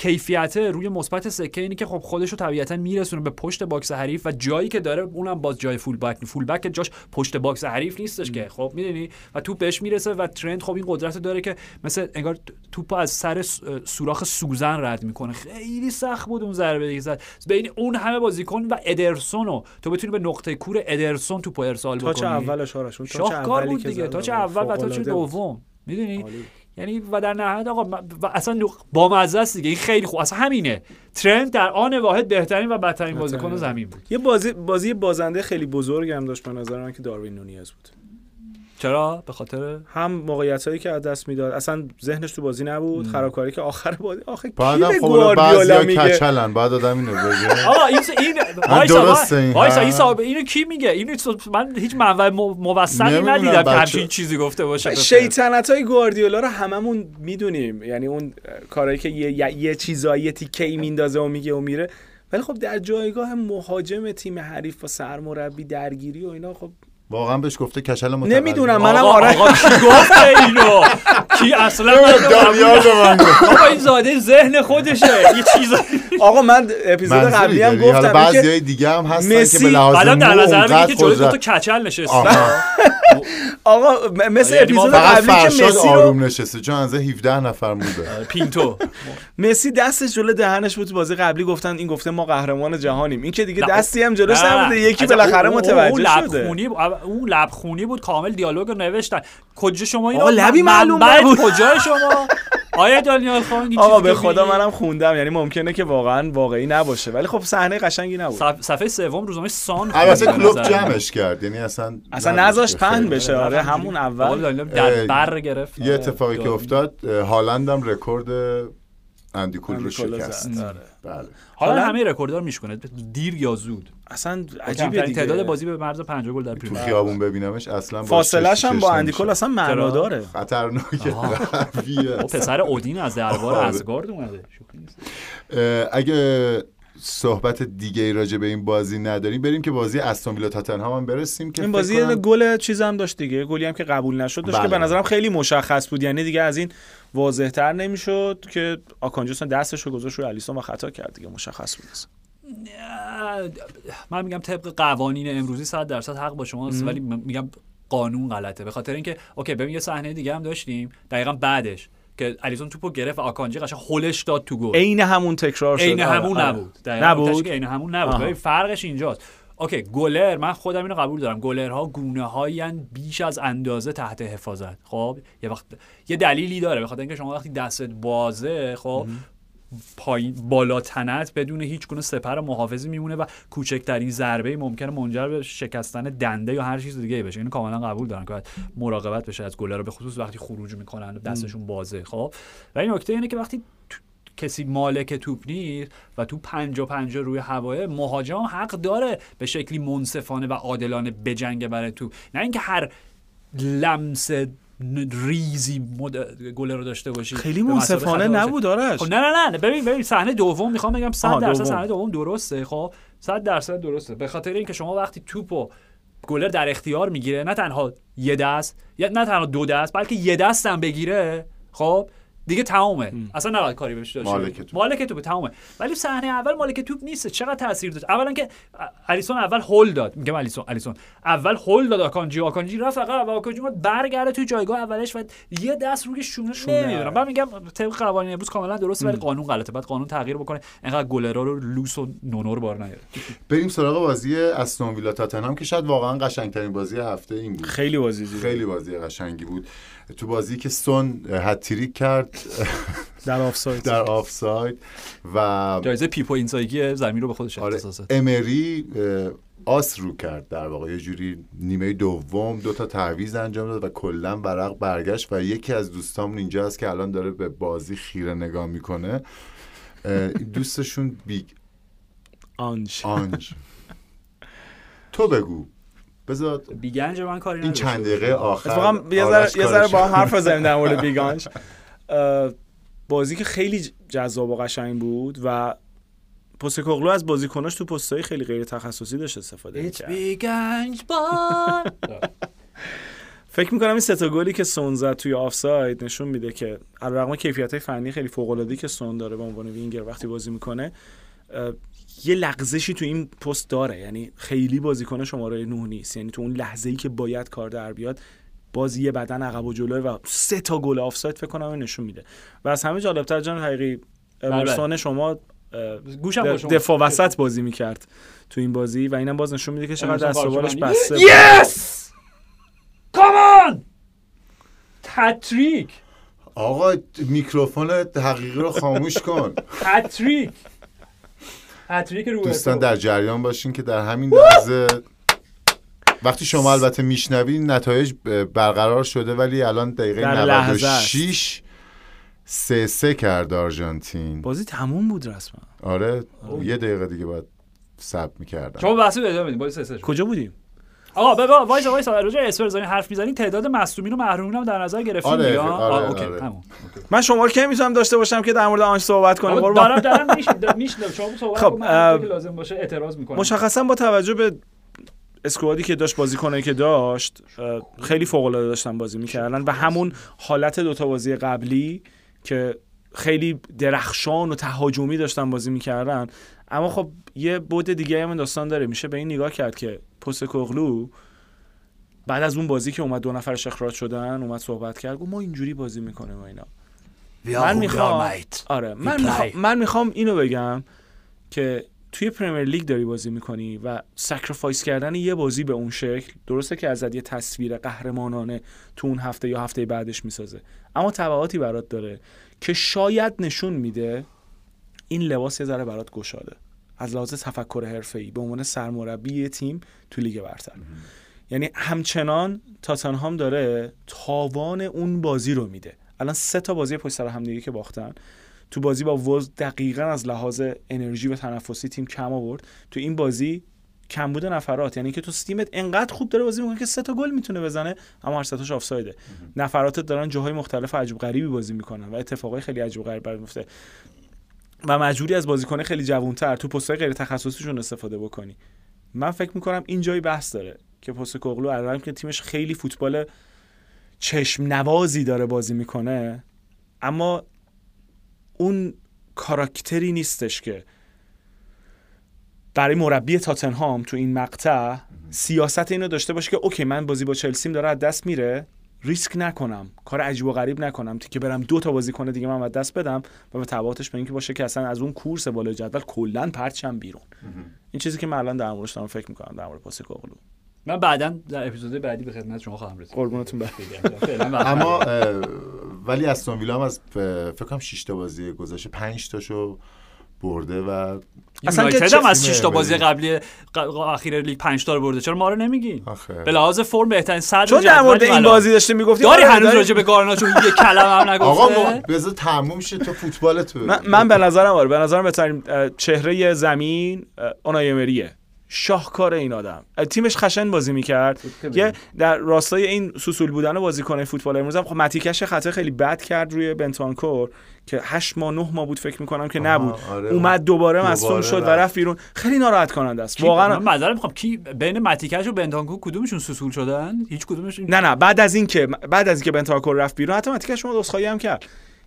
کیفیت روی مثبت سکه اینه که خب خودش رو طبیعتا میرسونه به پشت box حریف و جایی که داره اونم باز جای full back full back جاش پشت box حریف نیستش که خب می‌دونی؟ و توپ بهش می‌رسه و ترند خب این قدرت داره که مثل انگار توپ از سر سوراخ سوزن رد می‌کنه. خیلی سخت بود اون ضربه که زد. بین اون همه بازیکن و ادرسون رو. تو بتونی به نقطه کور ادرسون توپ ارسال بکنی. تاچ اولش آرش اون تاچ شاهکار اولی بود که دیگه. زد، تاچ آره، اول و فوق‌العاده بود. دوم. می‌دونی. یعنی و در نهایت آقا و اصلا نق- بامزه است دیگه. این خیلی خوب. اصلا همینه. ترند در آن واحد بهترین و بدترین بازیکن زمین بود. یه بازی بازی بازنده خیلی بزرگ هم داشت به نظر من که داروین نونیز بود. چرا؟ به خاطر هم موقعیت هایی که از دست می‌داد. اصلا ذهنش تو بازی نبود خرابکاری که آخر بازی آخه کی بعدم به خب گواردیولا بعضی میگه؟ کچلن. بعد آدم اینو بگه. آقا این این وایسا درسته این. وایسا اینو کی میگه؟ اینو من هیچ منبع مو- موثقی ندیدم که همچین چیزی گفته باشه. شیطنت های گواردیولا رو هممون می‌دونیم. یعنی اون کارهایی که یه, یه, یه چیزایی تیکه ای میندازه و میگه و میره. ولی خب در جایگاه مهاجم تیم حریف و سرمربی درگیری و اینا خب واقعا بهش گفته کچل متقلب نمی‌دونم منم آقا آره. آقا کی گفته اینو؟ کی اصلا دانیال به من گفت. بابا این زاده ذهن خودشه. یه چیز آقا من اپیزود قبلی هم گفتم که بعضی دیگه هم هستن مسی- که به لحاظ بعدم در نظر اونقدر که جلوی قدرت تا کچل نشسته. آها. آقا مثل یعنی اپیزود قبلی که مسی رو آروم نشسته. چون از 17 نفر موده پینتو. مسی دستش جلو دهنش بود تو بازی قبلی گفتن این گفته ما قهرمان جهانیم. این که دیگه دستی هم جلوش. نبوده یکی بالاخره متوجه شده. لبخونی بود. اون لبخونی بود کامل دیالوگ رو نوشتن. کجا شما اینو آقا لبی معلوم نبود. کجای شما؟ آیا دانیال خان آقا به خدا؟ منم خوندم یعنی ممکنه که واقعا واقعی نباشه ولی خب صحنه قشنگی نبود صف- صفحه سوم روزنامه سان البته کلوب. جمعش کرد یعنی اصلا اصلا نذاشت نذاش. پهن بشه آره همون. اول بر گرفت یه اتفاقی که. افتاد اه، هالند هم رکورد اندی کول رو شکست. بله. حالا حالا- همه رکورددار میشکنه. دیر یا زود. اصلا عجیبه دیگه. تعداد بازی به مرز 50 گل در تو پریمیر خیابون ببینمش اصلا چشم هم با. اندیکول اصلا معنا؟ داره خطرناکه او پسر اودین از دربار آره. ازگارد اومده. شوخی نیست. اگه صحبت دیگه ای راجع به این بازی نداریم بریم که بازی استون ویلا تاتنهام هم برسیم که این بازی کنم- گل چیز هم داشت دیگه. گلی هم که قبول نشد داشت بله. که به نظرم خیلی مشخص بود. یعنی دیگه از این واضحتر نمی‌شد که آکانجی اصلا دستش رو گذاشت روی آلیسون و خطا کرد دیگه مشخص بود من میگم طبق قوانین امروزی 100 درصد حق با شماست ولی میگم قانون غلطه. به خاطر اینکه okay ببین یه صحنه دیگه هم داشتیم دقیقا بعدش که آلیسون توپو گرفت و آکانجی قشنگ هولش داد تو گل. عین همون تکرار شد. عین آره، همون آره. نبود. دقیقاً نبود؟ عین همون نبود. فرقش اینجاست. okay گلر من خودم اینو قبول دارم. گلرها گونه بیش از اندازه تحت حفاظت. خب یه وقت یه دلیلی داره. به خاطر اینکه شما وقتی دستت بازه خب پایین بالا تنت بدون هیچ گونه سپر محافظی میمونه و کوچکترین ضربه ممکنه منجر به شکستن دنده یا هر چیز دیگه بشه. اینو کاملا قبول دارم که باید مراقبت بشه از گلر به خصوص وقتی خروج می‌کنن دستشون بازه. خب و این نکته اینه که وقتی کسی مالک توپ نیست و تو پنجا پنجا روی هواه مهاجم حق داره به شکلی منصفانه و عادلانه بجنگه برای توپ. نه اینکه هر لمس ریزی مد... گل رو داشته باشی. خیلی منصفانه. نبود آرش. خب نه نه نه ببین ببین صحنه دوم می‌خوام بگم 100 آها، درصد. صحنه دوم درسته. خب 100 درصد درسته. به خاطر اینکه شما وقتی توپو گلر در اختیار می‌گیره نه تنها یه دست یا نه تنها دو دست بلکه یه دست هم بگیره خب دیگه تمومه. اصلا نباید کاری بهش داشته مالک باشی. توپ. مالک توپ تمومه. ولی صحنه اول مالک توپ نیست. چقدر تاثیر داشت؟ اولا که الیسون اول هول داد. میگم الیسون الیسون. اول هول داد آکانجی. آکانجی رفت فقط و آکانجی اومد برگرده توی جایگاه اولش و یه دست روی شونه شونه، نمی‌دونم. من میگم طبق قوانین امروز کاملا درسته ولی قانون غلطه. بعد قانون تغییر بکنه. اینقدر گلرا رو لوس و ننر بار نیاره. بریم سراغ بازی استون ویلا تاتنهام که شاید واقعا قشنگترین بازی هفته این بود. خیلی بازی. خیلی بازی قشنگی بود. تو بازی که سون هتریک کرد. در آفساید. در آفساید. و جایزه پیپو اینسایگی زمین رو به خودش آره اختصاصه امری آس رو کرد در واقع. یه جوری نیمه دوم دو تا تعویض انجام داد و کلا ورق برگشت و یکی از دوستامون اینجا هست که الان داره به بازی خیره نگاه می‌کنه. دوستشون بیگ. آنج. آنج. تو بگو. بذار بیگنج من کاری این چند. دقیقه آخر اتفاقا یه ذره یه ذره با هم حرف بزنیم در مورد بیگانج. اه، بازی که خیلی جذاب و قشنگ بود و پوستکوغلو از بازیکناش تو پستای خیلی غیر تخصصی داشت استفاده می‌کرد. بیگنج فکر می‌کنم این سه تا گلی که سون زد توی آفساید نشون میده که علیرغم کیفیت فنی خیلی فوق العاده که سون داره به عنوان وینگر وقتی بازی می‌کنه یه لغزشی تو این پست داره. یعنی خیلی بازیکن شماره 9 نیست. یعنی تو اون لحظه ای که باید کار در بیاد بازی یه بدن عقب و جلوه و سه تا گل آفساید فکر کنم نشون میده. و از همه جالبتر جان حقیقی امرسون شما گوشم با شما. دفاع وسط بازی می‌کرد تو این بازی و اینم باز نشون میده که چقدر دست و بالش. بسته Yes! Come on! هتریک آقا میکروفون حقیقی رو خاموش کن. هتریک هتریک رو دوستان در جریان باشین که در همین لحظه وقتی شما البته میشنوید نتایج برقرار شده ولی الان دقیقه در لحظه است. 96 سه سه کرد آرژانتین. بازی تموم بود رسما. آره یه دقیقه دیگه باید سب می‌کردم. شما بحث ادامه بدید باید سه سه. کجا بودیم؟ آقا بابا وایسا وایسا راجع اسپرزانی حرف می‌زنین تعداد مصدومین و محرومین هم در نظر گرفتین آره، دیگه، ها؟ آره، آه، اوکی آره. همون من شما رو کی می‌تونم داشته باشم که در مورد آنش صحبت کنیم. آقا قربان. دارم دارم میشنم شما صحبت خب، که لازم باشه اعتراض می‌کنم. مشخصا با توجه به اسکوادی که داشت بازیکنایی که داشت خیلی فوق العاده داشتن بازی می‌کردن و همون حالت دوتا بازی قبلی که خیلی درخشان و تهاجمی داشتن بازی می‌کردن. اما خب یه بود دیگه هم داستان داره. میشه به این نگاه کرد که پست کوغلو بعد از اون بازی که اومد دو نفرش اخراج شدن اومد صحبت کرد گفت ما اینجوری بازی می‌کنیم و اینا. من می‌خوام آره من. می‌خوام من می‌خوام اینو بگم که توی پرمیر لیگ داری بازی می‌کنی و sacrifice کردن یه بازی به اون شکل درسته که ازت یه تصویر قهرمانانه تو اون هفته یا هفته بعدش می‌سازه. اما تبعاتی برات داره که شاید نشون میده این لباس یه ذره برات گشاده. از لحاظ تفکر حرفه‌ای به عنوان سرمربی تیم تو لیگ برتر. یعنی همچنان تاتنهام داره تاوان اون بازی رو میده. الان سه تا بازی پشت سر هم دیگه که باختن. تو بازی با وز دقیقا از لحاظ انرژی و تنفسی تیم کم آورد. تو این بازی کمبود نفرات. یعنی که تو تیمت انقدر خوب داره بازی می‌کنه که سه تا گل می‌تونه بزنه اما هر سه تاش آفسایده نفراتت دارن جاهای مختلف عجیب غریبی بازی می‌کنن و اتفاقای خیلی عجیب غریب برات میفته و مجبوری از بازیکن خیلی جوانتر تو پست‌های غیر تخصصیشون استفاده بکنی. من فکر می‌کنم این جایی بحث داره که پست کوغلو الان که تیمش خیلی فوتبال چشم نوازی داره بازی می‌کنه اما اون کاراکتری نیستش که برای مربی تاتنهام تو این مقطع سیاست اینو داشته باشه که اوکی من بازی با چلسیم داره از دست میره ریسک نکنم کار عجیب و غریب نکنم که برم دو تا بازیکن دیگه من دست بدم و به تبعاتش به اینکه باشه که اصلا از اون کورس بالای جدول کلا پرچم بیرون. این چیزی که من الان در موردش دارم فکر می‌کنم در مورد پاس کوغلو من بعدا در اپیزود بعدی به خدمت شما خواهم رسید. قربونتون برم. اما ولی استون ویلا هم از فکر کنم 6 تا بازی گذشته 5 تاشو برده و اصلا که هم چه از 6 تا بازی؟ قبلی اخیر لیگ 5 تا رو برده. چرا ما رو نمیگین آخه. به لحاظ فرم بهترین صدر چون در مورد این بازی داشته می‌گفتی داری هنوز راجع به گارناچو یه کلمه هم آقا نگفته. ما- بذار تموم شه تو فوتبال تو. من, من به نظرم آره به نظرم بهترین چهره زمین اه، اونای امریه شاهکار این آدم. تیمش خشن بازی می‌کرد. یه در راستای این سوسول بودن بازیکن فوتبال امروز هم خب متیکش خطا خیلی بد کرد روی بنتانکور که 8 ماه 9 ماه بود فکر می‌کنم که نبود. آره. اومد دوباره مصدوم شد و رفت. بیرون. خیلی ناراحت کننده است. کی- من واقعا معذرت می‌خوام. کی بین متیکش و بنتانکو کدومشون سوسول شدن؟ هیچ کدومشون نه نه. بعد از اینکه بعد از اینکه بنتانکور رفت بیرون حتی متیکش شما عذرخواهی هم کرد.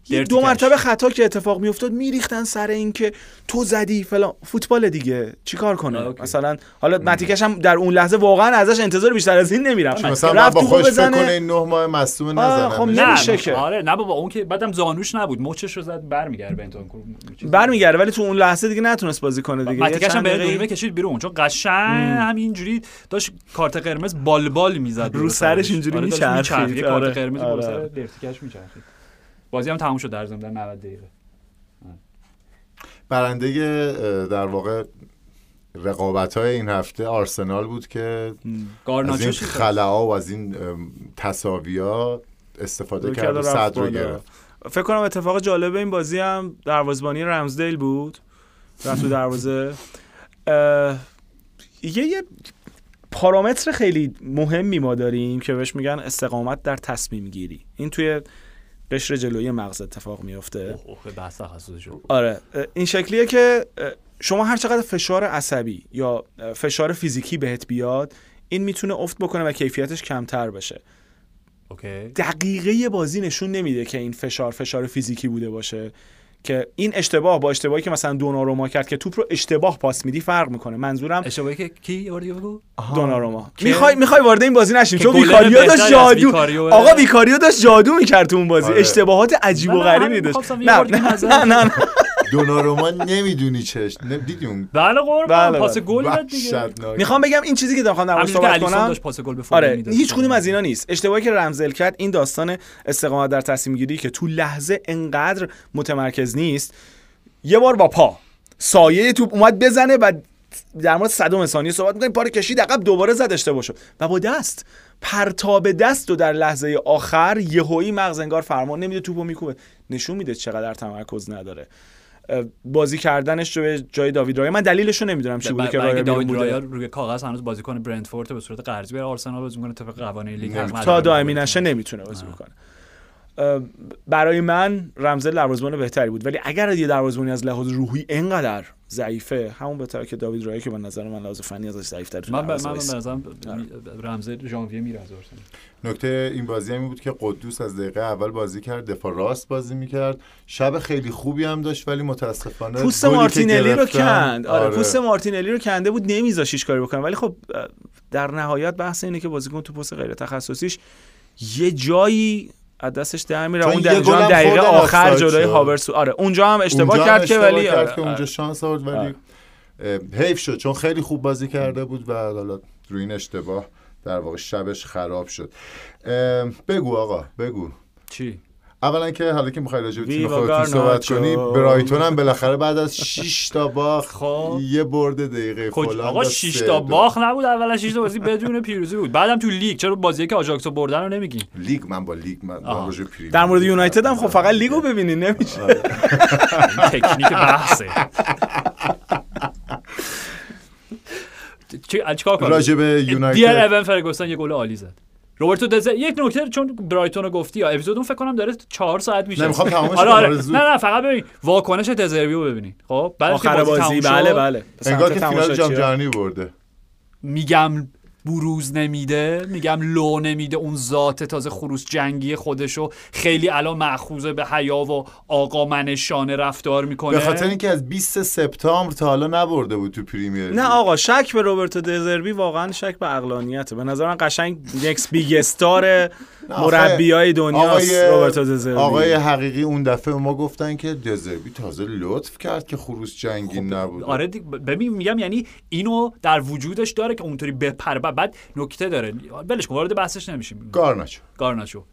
یه دو. مرتبه خطا که اتفاق میافتاد میریختن سر اینکه تو زدی فلان. فوتبال دیگه. چیکار کنه؟ آه،. مثلا حالا متیکش هم در اون لحظه واقعا ازش انتظار بیشتر از این نمیرم مثلا رفت با فکر بزنه. کنه این نه ماه مصدوم آه، خب نزنه نمیشه نه که. آره نه بابا اون که بعدم زانوش نبود مچش رو زد برمیگرده بنتانکو چیز- برمیگرده ولی تو اون لحظه دیگه نتونست بازی کنه دیگه. متیکش هم به دوربین کشید بیرون. چون قشنگ همینجوری داشت کارت قرمز بال بال می‌زد رو سرش اینجوری آره، میچرخید. کارت آره، قرمز آره. بالا سر. درتیکش میچرخید. بازی هم تموم شد در ضمن در 90 دقیقه. برنده در واقع رقابت های این هفته آرسنال بود که از گارناچو این؟ خلاها و از این تساوی ها استفاده کرد و صدر رو. گرفت. فکر کنم اتفاق جالب این بازی هم دروازبانی رمزدیل بود. رفت تو دروازه. یه یه پارامتر خیلی مهمی ما داریم که بهش میگن استقامت در تصمیم گیری. این توی قشر جلویی مغز اتفاق میفته آره این شکلیه که شما هر چقدر فشار عصبی یا فشار فیزیکی بهت بیاد این می‌تونه افت بکنه و کیفیتش کمتر بشه. اوکی. دقیقه بازی نشون نمیده که این فشار فشار فیزیکی بوده باشه. که این اشتباه با اشتباهی که مثلا دوناروما کرد که توپ رو اشتباه پاس میدی فرق می‌کنه. منظورم اشتباهی که کی یه بار دیگه بگو دوناروما می‌خوای می‌خوای وارد این بازی نشیم که چون ویکاریو داشت جادو. آقا ویکاریو داشت جادو می‌کرد تو اون بازی. آره. اشتباهات عجیب و غریبی داشت. نه نه نه. دوناروما نمی‌دونی چش. دیدی اون؟ بله قربان بله، پاس بله. گل داد دیگه. می‌خوام بگم این چیزی که دارم در صحبت کنم داشت پاس گل به آره می‌داد. هیچ کدوم از اینا نیست. اشتباهی که رمزل کرد این داستان استقامت در تصمیم گیری که تو لحظه انقدر متمرکز نیست یه بار با پا. سایه توپ اومد بزنه و در مورد صدم ثانیه صحبت می‌کنیم پاره کشید عقب دوباره زد اشتباه شد. و با دست پرتاب دست و در لحظه آخر یهویی مغز انگار فرمان نمیده توپو میکوبه. نشون میده چقدر تمرکز نداره. بازی کردنش جو جای داوید رایا من دلیلش رو نمی‌دونم چی بوده که رایا داوید رایا روی کاغذ هنوز بازیکن برنتفورد به صورت قرضی برای آرسنال بازی می‌کنه طبق قوانین لیگ تا دائمی نشه. نمی‌تونه بازی بکنه. برای من رمزل دروازه‌بان بهتری بود. ولی اگر یه دروازه‌بانی از لحاظ روحی انقدر ضعیفه. همون بهتره که داوید رایی که به نظر من لحاظ فنی ازش ضعیف‌تر تو من. به نظرم رمز ژانویه میره از نکته این بازی هم بود که قدوس از دقیقه اول بازی کرد دفاع راست بازی می‌کرد. شب خیلی خوبی هم داشت ولی متاسفانه پوست مارتینلی رو کند. آره, پوست مارتینلی رو کنده بود نمیذاشیش کاری بکنه. ولی خب در نهایت بحث اینه که بازیکن تو پست غیر تخصصیش یه جایی از دستش در میره اون در هم دقیقه آخر جلوی. هاورس آره اونجا هم اشتباه اونجا هم کرد که ولی کرد آره، که اونجا آره. شانس آورد ولی آره. حیف شد چون خیلی خوب بازی کرده بود و حالا روی این اشتباه در واقع شبش خراب شد بگو آقا بگو چی اولا که حالا که می‌خوای راجع به تیم خودتون صحبت. کنی برایتون هم بالاخره بعد از 6 تا باخت خب. یه برد دقیقه. فلان آقا با 6 سه تا دو. باخ نبود اول 6 تا بازی بدون پیروزی بود بعدم تو لیگ چرا بازی که آژاکسو بردن رو نمیگین لیگ من با لیگ من راجع در مورد یونایتد هم خب فقط. لیگو ببینین نمیشه این تکنیک بحثه چی چیکار کنم راجع به دیر یونایتد اون فرگوسن یه گل عالی زد روبرتو دزه یک نکته چون برایتون رو گفتی یا اپیزود اون فکر کنم داره چهار ساعت میشه. نمی‌خوام تمامش آره آره. نه نه فقط ببین واکنش دزربی رو ببینین خب بعد آخر بازی تموم بله بله. انگار که فینال جام. جهانی برده. میگم بروز نمیده میگم لو نمیده اون ذات تازه خروس جنگی خودشو خیلی الان معخوزه به حیا و آقا منشانه رفتار می‌کنه. به خاطر اینکه از 20 سپتامبر تا حالا نبرده بود تو پریمیر. نه آقا شک به روبرتو دزربی واقعا شک به عقلانیته. به نظر من قشنگ next big star مربی های دنیاست روبرتو دزربی. آقای حقیقی اون دفعه ما گفتن که دزربی تازه لطف کرد که خروس جنگین نبود آره ببین میگم یعنی اینو در وجودش داره که اونطوری بپره بعد- بعد نکته داره ولش کن وارد بحثش نمیشیم گارناچو گارناچو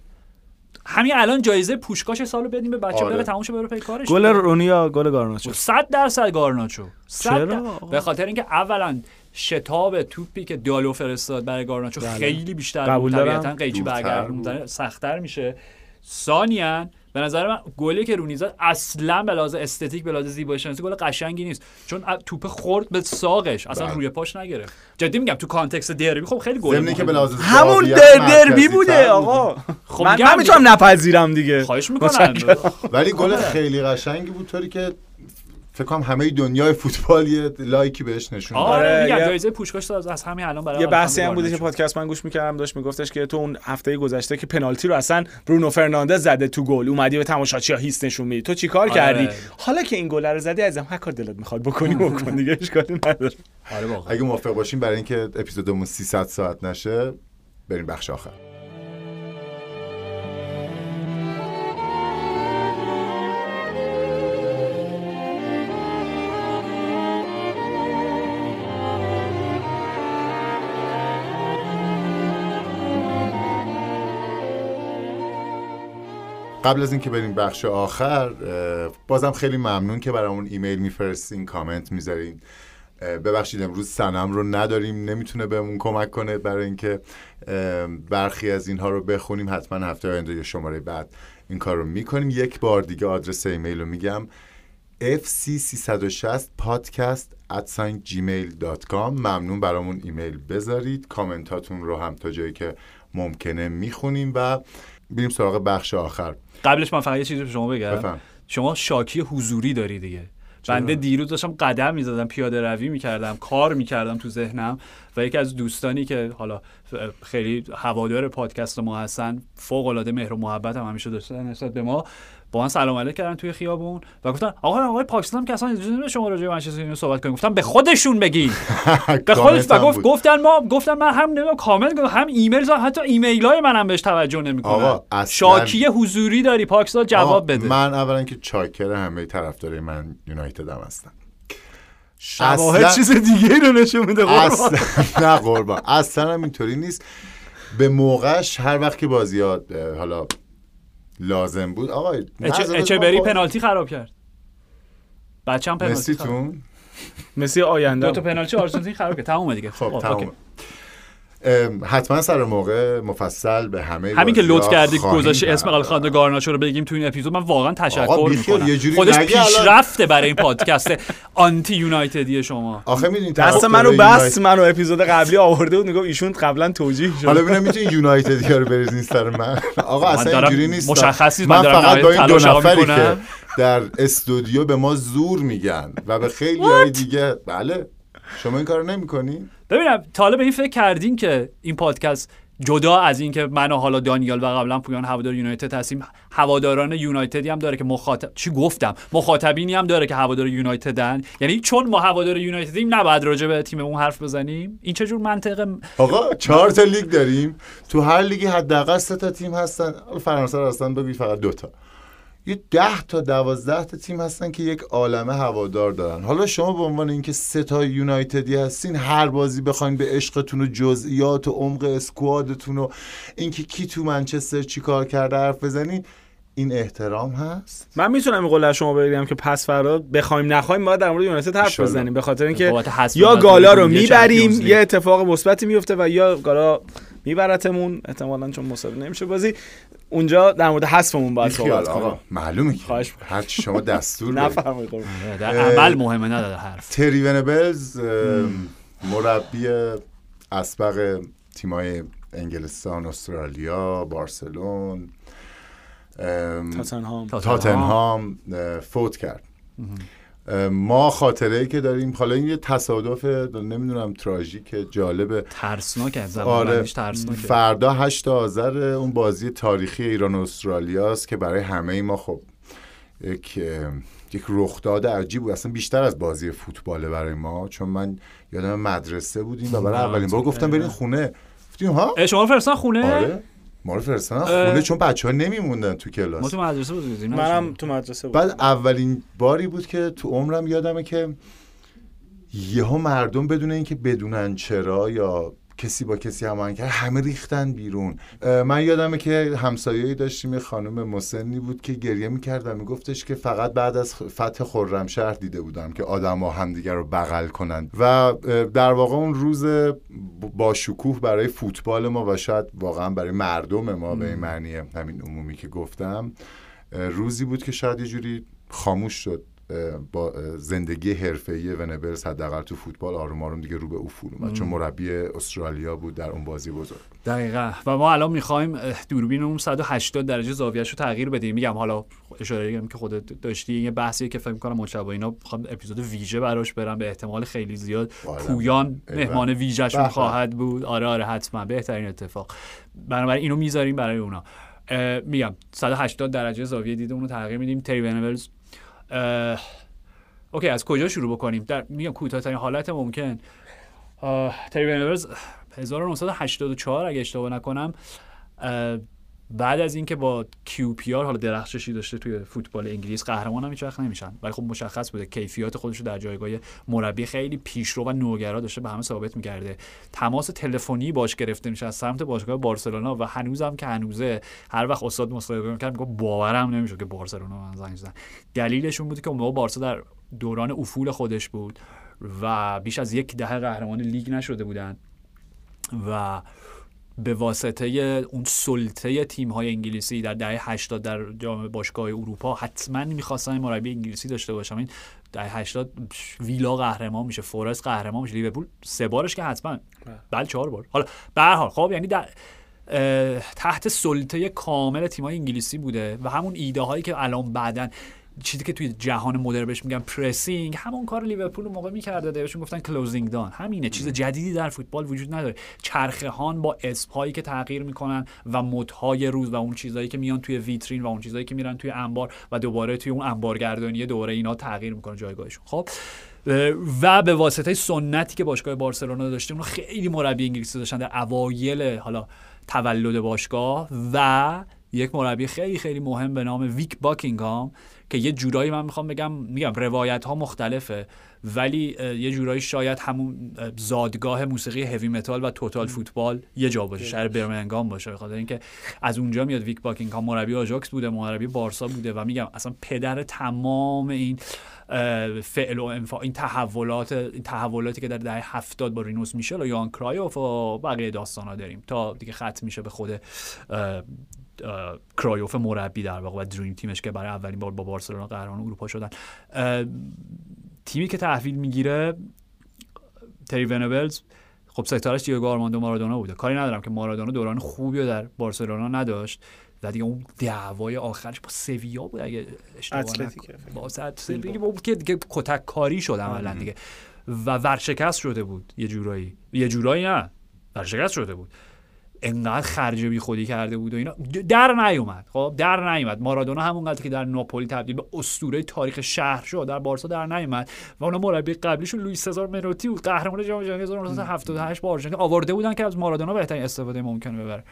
همین الان جایزه پوشکاش سالو بدیم به بچه آره. بره تموم شه بره پی کارش گل رونیا گل گارناچو صد درصد گارناچو صد چرا؟ در- آقا؟ به خاطر اینکه اولا شتاب توپی که دالو فرستاد برای گارناچو بله. خیلی بیشتر قبول. طبیعتا قیچی برگردوندن سختتر میشه ثانیا به نظر من گلی که رونی زد اصلا به لحاظ استتیک به لحاظ زیبایی شناسی گل قشنگی نیست. چون توپ خورد به ساقش اصلا بله. روی پاش نگرفت. جدی میگم تو context دربی خب خیلی گل ضمن که به مهمی لحاظ همون در دربی بوده بود. آقا. خب من, من می‌تونم نپذیرم دیگه. خواهش می‌کنم. ولی گل خیلی قشنگی بود طوری که فکر کنم همه دنیای فوتبال یه لایکی بهش نشون داد. آره آره، میگم یه- جایزه پوشکاش داد از همین الان برای یه بحثی هم بوده که. پادکست من گوش می‌کردم داشت میگفتش که تو اون هفته گذشته که پنالتی رو اصلا برونو فرناندز زده تو گل اومدی به تماشاچی‌ها هیس نشون میدی تو چیکار آره. کردی حالا که این گل رو زدی ازم هر کار دلت می‌خواد بکنی بکن دیگه اشکالی نداره آره واقعا اگه موافق باشیم برای اینکه اپیزودمون 300 ساعت نشه بریم بخش آخر قبل از اینکه بریم بخش آخر بازم خیلی ممنون که برامون ایمیل میفرستین کامنت می‌ذارین. ببخشید امروز سنم رو نداریم نمی‌تونه بهمون کمک کنه برای اینکه برخی از اینها رو بخونیم. حتما هفته آینده یا شماره بعد این کار رو می‌کنیم. یک بار دیگه آدرس ایمیل رو میگم. Fc360 podcast gmail.com ممنون برامون ایمیل بذارید. کامنتاتون رو هم تا جایی که ممکنه می‌خونیم و بریم سراغ بخش آخر. قبلش من فقط یه چیزی به شما بگم. بفهم. شما شاکی حضوری داری دیگه. بنده دیروز داشتم قدم می‌زدم پیاده روی می‌کردم کار می‌کردم تو ذهنم و یکی از دوستانی که حالا خیلی هوادار پادکست ما هستن فوق العاده مهر و محبت هم همیشه داشتن نسبت به ما با من سلام علیک کردن توی خیابون و گفتن آقا آقای پاکستان که اصلا اجازه شما راجع به منچستر یونایتد صحبت کنیم. گفتم به خودشون بگین. به خودش و گفت. گفتن ما گفتن من هم نمی‌دونم کامنت گفتم هم ایمیل زدم حتی ایمیل های منم بهش توجه اصلاً- شاکی حضوری داری پاکستان جواب بده. من اولا که چاکر همه طرفدارای من یونایتد هم هستم. شواهد چیز دیگه رو نشون میده قربان. اصلا نه قربان. اصلا هم اینطوری نیست. به موقعش هر وقت که بازی ها حالا لازم بود. آقا اچه بری پنالتی خراب کرد. بچه‌م پنالتی خراب مسیتون مسی آینده دو تا پنالتی آرژانتین خراب کرد. تمومه دیگه. خب اوکی. حتما سر موقع مفصل به همه همین که لطف کردی گذاشتی اسم پرداخت. آلخاندرو گارناچو رو بگیم تو این اپیزود من واقعا تشکر می‌کنم. خودش. پیشرفته برای این پادکست آنتی یونایتدی شما. آخه می‌دونی دست منو بس منو اپیزود قبلی آورده بود میگم ایشون قبلا توجیه شد. حالا ببینم می‌تونی یونایتد رو بریزین سر من. آقا اصلا اینجوری نیست. مشخص نیست، من فقط با این دو نفری. که در استودیو به ما زور میگن و به خیلی های دیگه بله. شما این کارو نمی‌کنی؟ ببینم حالا به این فکر کردین که این پادکست جدا از این که من و حالا دانیال و قبلا پویان هوادار یونایتد هستیم هواداران یونایتدی هم داره که مخاطب چی گفتم؟ مخاطبینی هم داره که هوادار یونایتدن. یعنی چون ما هوادار یونایتدیم نباید راجع به تیممون حرف بزنیم. این چه جور منطقه؟ آقا چهار تا لیگ داریم. تو هر لیگی حداقل سه تا تیم هستن. فرانسه هستن بگی فقط دو تا. یه ده تا دوازده تا تیم هستن که یک عالمه هوادار دارن حالا شما به عنوان اینکه سه تا یونایتدی هستین هر بازی بخواین به عشقتون و جزئیات و عمق اسکوادتون و اینکه کی تو منچستر چیکار کرده حرف بزنین این احترام هست من می‌تونم این قول از شما بگیرم که پس فردا بخوایم نخوایم باید در مورد یونایتد حرف. بزنیم به خاطر اینکه یا گالا رو می‌بریم. یه اتفاق مثبتی میفته و یا گالا میبرتمون احتمالا چون مساوی نمیشه بازی. اونجا در مورد حذفمون باید صحبت آقا کنیم. معلومه که. هر چی شما دستور قربان. آره، در عمل مهمه نداره حرف. تری ونبلز مربی اسبق تیمای انگلستان استرالیا بارسلون ام، تاتنهام. تاتنهام. فوت کرد. ما خاطره ای که داریم. حالا این یه تصادف نمی‌دونم تراژیک جالبه ترسناک از آره. بندیش ترسناکه. فردا 8 آذر اون بازی تاریخی ایران و استرالیا است که برای همه ما خب یک یک رخداد عجیب. بود اصلا بیشتر از بازی فوتباله برای ما. چون من یادم مدرسه بودیم و برای اولین بار گفتم بریم خونه. گفتیم ها؟ شما فرستان خونه؟ آره. ما رو فرستادن. خونه چون بچه ها نمیموندن تو ما کلاس تو مدرسه بودیم منم تو مدرسه بودم. بعد اولین باری بود که تو عمرم یادمه که یهو مردم بدون اینکه بدونن چرا یا کسی با کسی هماهنگ کرد همه ریختن بیرون. من یادمه که همسایه‌ای داشتیم یه خانم مسنی بود که گریه می‌کرد و میگفتش که فقط بعد از فتح خرمشهر دیده بودم که آدما همدیگر رو بغل کنن. و در واقع اون روز با شکوه برای فوتبال ما و شاید واقعا برای مردم ما به این معنی همین عمومی که گفتم روزی بود که شاید یه جوری خاموش شد. با زندگی حرفه‌ای ونبرز حداقل تو فوتبال آروم آروم دیگه رو به افول اومد. چون مربی استرالیا بود در اون بازی بزرگ. دقیقا. و ما الان می‌خوایم دوربین اون 180 درجه زاویهش رو تغییر بدیم. میگم حالا اشاره کردم که خودت داشتی یه بحثیه که فکر کنم مجتبی اینا می‌خوام اپیزود ویژه براش برم به احتمال خیلی زیاد بالا. پویان. مهمان ویژهشون به. خواهد بود. آره آره حتما. بهترین اتفاق. بنابراین اینو می‌ذاریم برای اونا. میگم 180 درجه زاویه دید اون رو تغییر میدیم. تری okay از کجا شروع بکنیم؟ در میگم کوتاه‌ترین حالت ممکن. تری ونبلز 1984 اگه اشتباه نکنم. بعد از اینکه با QPR حالا درخششی داشته توی فوتبال انگلیس قهرمان هم هیچ نمیشن. ولی خب مشخص بوده کیفیات خودش رو در جایگاه مربی خیلی پیشرو و نوگرا داشته به همه ثابت می‌کرده. تماس تلفنی باش گرفته میشه از سمت باشگاه بارسلونا و هنوزم که هنوزه هر وقت استاد مصاحبه می‌کرد می‌گفت باورم نمیشه که بارسلونا من زنگ زدن. دلیلشون بود که اون موقع بارسا در دوران افول خودش بود و بیش از یک دهه قهرمان لیگ نشده بودن و به واسطه اون سلطه تیم های انگلیسی در دهه 80 در جام باشگاه اروپا حتما می‌خواستن مربی انگلیسی داشته باشم این دهه 80 ویلا قهرمان میشه فورست قهرمان میشه لیورپول سه بارش که حتما. بله. چهار بار. حالا به هر حال خب یعنی در تحت سلطه کامل تیم‌های انگلیسی بوده و همون ایده هایی که الان بعدن چیزی که توی جهان مدرن بهش میگن pressing همون کار لیورپول اون موقع می‌کرده بهشون گفتن closing down همینه چیز جدیدی در فوتبال وجود نداره. چرخه هان با اسم هایی که تغییر می‌کنن و مدهای روز و اون چیزهایی که میان توی ویترین و اون چیزهایی که میرن توی انبار و دوباره توی اون انبارگردانی دوره اینا تغییر می‌کنه جایگاهشون. خب و به واسطه سنتی که باشگاه بارسلونا داشته اونو خیلی مربی انگلیسی داشتن در اوایل حالا تولد باشگاه و یک مربی خیلی خیلی مهم به نام ویک باکینگهام که یه جورایی من می‌خوام بگم میگم روایت ها مختلفه ولی یه جورایی شاید همون اه، زادگاه موسیقی هوی متال و total football یه جا باشه شهر برمنگام باشه بخاطر اینکه از اونجا میاد ویک باکینگهام مربی آژاکس بوده مربی بارسا بوده و میگم اصلا پدر تمام این فعل و انفا این تحولات این تحولاتی که در دهه 70 با رینوس میشل و یوان کرایوف و بقیه داستانا داریم تا دیگه ختم میشه به خود کرایوف مربی در واقع و dream team ش که برای اولین بار با بارسلونا قهرمان اروپا شدن. تیمی که تحویل می‌گیره تری ونبلز خب ستارش دیگو آرماندو مارادونا بوده. کاری ندارم که مارادونا دوران خوبی رو در بارسلونا نداشت و دیگه اون دعوای آخرش با سویا بود اگه اشتباه نکنم. با بود که دیگه کتک کاری شد عملا دیگه. و ورشکست شده بود. یه جورایی. یه جورایی نه. ورشکست شده بود. انقدر خرج بی خودی کرده بود و اینا. در نیومد خب؟ در نیومد. مارادونا همونقدر که در ناپولی تبدیل به اسطوره تاریخ شهر شد در بارسا در نیومد. و اونا مربی قبلیشون لوئیس سزار منوتی بود قهرمان جام جهانی 1978 با آرژانتین آورده بودن که از مارادونا بهترین استفاده ممکن ببره.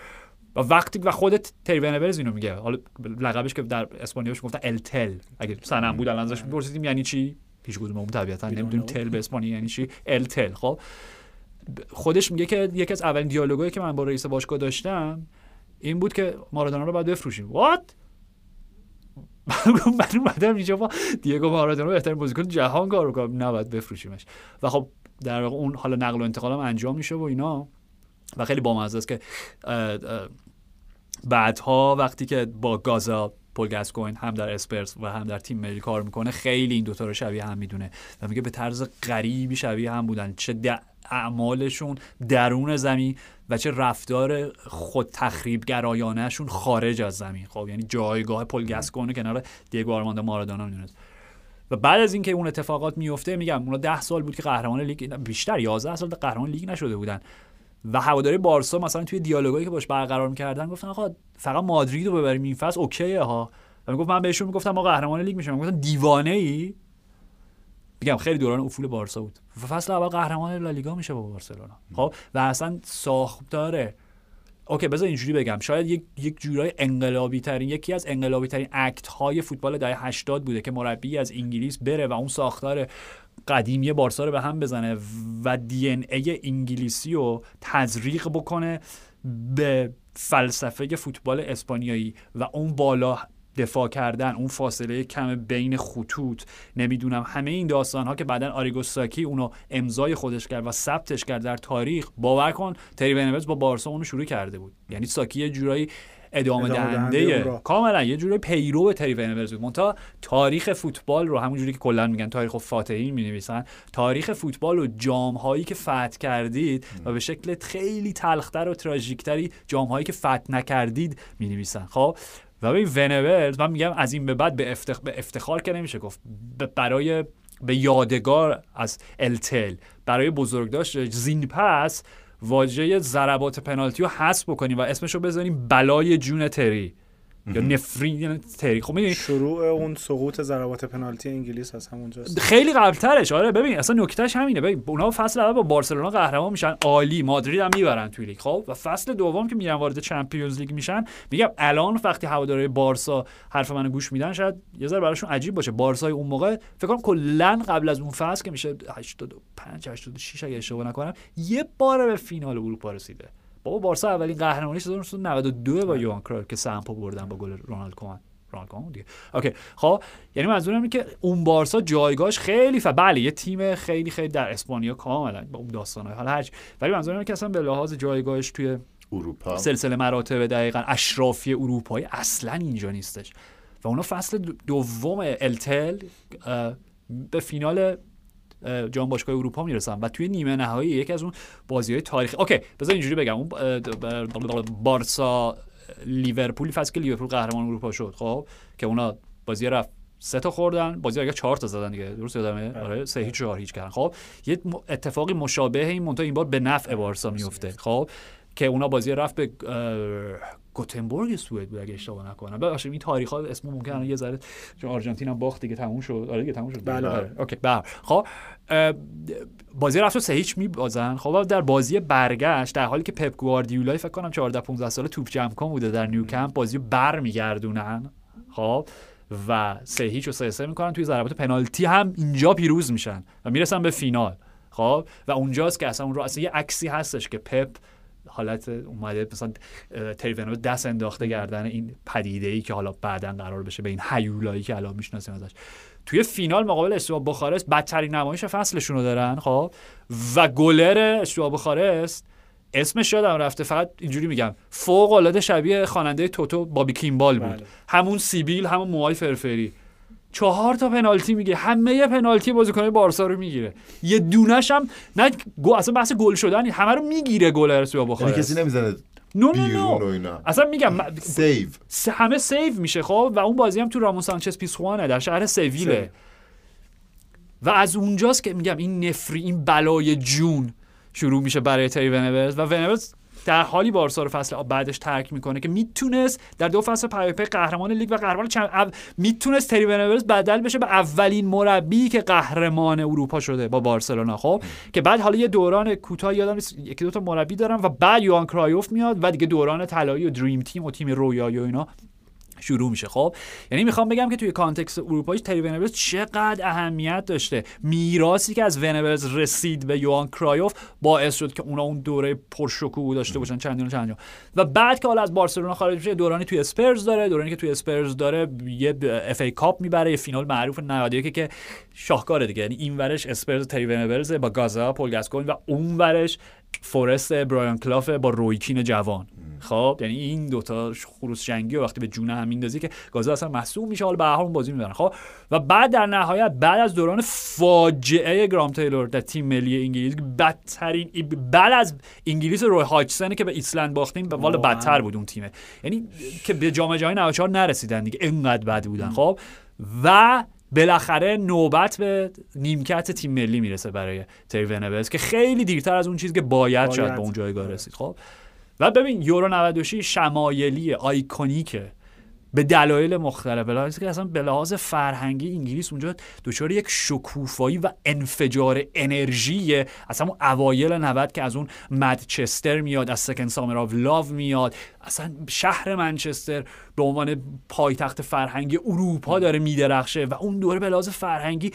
و وقتی و خودت تری ونبرز اینو میگه. حالا لقبش که در اسپانیاش گفتن التل اگه سنم بود الان ازش میپرسیدیم یعنی چی؟ هیچ کدوم طبیعتا نمی‌دونیم تل به اسپانیا یعنی چی؟ التل خب؟ خودش میگه که یکی از اولین دیالوگایی که من با رئیس باشگاه داشتم این بود که مارادونا رو باید بفروشیم. وات من اومدم اینجا با دیگو مارادونا بهترین بازیکن جهان کار کنم نباید بفروشیمش. و خب در واقع اون حالا نقل و انتقال هم انجام میشه و اینا. و خیلی بامزه است که بعدها وقتی که با گازا پول گاسکوین هم در اسپرز و هم در تیم ملی کار می‌کنه خیلی این دوتا رو شبیه هم می‌دونه. و میگه به طرز غریبی شبیه هم بودن. چه اعمالشون درون زمین و چه رفتار خود تخریب گرایانهشون خارج از زمین. خب یعنی جایگاه پل گاسکوین کنار دیگو آرماندو مارادونا می‌دونست. و بعد از اینکه اون اتفاقات میفته میگم اونا ده سال بود که قهرمان لیگ بیشتر 11 سال قهرمان لیگ نشده بودن. و هواداری بارسا مثلا توی دیالوگایی که باش برقرار می‌کردن گفتن آقا فقط مادرید رو ببریم این فصل okay ه ها. و می‌گفت من بهشون می‌گفتم ما قهرمان لیگ میشیم. گفتن دیوانه ای میگم خیلی دوران افول بارسا بود. فصل اول قهرمان لالیگا میشه با بارسلونا. خب؟ و اصلا ساختاره. okay بذار اینجوری بگم. شاید یک یک جورای انقلابی ترین یکی از انقلابی ترین act های فوتبال دهه 80 بوده که مربی از انگلیس بره و اون ساختار قدیمی بارسا رو به هم بزنه و دی ان ای انگلیسی رو تزریق بکنه به فلسفه فوتبال اسپانیایی و اون بالا دفاع کردن اون فاصله کم بین خطوط. نمی‌دونم همه این داستان ها که بعدا آریگو ساکی اونو امضای خودش کرد و ثبتش کرد در تاریخ. باور کن تری با بارسا اونو شروع کرده بود. یعنی ساکی یه جورایی ادامه, دهنده کاملا یه جوری پیرو تری ونورز بود. مونتا تاریخ فوتبال رو همون جوری که کلا میگن تاریخ فاتحین می نویسن تاریخ فوتبال و جام هایی که فتح کردید و به شکل خیلی تلختر و تراژیکتری جام هایی که فتح نکردید می نویسن خب به ونورز من میگم از این به بعد به, افتخ... به افتخار که نمیشه گفت. برای به یادگار از التل برای بزرگداشت زین پس واژه ضربات پنالتی رو حذف بکنیم و اسمش رو بذاریم بلای جون تری. یا نفرین یعنی تری خب می‌دونی؟ شروع اون سقوط ضربات پنالتی انگلیس از همونجاست خیلی قبلترش. آره ببین اصلا نکتهش همینه. ببین اونا فصل اول با بارسلونا قهرمان میشن عالی. مادرید هم می‌برن توی لیگ. خب و فصل دوم که میرن وارد چمپیونز لیگ میشن میگم الان وقتی هواداری بارسا حرف منو گوش میدن شاید یه ذره براشون عجیب باشه. بارسای اون موقع فکر کنم کلا قبل از اون فصل که میشه 85 86 اگه اشتباه نکنم یه بار به فینال اروپا رسیده. بابا بارسا اولین قهرمانیش 1992 با یوان کرایر که سمپو بردن با گل رونالد کومان. رونالد کومان دیگه. اوکی. خب یعنی منظورم اینه که اون بارسا جایگاهش خیلی ف بله یه تیم خیلی خیلی در اسپانیا کاملا با اون داستانای حالا هرچ ولی منظورم اینه که اصلا به لحاظ جایگاهش توی اروپا. سلسله مراتب دقیقا اشرافی اروپایی اصلا اینجا نیستش. و اونا فصل دوم التل به فینال جام باشگاه اروپا می‌رسن و توی نیمه نهایی یکی از اون بازی های تاریخی اوکی بذار اینجوری بگم. اون بارسا لیورپول فصل که لیورپول قهرمان اروپا شد خب که اونا بازی رفت سه تا خوردن بازی اگه چهار تا زدن دیگه درست یادمه؟ بله. آره سه هیچ چهار هیچ کردن. خب یه اتفاقی مشابه این مونتا این بار به نفع بارسا میفته خب که اونا بازی رفت به گوتنبورگ سوئد بود اگه اشتباه نکنم. ببخشید این تاریخ ها اسم ممکنه یه ذره چون آرژانتین هم باخت دیگه تموم شد. آره دیگه تموم شد. بله آره. okay بله خب بازی رفت سه هیچ میبازن. خب در بازی برگشت در حالی که پپ گواردیولا فکر کنم 14 15 ساله توپ جمع کن بوده در نیوکمپ بازی بر میگردونن. خب و سه هیچ و سه سه می‌کنن. توی ضربات پنالتی هم اینجا پیروز میشن و می‌رسن به فینال. خب و اونجاست که اصلا اون رو اصلا یه عکسی هستش که پپ حالت اومده مثلا تریونو دست انداخته گردن این پدیده ای که حالا بعدا قرار بشه به این هیولایی که الان می‌شناسیم ازش. توی فینال مقابل استوا بخارست بدترین نمایش فصلشون رو دارن خب؟ و گلر استوا بخارست اسمش یادم رفته فقط اینجوری میگم فوق العاده شبیه خواننده توتو بابی کیمبال بود. بله. همون سیبیل همون موهای فرفری. چهار تا پنالتی می‌گیره همه پنالتی بازیکن بارسا رو می‌گیره. یه دونش هم نه گو اصلا بحث گل شدن همه رو می‌گیره گل ارسیا بخاره یعنی کسی نمی‌زنه نو نو نو. اصلا میگم سیو. همه سیو میشه خب و اون بازی هم تو رامون سانچز پیسخوانه در شهر سویله. و از اونجاست که میگم این نفری این بلای جون شروع میشه برای تری ونورز و ونورز در حالی بارسا رو فصل بعدش ترک می‌کنه که می‌تونست در دو فصل پی پی قهرمان لیگ و قهرمان چند او... می‌تونست تری بدل بشه به اولین مربی که قهرمان اروپا شده با بارسلونا خب؟ که بعد حالا یه دوران کوتاه یادم نیست یکی دو تا مربی دارم و بعد یوان کرایوف میاد و دیگه دوران طلایی و dream team و تیم رویایی و اینا. شروع میشه. خب یعنی می‌خوام بگم که توی context اروپایی تری ونبلز چقدر اهمیت داشته. میراثی که از ونبلز رسید به یوان کرایوف باعث شد که اونا اون دوره پرشکوه داشته باشن. چندین و چند جا. و بعد که حالا از بارسلونا خارج میشه دورانی توی اسپرز داره. دورانی که توی اسپرز داره یه FA Cup می‌بره یه فینال معروف 91 که شاهکاره دیگه. یعنی این ورش اسپرز تری ونبلز با گازا پول و اون ورش فورست برایان کلاف با روی کین جوان. خب یعنی این دوتا خروس جنگی و وقتی به جون هم میندازی که گازا اصلا محسوب میشه حالا به هر بازی می‌برن خب و بعد در نهایت بعد از دوران فاجعه گرام تیلور در تیم ملی انگلیس بدترین بعد از انگلیس روی هاجسون که به ایسلند باختیم به والا. بدتر بود اون تیمه یعنی که به جام جهانی 94 نرسیدن دیگه اینقدر بد بودن خب و بالاخره نوبت به نیمکت تیم ملی می‌رسه برای تری که خیلی دیرتر از اون چیزی که باید, باید. شاید به اون جایگاه رسید خب و ببین یورو 96 شمایلی iconic ه به دلایل مختلف به که اصلا به لحاظ فرهنگی انگلیس اونجا دچار یک شکوفایی و انفجار انرژی اصلا اون اوایل 90 که از اون Madchester میاد از Second Summer of Love میاد. اصلا شهر منچستر به عنوان پایتخت فرهنگی اروپا داره میدرخشه و اون دوره به لحاظ فرهنگی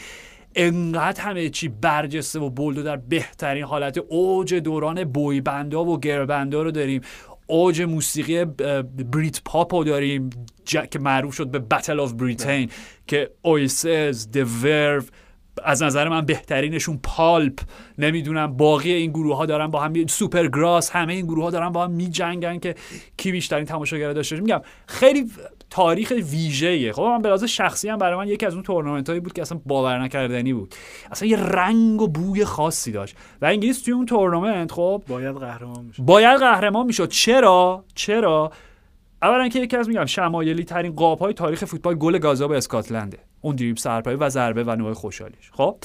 انقدر همه چی برجسته و bold و در بهترین حالت اوج دوران boy band ا و girl band ا رو داریم اوج موسیقی بریت پاپ رو داریم که معروف شد به Battle of Britain که Oasis Blur و از نظر من بهترینشون Pulp نمی‌دونم باقی این گروه ها دارن با هم Supergrass همه این گروه ها دارن با هم می جنگن که کی بیشترین تماشاگر داشته. میگم خیلی تاریخ ویژه‌ایه. خب من به لحاظ شخصی هم برای من یکی از اون تورنمنت هایی بود که اصلا باور نکردنی بود. اصلا یه رنگ و بوی خاصی داشت. و انگلیس توی اون تورنمنت خب باید قهرمان میشه باید قهرمان می‌شد. چرا؟ چرا؟ اولا که یکی از میگم شمایلی ترین قاب های تاریخ فوتبال گل گازا به اسکاتلنده. اون دریبل سرپایی و ضربه و نوع خوشحالیش. خب؟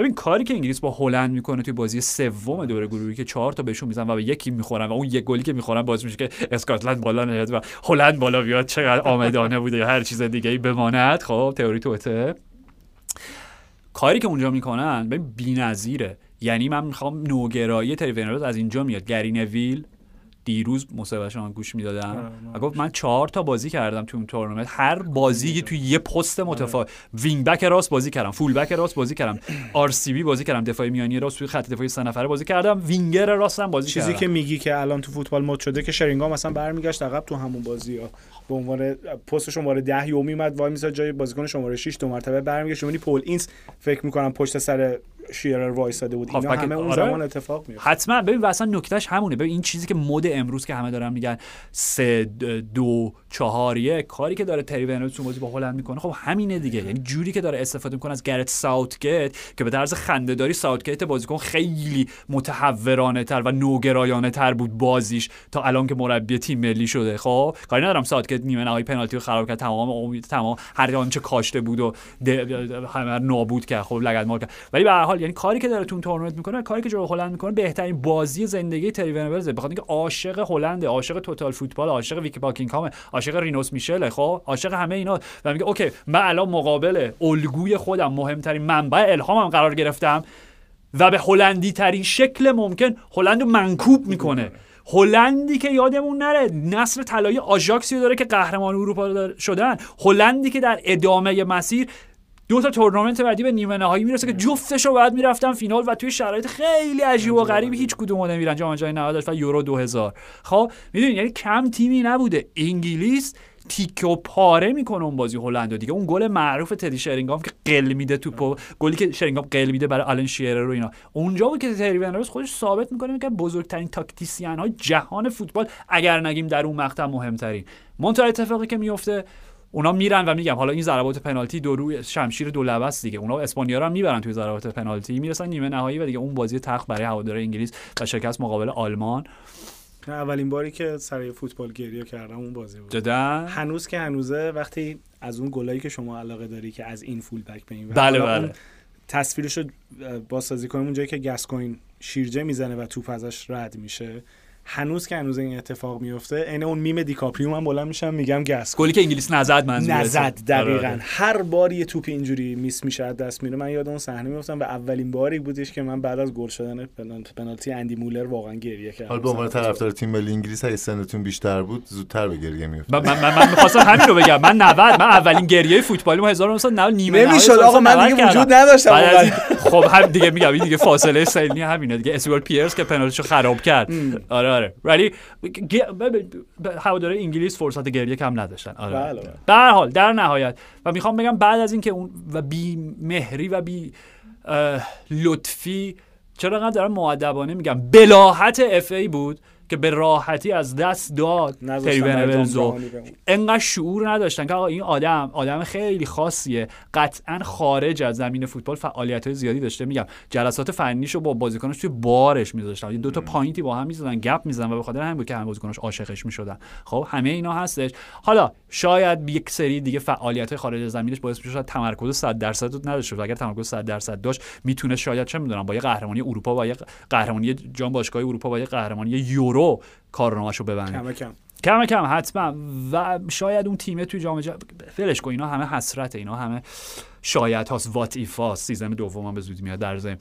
ببین کاری که انگلیس با هلند می‌کنه توی بازی سوم دوره گروهی که چهار تا بهشون میزنن و یه یکی می‌خورن و اون یک گلی که می‌خورن باعث میشه که اسکاتلند بالا نیاد و هلند بالا بیاد. چقدر عامدانه بوده یا هر چیز دیگه ای بماند. خب تئوری توطئه. کاری که اونجا می‌کنن ببین بی‌نظیره. یعنی من می‌خوام نوگرایی تری از اینجا میاد. گری نویل دیروز مصاحبهش رو من گوش می‌دادم. و گفت من چهار تا بازی کردم تو اون تورنمنت. هر بازی توی یه پست متفاوت wing-back راست بازی کردم full-back راست بازی کردم RCB بازی کردم دفاع میانی راست توی خط دفاعی سه نفره بازی کردم وینگر راستم بازی چیزی کردم. که میگی که الان تو فوتبال مد شده که شرینگام مثلا برمیگشت عقب تو همون بازی ها. به عنوان پست شماره 10 میومد وایمیساد جای بازیکن شماره 6 دو مرتبه برمیگشت. یعنی پل اینس فکر می‌کنم پشت سر شیرر وایساده بود. اینا هافبک- همه اون آره. زمان اتفاق میفته حتما. ببین و اصلا نکتهش همونه. ببین این چیزی که مد امروز که همه دارن میگن سه دو چهاریه کاری که داره تری ونبلز تو بازی با هلند می‌کنه خب همینه دیگه. یعنی جوری که داره استفاده می‌کنه از گرت ساوتگیت که به طرز خندهداری ساوتگیت بازیکن خیلی متحورانه تر و نوگرایانه تر بود بازیش تا الان که مربی تیم ملی شده. خب کاری ندارم ساوتگیت نیمه نهایی پنالتی رو خراب کرد تمام امید تمام هر آنچه کاشته بود و همه نابود کرد. خب لگد مال کرد. ولی به حال یعنی کاری که داره تو تورنمنت می‌کنه کاری که جلوی هلند می‌کنه بهترین بازی زندگی تری ونبلزه بخاطر اینکه عاشق هلنده عاشق total football عاشق ویک باکینگهام عاشق رینوس میشلز خب؟ عاشق همه اینا. و میگه اوکی من الان مقابل الگوی خودم مهمترین منبع الهامم قرار گرفتم و به هلندی ترین شکل ممکن هلند رو منکوب می‌کنه. هلندی که یادمون نره نسل طلایی آژاکسی داره که قهرمان اروپا شدن. هلندی که در ادامه مسیر دو تا تورنمنت بعدی به نیمه نهایی می‌رسه که جفتش رو بعد می‌رفتن فینال و توی شرایط خیلی عجیب و غریبی هیچ کدوم نمیرن جام جهانی 90 و یورو 2000 خب می‌دونین یعنی کم تیمی نبوده. انگلیس تیکه و پاره می‌کنه اون بازی هلند رو دیگه. اون گل معروف تدی شرینگام که قل میده توپو گلی که شرینگام قل میده برای آلن شیرر رو اینا. اونجا بود که تری ونروز خودش ثابت می‌کنه که بزرگترین تاکتیسیان های جهان فوتبال اگر نگیم در اون مقطع مهمترین. منتها اتفاقی که میفته اونا میرن و میگم حالا این ضربات پنالتی دو روی شمشیر دو لبه است دیگه. اونا اسپانیا رو هم می‌برن توی ضربات پنالتی. می‌رسن نیمه نهایی و دیگه اون بازی تخت برای هوادار انگلیس و شکست مقابل آلمان. اولین باری که سر فوتبال گریه کردم اون بازی بود. جدا؟ هنوز که هنوزه وقتی از اون گلایی که شما علاقه داری که از این فول بک به این. بله بله. تصویرش رو بازسازی کنیم اونجایی که گسکوین شیرجه می‌زنه و توپ ازش رد میشه. هنوز که هنوز این اتفاق میفته عین اون میم دیکاپریو من بلند میشم میگم گس. گلی که انگلیس نزد منظورته. نزد دقیقا. آره، آره. هر بار یه توپ اینجوری miss میشه از دست میره من یاد اون صحنه میفتم و اولین باری بودش که من بعد از گل شدن پنالتی, اندی مولر واقعا گریه کردم. حالا به عنوان طرفدار تیم ملی انگلیس اگه سنتون بیشتر بود زودتر به گریه میفت من من من, می‌خواستم همین رو بگم. من 90 من اولین گریه فوتبالی ما 1990 نیمه نمی‌شد آقا من 1990 دیگه وجود. نداشتم خب هم دیگه میگم این دیگه فاصله سنی همینه. دیگه استوارت پیرس که پنالتیشو خراب کرد. آره. آره. ولی هواداره انگلیس فرصت گریه کم نداشتن. آره. بله، بله. در هر حال در نهایت و می‌خوام بگم بعد از اینکه اون و بی مهری و بی لطفی چرا انقدر دارم معدبانه میگم بلاحت اف ای بود. که به راحتی از دست داد. تری بمونه. انقدر شعور نداشتن که آقا این آدم آدم خیلی خاصیه. قطعا خارج از زمین فوتبال فعالیت های زیادی داشته. میگم جلسات فنیشو با بازیکناش توی بارش میذاشتن. دو تا پایینتی با هم می‌زدن گپ می‌زدن و به خاطر همین بود که هم بازیکناش عاشقش می‌شدن. خب همه اینا هستش. حالا شاید یک سری دیگه فعالیت های خارج از زمینش باعث می‌شد تمرکز 100 درصد نداشته اگر تمرکز 100 درصد داشت می‌تونه شاید چه می‌دونم با یه قهرمانی اروپا با یه قهرمانی جام باشگاه اروپا با یه قهرمانی یورو کارنامه‌شو ببنده کم کم. کم کم حتما. و شاید اون تیمه توی جام جهانی فلش کن اینا همه حسرت اینا همه شاید هاست. what if هاست. season دوم هم به زودی میاد در ضمن.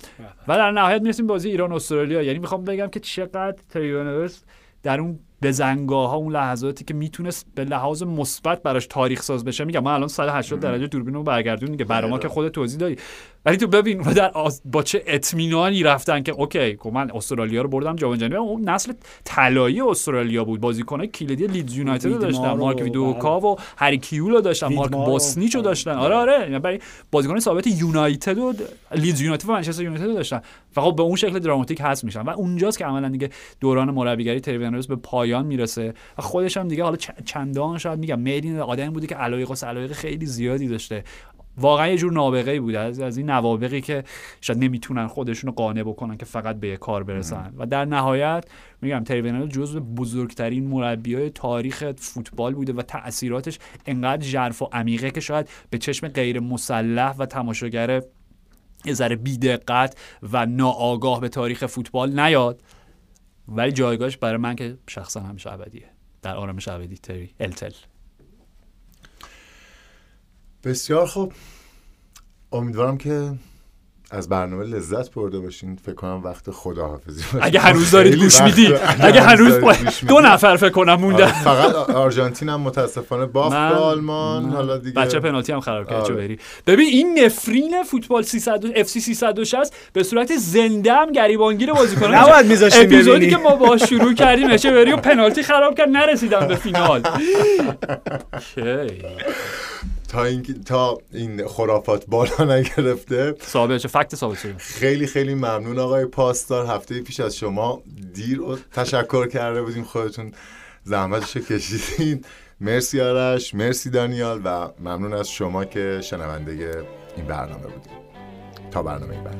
و در نهایت می‌رسیم بازی ایران استرالیا. یعنی می‌خوام بگم که چقدر تری ونبلز در اون بزنگاه ها اون لحظاتی که می‌تونست به لحاظ مثبت براش تاریخ ساز بشه. میگم ما الان 180 درجه دوربین رو برگردون دیگه برای ما که خود توضیح دادی. ولی تو ببین و در آز... با چه اطمینانی رفتن که اوکی خب من استرالیا رو بردم جام جهانی اون نسل طلایی استرالیا بود. بازیکنای کلیدی لیدز یونایتد رو داشتن. مارک ویدوکا و هری کیول رو داشتن. مارک بوسنیچ رو داشتن. آره آره. یعنی برای بازیکن ثابت یونایتد و لیدز یونایتد و منچستر یونایتد رو داشتن. و خب به اون شکل دراماتیک هست میشن. و اونجاست که عملا دیگه دوران مربیگری تری به پایان می‌رسه. و خودش هم دیگه حالا چندان شاید میگم میدین آدمی بوده که علایق و سلایق خیلی زیادی داشته. واقعا یه جور نابغه بود. از, از این نوابقی که شاید نمی‌تونن خودشون رو قانع بکنن که فقط به کار برسن. و در نهایت میگم تری ونروز جزو بزرگترین مربیای تاریخ فوتبال بوده و تاثیراتش انقدر ژرف و عمیقه که شاید به چشم غیر مسلح و تماشاگر یه ذره بیدقت و ناآگاه به تاریخ فوتبال نیاد. ولی جایگاهش برای من که شخصا همیشه ابدیه. در آرامش ابدی تری التل بسیار خوب. امیدوارم که از برنامه لذت برده باشین. فکر کنم وقت خداحافظی باشه. اگه هنوز دارید گوش میدی. اگه هنوز دو. نفر فکر کنم آره، فقط آرژانتین هم متاسفانه. باخت من- به آلمان. من- حالا دیگه بچه پنالتی هم خراب کرد آره. بری. ببین این نفرین فوتبال 300 اف سی 360 به صورت زنده هم گریبانگیر بازیکن نباید می‌ذاشتیم اپیزودی. که ما با شروع کردیم چه بری و پنالتی خراب کرد نرسیدم به فینال. تا این تا این خرافات بالا نگرفته. ثابت چه؟ فکت ثابت شده خیلی خیلی ممنون آقای پاسدار. هفته پیش از شما دیر و تشکر کرده بودیم. خودتون زحمتش رو کشیدین. مرسی آرش مرسی دانیال و ممنون از شما که شنونده این برنامه بودیم تا برنامه بعد.